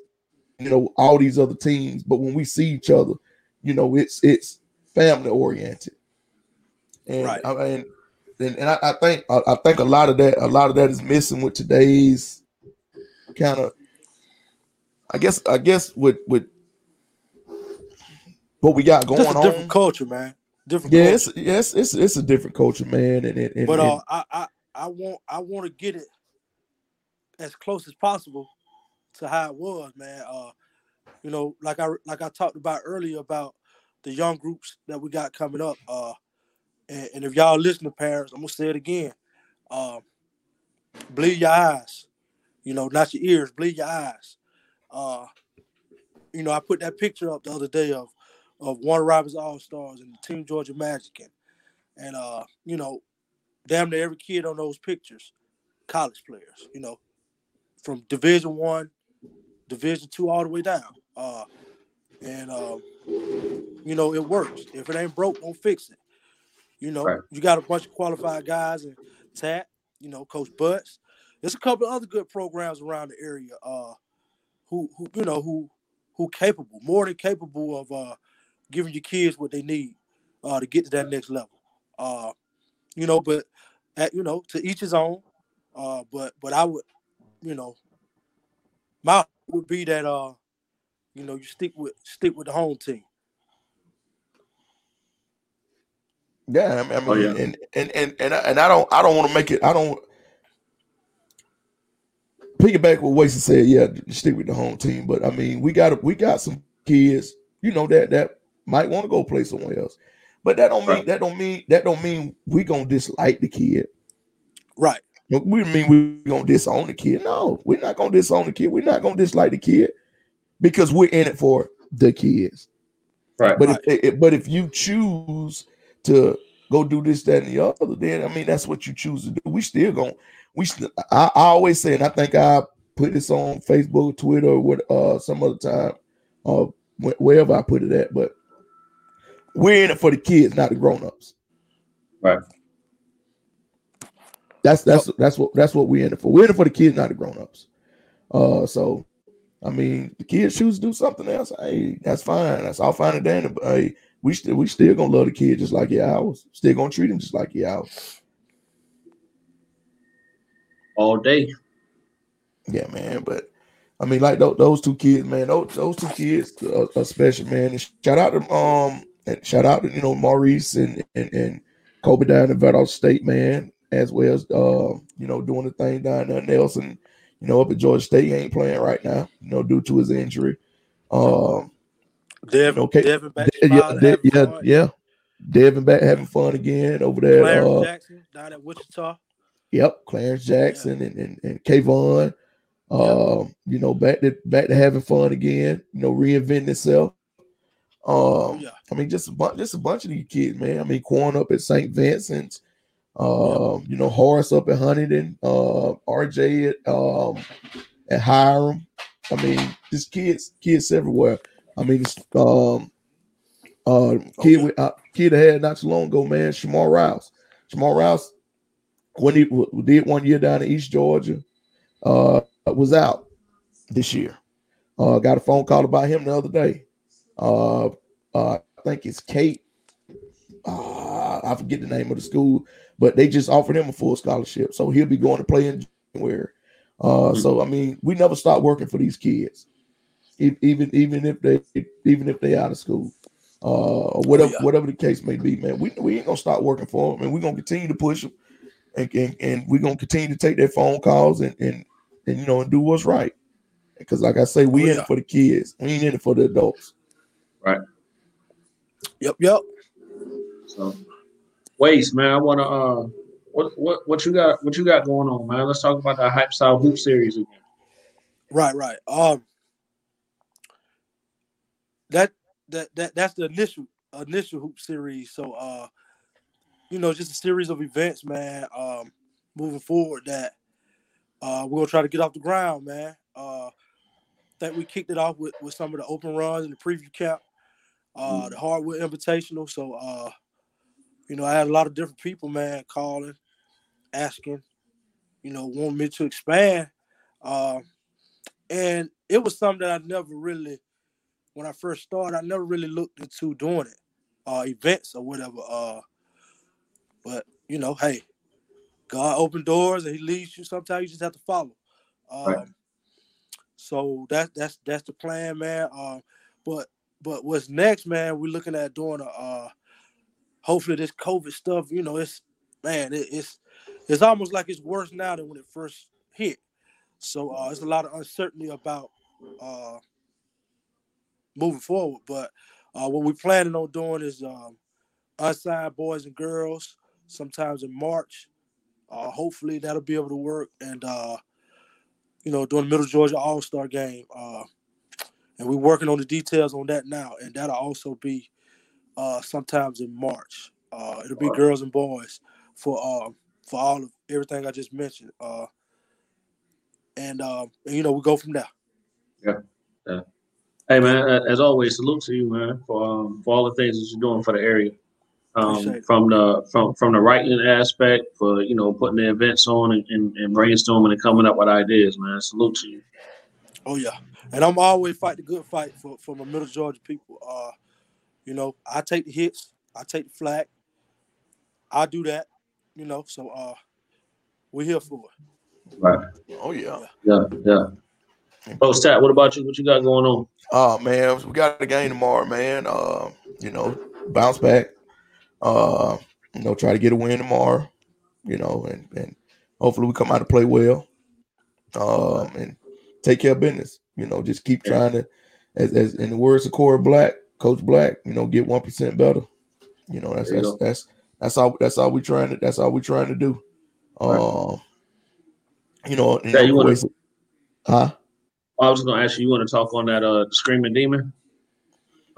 you know all these other teams, but when we see each other, you know it's it's family oriented, and Right. I mean, and, and I, I think I, I think a lot of that a lot of that is missing with today's kind of I guess I guess with with what we got going Just a different on. culture, man. Different Yeah, culture. it's, yes, it's it's a different culture, man, and, and, and but uh, I, I I want I want to get it as close as possible to how it was, man. Uh, you know, like I like I talked about earlier about the young groups that we got coming up. Uh, and, and if y'all listen to parents, I'm gonna say it again. Um, bleed your eyes, you know, not your ears. Bleed your eyes. Uh, you know, I put that picture up the other day of of Warner Robins All Stars and the Team Georgia Magic, and and uh, you know, damn near every kid on those pictures, college players, you know, from Division One, Division Two, all the way down. Uh, and um, you know, it works. If it ain't broke, don't fix it. You know, Right. you got a bunch of qualified guys and Tat, you know, Coach Butts. There's a couple of other good programs around the area. Uh, who who you know who who capable, more than capable of uh giving your kids what they need uh to get to that next level. Uh, you know, but at, you know, to each his own. Uh, but but I would, you know, my would be that uh, you know, you stick with stick with the home team. Yeah, I mean, I oh, mean Oh, yeah. and and and and I, and I don't I don't want to make it. I don't piggyback what Wasey said. Yeah, stick with the home team, but I mean, we got we got some kids, you know that that might want to go play somewhere else, but that don't mean Right. that don't mean that don't mean we gonna dislike the kid. Right. We mean we gonna disown the kid. No, we're not gonna disown the kid. We're not gonna dislike the kid because we're in it for the kids. Right. But if if eh, eh, but if you choose to go do this, that, and the other, then I mean that's what you choose to do. We still going we still I, I always say, and I think I put this on Facebook, Twitter, or what uh some other time, uh wherever I put it at, but we're in it for the kids, not the grown-ups. Right. That's that's that's what that's what we're in it for. We're in it for the kids, not the grown-ups. Uh so I mean, the kids choose to do something else. Hey, that's fine. That's all fine and dandy. But hey, we still we still gonna love the kid just like your ours. Still gonna treat him just like your ours. All day. Yeah, man. But I mean, like those, those two kids, man. Those, those two kids are, are special, man. And shout out to um, and shout out to you know Maurice and and, and Kobe down in Vidal State, man, as well as uh, you know doing the thing down there. Nelson, you know, up at Georgia State, he ain't playing right now, you know, due to his injury. Um, Devin, Okay. Devin back yeah, De- yeah, fun. yeah. Devin back having fun again over there. Clarence Uh, Jackson down at Wichita. Yep, Clarence Jackson and and, and Kayvon. Um, you know, back to back to having fun again, you know, reinventing itself. Um, yeah. I mean, just a bunch, just a bunch of these kids, man. I mean, Quan up at St. Vincent's, um, you know, Horace up at Huntington, uh, RJ at um at Hiram. I mean, just kids, kids everywhere. I mean, it's, um, uh, kid, we, uh, kid I had not too long ago, man, Shamar Rouse. Shamar Rouse, when he w- did one year down in East Georgia, uh, was out this year. Uh, got a phone call about him the other day. Uh, uh, I think it's Kate. Uh, I forget the name of the school, but they just offered him a full scholarship, so he'll be going to play in January. Uh, so I mean, we never stop working for these kids, even even if they even if they out of school, uh, or whatever yeah. whatever the case may be, man. We we ain't gonna stop working for them, and we're gonna continue to push them, and and, and we're gonna continue to take their phone calls and and and you know and do what's right. Because like I say, we Oh, in it for the kids. We ain't in it for the adults. Right. Yep, yep. So, Waste, man. I want to uh, what what what you got what you got going on, man? Let's talk about the hype style hoop series again. Right, right. Um, that that that that's the initial initial hoop series. So, uh, you know, just a series of events, man. Um, moving forward, that uh, we're gonna try to get off the ground, man. Uh, think we kicked it off with with some of the open runs and the preview camp, uh, the hardwood invitational. So, uh, you know, I had a lot of different people, man, calling, asking, you know, wanting me to expand. Uh, and it was something that I never really, when I first started, I never really looked into doing it, uh, events or whatever. Uh, but you know, hey, God opened doors and He leads you. Sometimes you just have to follow. Um, Right. So that's that's that's the plan, man. Uh, but but what's next, man? We're looking at doing a. Uh, hopefully, this COVID stuff, you know, it's man, it, it's it's almost like it's worse now than when it first hit. So uh, there's a lot of uncertainty about uh, moving forward. But uh, what we're planning on doing is um, unsigned boys and girls, sometimes in March. Uh, hopefully that'll be able to work. And uh, you know, doing the Middle Georgia All Star game, uh, and we're working on the details on that now. And that'll also be uh, sometimes in March. Uh, it'll be girls and boys for uh, for all of everything I just mentioned. Uh, and, um, and you know, we go from there. Hey man, as always, salute to you, man, for um, for all the things that you're doing for the area. Um, from the from from the writing aspect, for you know putting the events on and, and, and brainstorming and coming up with ideas, man. Salute to you. Oh yeah, and I'm always fight the good fight for for my Middle Georgia people. Uh, you know, I take the hits, I take the flag, I do that. You know, so uh, we're here for it. Right. Oh yeah. Yeah. Yeah. Post Tat, what about you? What you got going on? Oh man, we got a game tomorrow, man. Uh, you know, bounce back. Uh, you know, try to get a win tomorrow. You know, and and hopefully we come out to play well. Um, and take care of business. You know, just keep trying to, as, as in the words of Corey Black, Coach Black. You know, get one percent better. You know, that's you that's, that's that's all that's all we trying to that's all we trying to do. Right. Um, you know, you know, you wanna- huh? I was going to ask you. You want to talk on that uh screaming demon?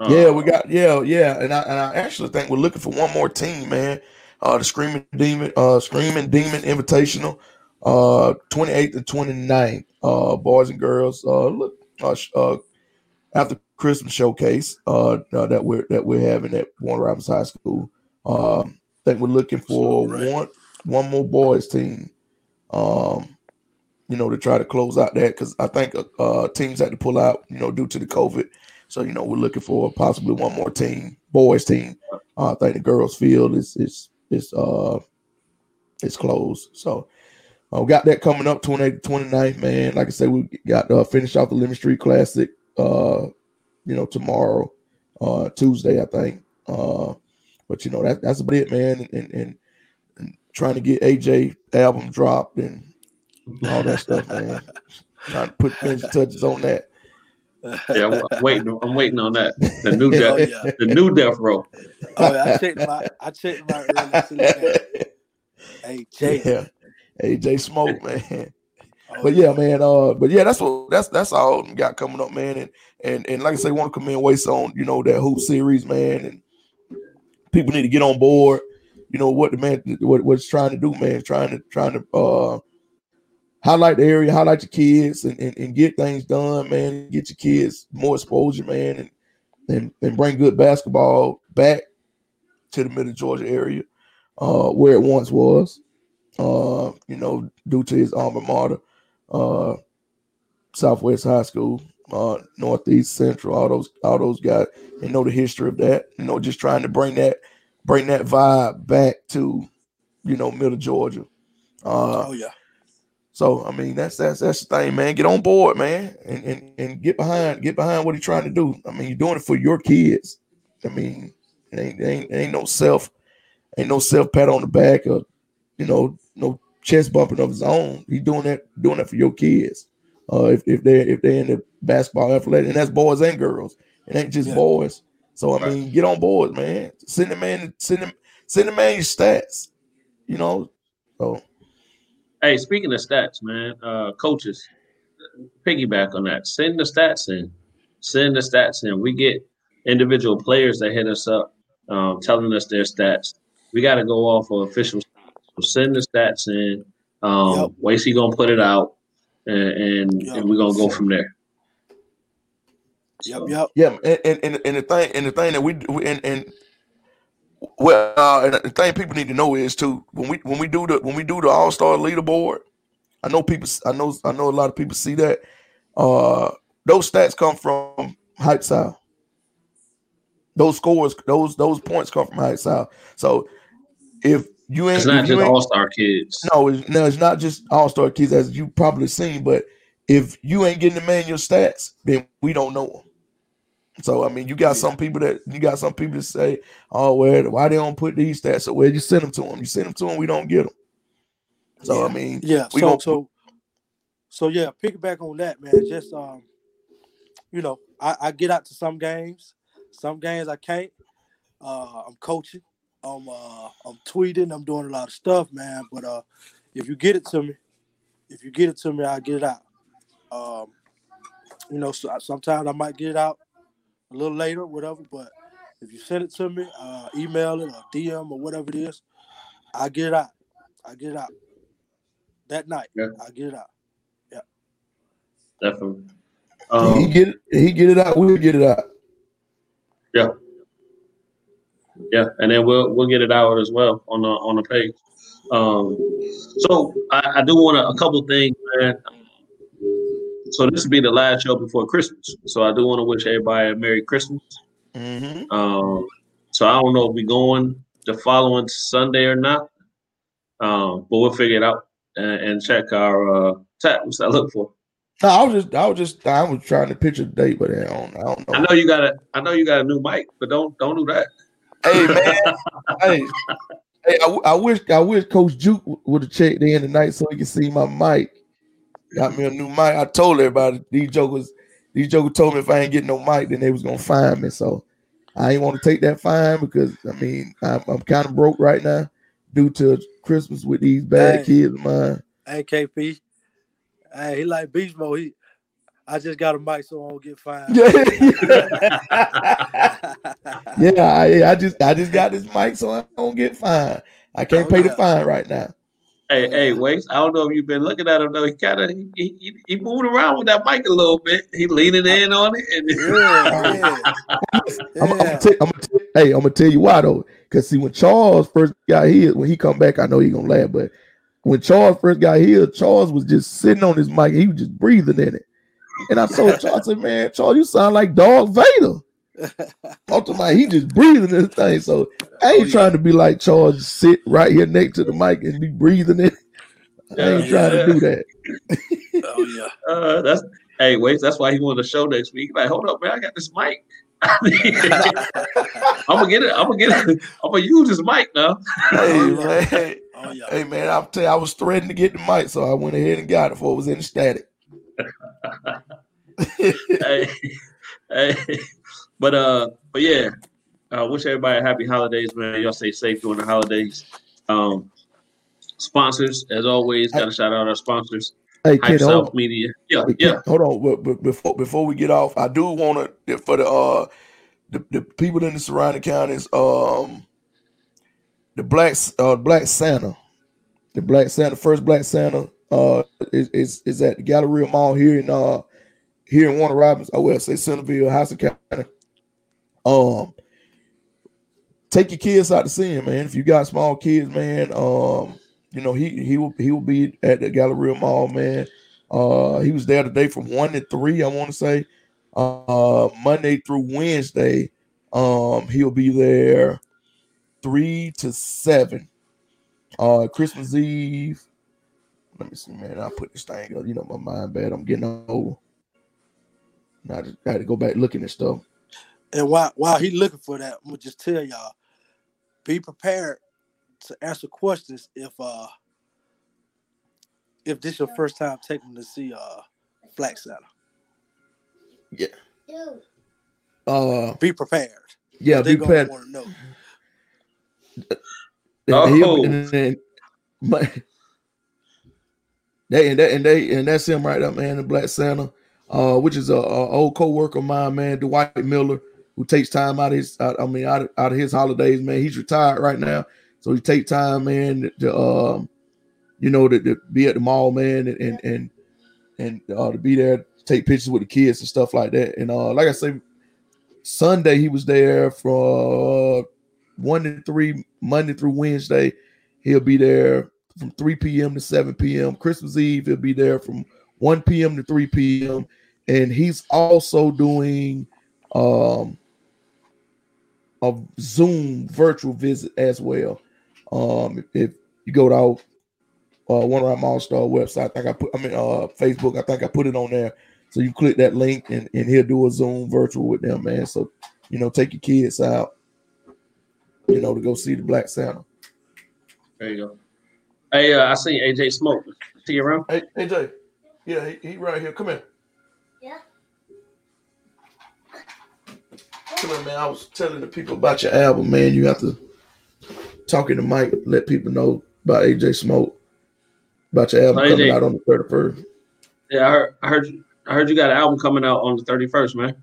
Uh, Yeah, we got yeah, yeah, and I and I actually think we're looking for one more team, man. Uh, the Screaming Demon, uh, Screaming Demon Invitational, uh, 28th and 29th, uh, boys and girls. Uh, look, uh, uh, after Christmas showcase, uh, uh, that we're that we're having at Warner Robins High School. Um, think we're looking for Right. one one more boys team. Um, you know, to try to close out that because I think uh, teams had to pull out, you know, due to the COVID. So you know, we're looking for possibly one more team, boys team. Uh, I think the girls field is is is uh is closed. So uh, we got that coming up 28th, 29th, man. Like I said, we got uh finish off the Lemon Street Classic uh, you know, tomorrow, uh Tuesday, I think. Uh but you know that that's about it, man. And, and, and trying to get AJ album dropped and all that stuff, man. Trying to put finish touches on that. yeah, I'm, I'm waiting. I'm waiting on that. The new *laughs* Oh, death, yeah. the new death row. Oh, yeah, I checked my I checked my earlier. see. Hey Jay. yeah. AJ Smoke, man. *laughs* Oh, But yeah, man. Uh, but yeah, that's what that's that's all we got coming up, man. And and and like I say, want to commend Waste on you know that hoop series, man. And people need to get on board. You know what the man what what's trying to do, man. Trying to trying to uh highlight the area, highlight your kids, and, and, and get things done, man. Get your kids more exposure, man, and and and bring good basketball back to the middle Georgia area, uh, where it once was. Uh, you know, due to his alma mater uh Southwest High School, uh Northeast Central, all those all those guys, and know the history of that. You know, just trying to bring that bring that vibe back to, you know, middle Georgia. Uh Oh yeah. So I mean that's that's that's the thing, man. Get on board, man, and and, and get behind get behind what he's trying to do. I mean, you're doing it for your kids. I mean, it ain't it ain't, it ain't no self, ain't no self pat on the back or you know, no chest bumping of his own. He's doing that doing that for your kids. Uh, if if they if they're in the basketball athletic, and that's boys and girls, it ain't just Yeah. boys. So I Right. mean, get on board, man. Send the man, send him, send the man your stats. You know, So Hey, speaking of stats, man, uh, coaches, piggyback on that. Send the stats in. Send the stats in. We get individual players that hit us up, um, telling us their stats. We got to go off of official. So send the stats in. Um, Yep. Wasey gonna put it out, and and, Yep. and we're gonna go from there. Yep, So, yep. yeah, and, and, and, and the thing and the thing that we do and, and well uh, and the thing people need to know is too when we when we do the when we do the all star leaderboard, I know people I know I know a lot of people see that. Uh those stats come from Hype South. Those scores, those those points come from Hype South. So if you ain't It's not just ain't- all star kids. No, it's, no, it's not just all star kids as you probably seen, but if you ain't getting the manual stats, then we don't know them. So I mean, you got some people that you got some people that say, "Oh, where why they don't put these stats?" So where you send them to them? You send them to them, we don't get them. So I mean, Yeah. we so gon- so so yeah, Pick back on that, man. Just um, you know, I, I get out to some games. Some games I can't. Uh, I'm coaching. I'm uh, I'm tweeting. I'm doing a lot of stuff, man. But uh, if you get it to me, if you get it to me, I'll get it out. Um, you know, so sometimes I might get it out a little later, whatever. But if you send it to me, uh, email it or DM or whatever it is, I get it out. I get it out that night. Yeah. I get it out. Yeah, definitely. he Um, get it, he get it out, we'll get it out. Yeah, yeah, and then we'll we'll get it out as well on the on the page. Um, so I, I do want to a couple things, man. So this will be the last show before Christmas. So I do want to wish everybody a Merry Christmas. Mm-hmm. Um, so I don't know if we going the following Sunday or not, um, but we'll figure it out and, and check our uh, tap. What's that look for? No, I was just, I was just, I was trying to picture the date, but I don't, I don't know. I know you got a I know you got a new mic, but don't don't do that. Hey man, *laughs* hey, hey, I, w- I wish I wish Coach Juke would have checked in tonight so he could see my mic. Got me a new mic. I told everybody these jokers, these jokers told me if I ain't getting no mic, then they was gonna fine me. So I ain't want to take that fine because I mean I'm, I'm kind of broke right now due to Christmas with these bad Hey. kids of mine. Hey KP. Hey, he like beach mode. He I just got a mic so I don't get fined. Yeah, *laughs* *laughs* yeah, I, I just I just got this mic so I don't get fined. I can't Oh, pay the fine right now. Hey, hey, Waze. I don't know if you've been looking at him though. He kind of he, he, he moving around with that mic a little bit. He leaning in on it. And yeah, *laughs* yeah. I'm, I'm, tell, I'm gonna tell, hey, I'm gonna tell you why though, because see, when Charles first got here, when he come back, I know he gonna laugh, but when Charles first got here, Charles was just sitting on his mic, he was just breathing in it, and I told Charles, I said, "Man, Charles, you sound like Darth Vader." Ultimately, he just breathing this thing, so I ain't Oh, yeah. trying to be like Charles, sit right here next to the mic and be breathing it. I ain't Yeah. trying to do that. oh yeah. uh, that's hey, wait, That's why he wanted to show next week. Like, hold up, man. I got this mic. *laughs* I'm gonna get it. I'm gonna get it. I'm gonna use this mic now. Hey Oh, man, Oh yeah. *laughs* hey man, I'll tell you, I was threatening to get the mic, so I went ahead and got it before it was in static. *laughs* hey, hey, but uh, but yeah, I wish everybody a happy holidays, man. Y'all stay safe during the holidays. Um, sponsors, as always, got to shout out our sponsors. Hey, Hype kid, hold South Media. Yeah, Hey, yeah. Ken, hold on. But, but before before we get off, I do want to for the uh the, the people in the surrounding counties, um, the black uh Black Santa, the Black Santa, first Black Santa, uh, is is, is at the Galleria Mall here in uh here in Warner Robins. I will say Centerville, Houston County. Um, take your kids out to see him, man. If you got small kids, man, um, you know he he will he will be at the Galleria Mall, man. Uh, he was there today from one to three. I want to say, uh, Monday through Wednesday. Um, he'll be there three to seven. Uh, Christmas Eve. Let me see, man. I put this thing up. You know, my mind bad. I'm getting old. Now I just got to go back looking at stuff. And while while he looking for that, I'm gonna just tell y'all, be prepared to answer questions if uh if this your first time taking to see uh Black Santa. Yeah. Uh, Be prepared. yeah, they be gonna prepared. want to know. And Oh. he'll- and- and- but they and, that, and they and that's him right up, man. The Black Santa, uh, which is a, a old co-worker of mine, man, Dwight Miller, who takes time out of his, out, I mean, out of, out of his holidays, man. He's retired right now, so he take time, man, to um, you know, to, to be at the mall, man, and and and, and uh, to be there, take pictures with the kids and stuff like that. And uh, like I say, Sunday he was there from uh, one to three, Monday through Wednesday. He'll be there from 3 p.m. to 7 p.m. Christmas Eve, he'll be there from 1 p.m. to 3 p.m. And he's also doing um, a Zoom virtual visit as well. Um, if you go to our uh, one of our All-Star website, I think I put I mean uh Facebook, I think I put it on there. So you click that link and, and he'll do a Zoom virtual with them, man. So you know, take your kids out, you know, to go see the Black Santa. There you go. Hey, uh, I see AJ Smoke. See you around? Hey, AJ. Yeah, he, he right here. Come here. Come here, man. I was telling the people about your album, man. You have to talk in the mic, let people know about AJ Smoke, about your album Oh, coming AJ. out on the 31st. Yeah, I heard. I heard. you- I heard you got an album coming out on the thirty first, man.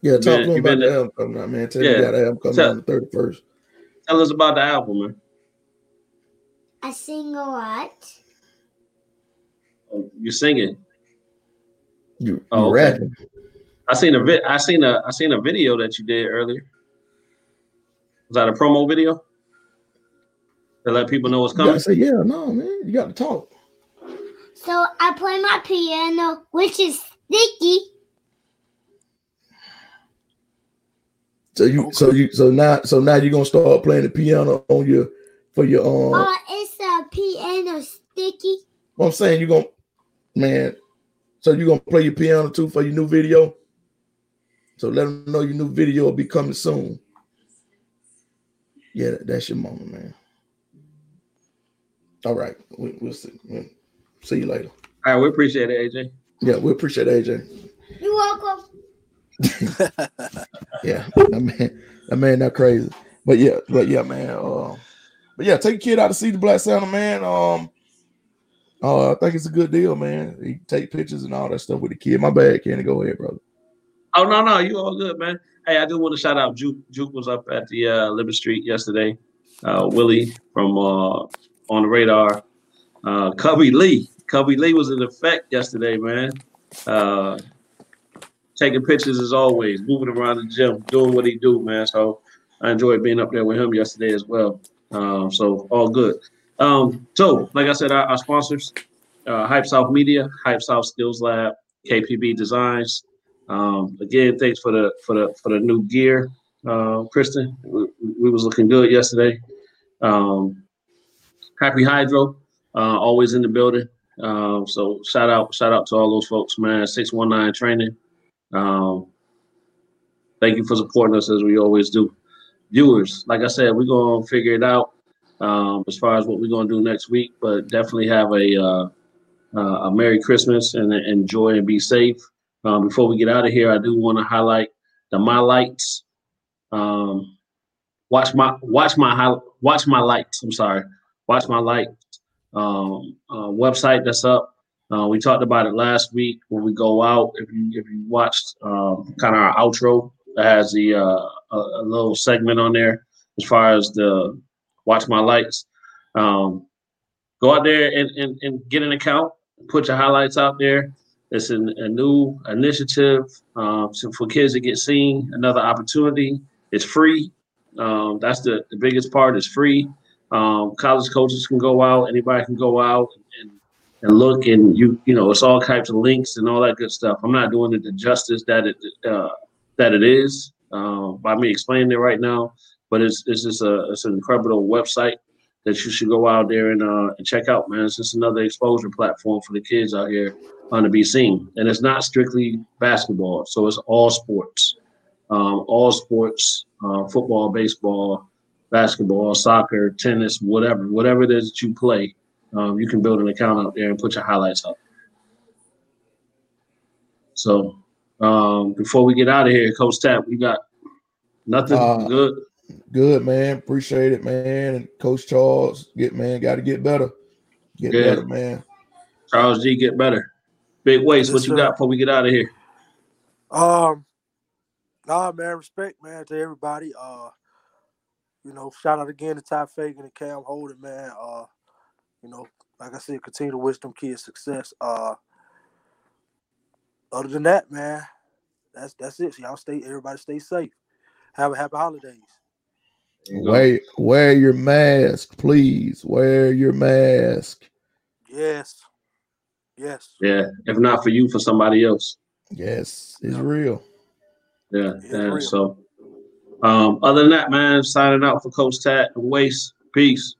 Yeah, talk been- to him you about been the to- album coming out, man. Tell you Yeah. you got an album coming Tell- out on the 31st. Tell us about the album, man. I sing a lot. Oh, You singing? You, you Oh, okay. rapping. I seen a vid. I seen a. I seen a video that you did earlier. Was that a promo video? To let people know what's You gotta coming. say, yeah, no, man. You got to talk. So I play my piano, which is sticky. So you, so you, so now, so now you're gonna start playing the piano on your for your um. Uh, it's a piano sticky. What I'm saying, you're gonna, man. So you're gonna play your piano too for your new video. So let them know your new video will be coming soon. Yeah, that's your moment, man. All right, we, we'll see. We'll see you later. All right, we appreciate it, AJ. Yeah, we appreciate it, AJ. You're welcome. *laughs* Yeah, that man, that man, that crazy. But yeah, but yeah, man. Uh, but yeah, take a kid out to see the Black Santa, man. Um, uh, I think it's a good deal, man. You take pictures and all that stuff with the kid. My bad, Kenny. Go ahead, brother. Oh no, no, you all good, man. Hey, I do want to shout out Juke. Juke was up at the uh, Liberty Street yesterday. Uh, Willie from uh, on the radar. Uh, Cubby Lee. Cubby Lee was in effect yesterday, man. Uh, taking pictures as always, moving around the gym, doing what he do, man. So I enjoyed being up there with him yesterday as well. Um, so all good. Um, so like I said, our, our sponsors, uh, Hype South Media, Hype South Skills Lab, KPB Designs. Um, again, thanks for the for the for the new gear, uh, Kristen. We, we was looking good yesterday. Um, Happy Hydro, uh, always in the building. Um, so shout out shout out to all those folks, man. Six one nine training. Um, thank you for supporting us as we always do. Viewers, like I said, we're gonna figure it out um, as far as what we're gonna do next week, but definitely have a uh, uh, a Merry Christmas and enjoy and be safe. Um, before we get out of here, I do want to highlight the My Lights. Um, watch my watch my watch my lights. I'm sorry, watch my lights um, uh, website that's up. Uh, we talked about it last week when we go out. If you if you watched um, kind of our outro, that has the uh, a, a little segment on there as far as the watch my lights. Um, go out there and, and, and get an account. Put your highlights out there. It's an, a new initiative uh, to, for kids to get seen. Another opportunity. It's free. Um, that's the, the biggest part. It's free. Um, college coaches can go out. Anybody can go out and, and look. And you you know it's all types of links and all that good stuff. I'm not doing it the justice that it uh, that it is uh, by me explaining it right now. But it's it's just a it's an incredible website that you should go out there and uh, and check out, man. It's just another exposure platform for the kids out here on to be seen. And it's not strictly basketball, so it's all sports, um, all sports, uh, football, baseball, basketball, soccer, tennis, whatever, whatever it is that you play. Um, you can build an account out there and put your highlights up. So um, before we get out of here, Coach Tap, we got nothing Uh, good. Good man. Appreciate it, man. And Coach Charles, get man, got to get better. Get Yeah. better, man. Charles G, get better. Big waste. Yes, what you sir. got before we get out of here? Um, nah, man, respect, man, to everybody. Uh, you know, shout out again to Ty Fagan and Cam Holden, man. Uh, you know, like I said, continue to wish them kids success. Uh, other than that, man, that's that's it. Y'all stay, everybody stay safe. Have a happy holidays. There. Wear, wear your mask, please. Wear your mask. Yes, yes, Yeah. If not for you, for somebody else. Yes, it's real. Yeah. It's yeah. real. So um, other than that, man, signing out for Coach Tat and Waste. Peace.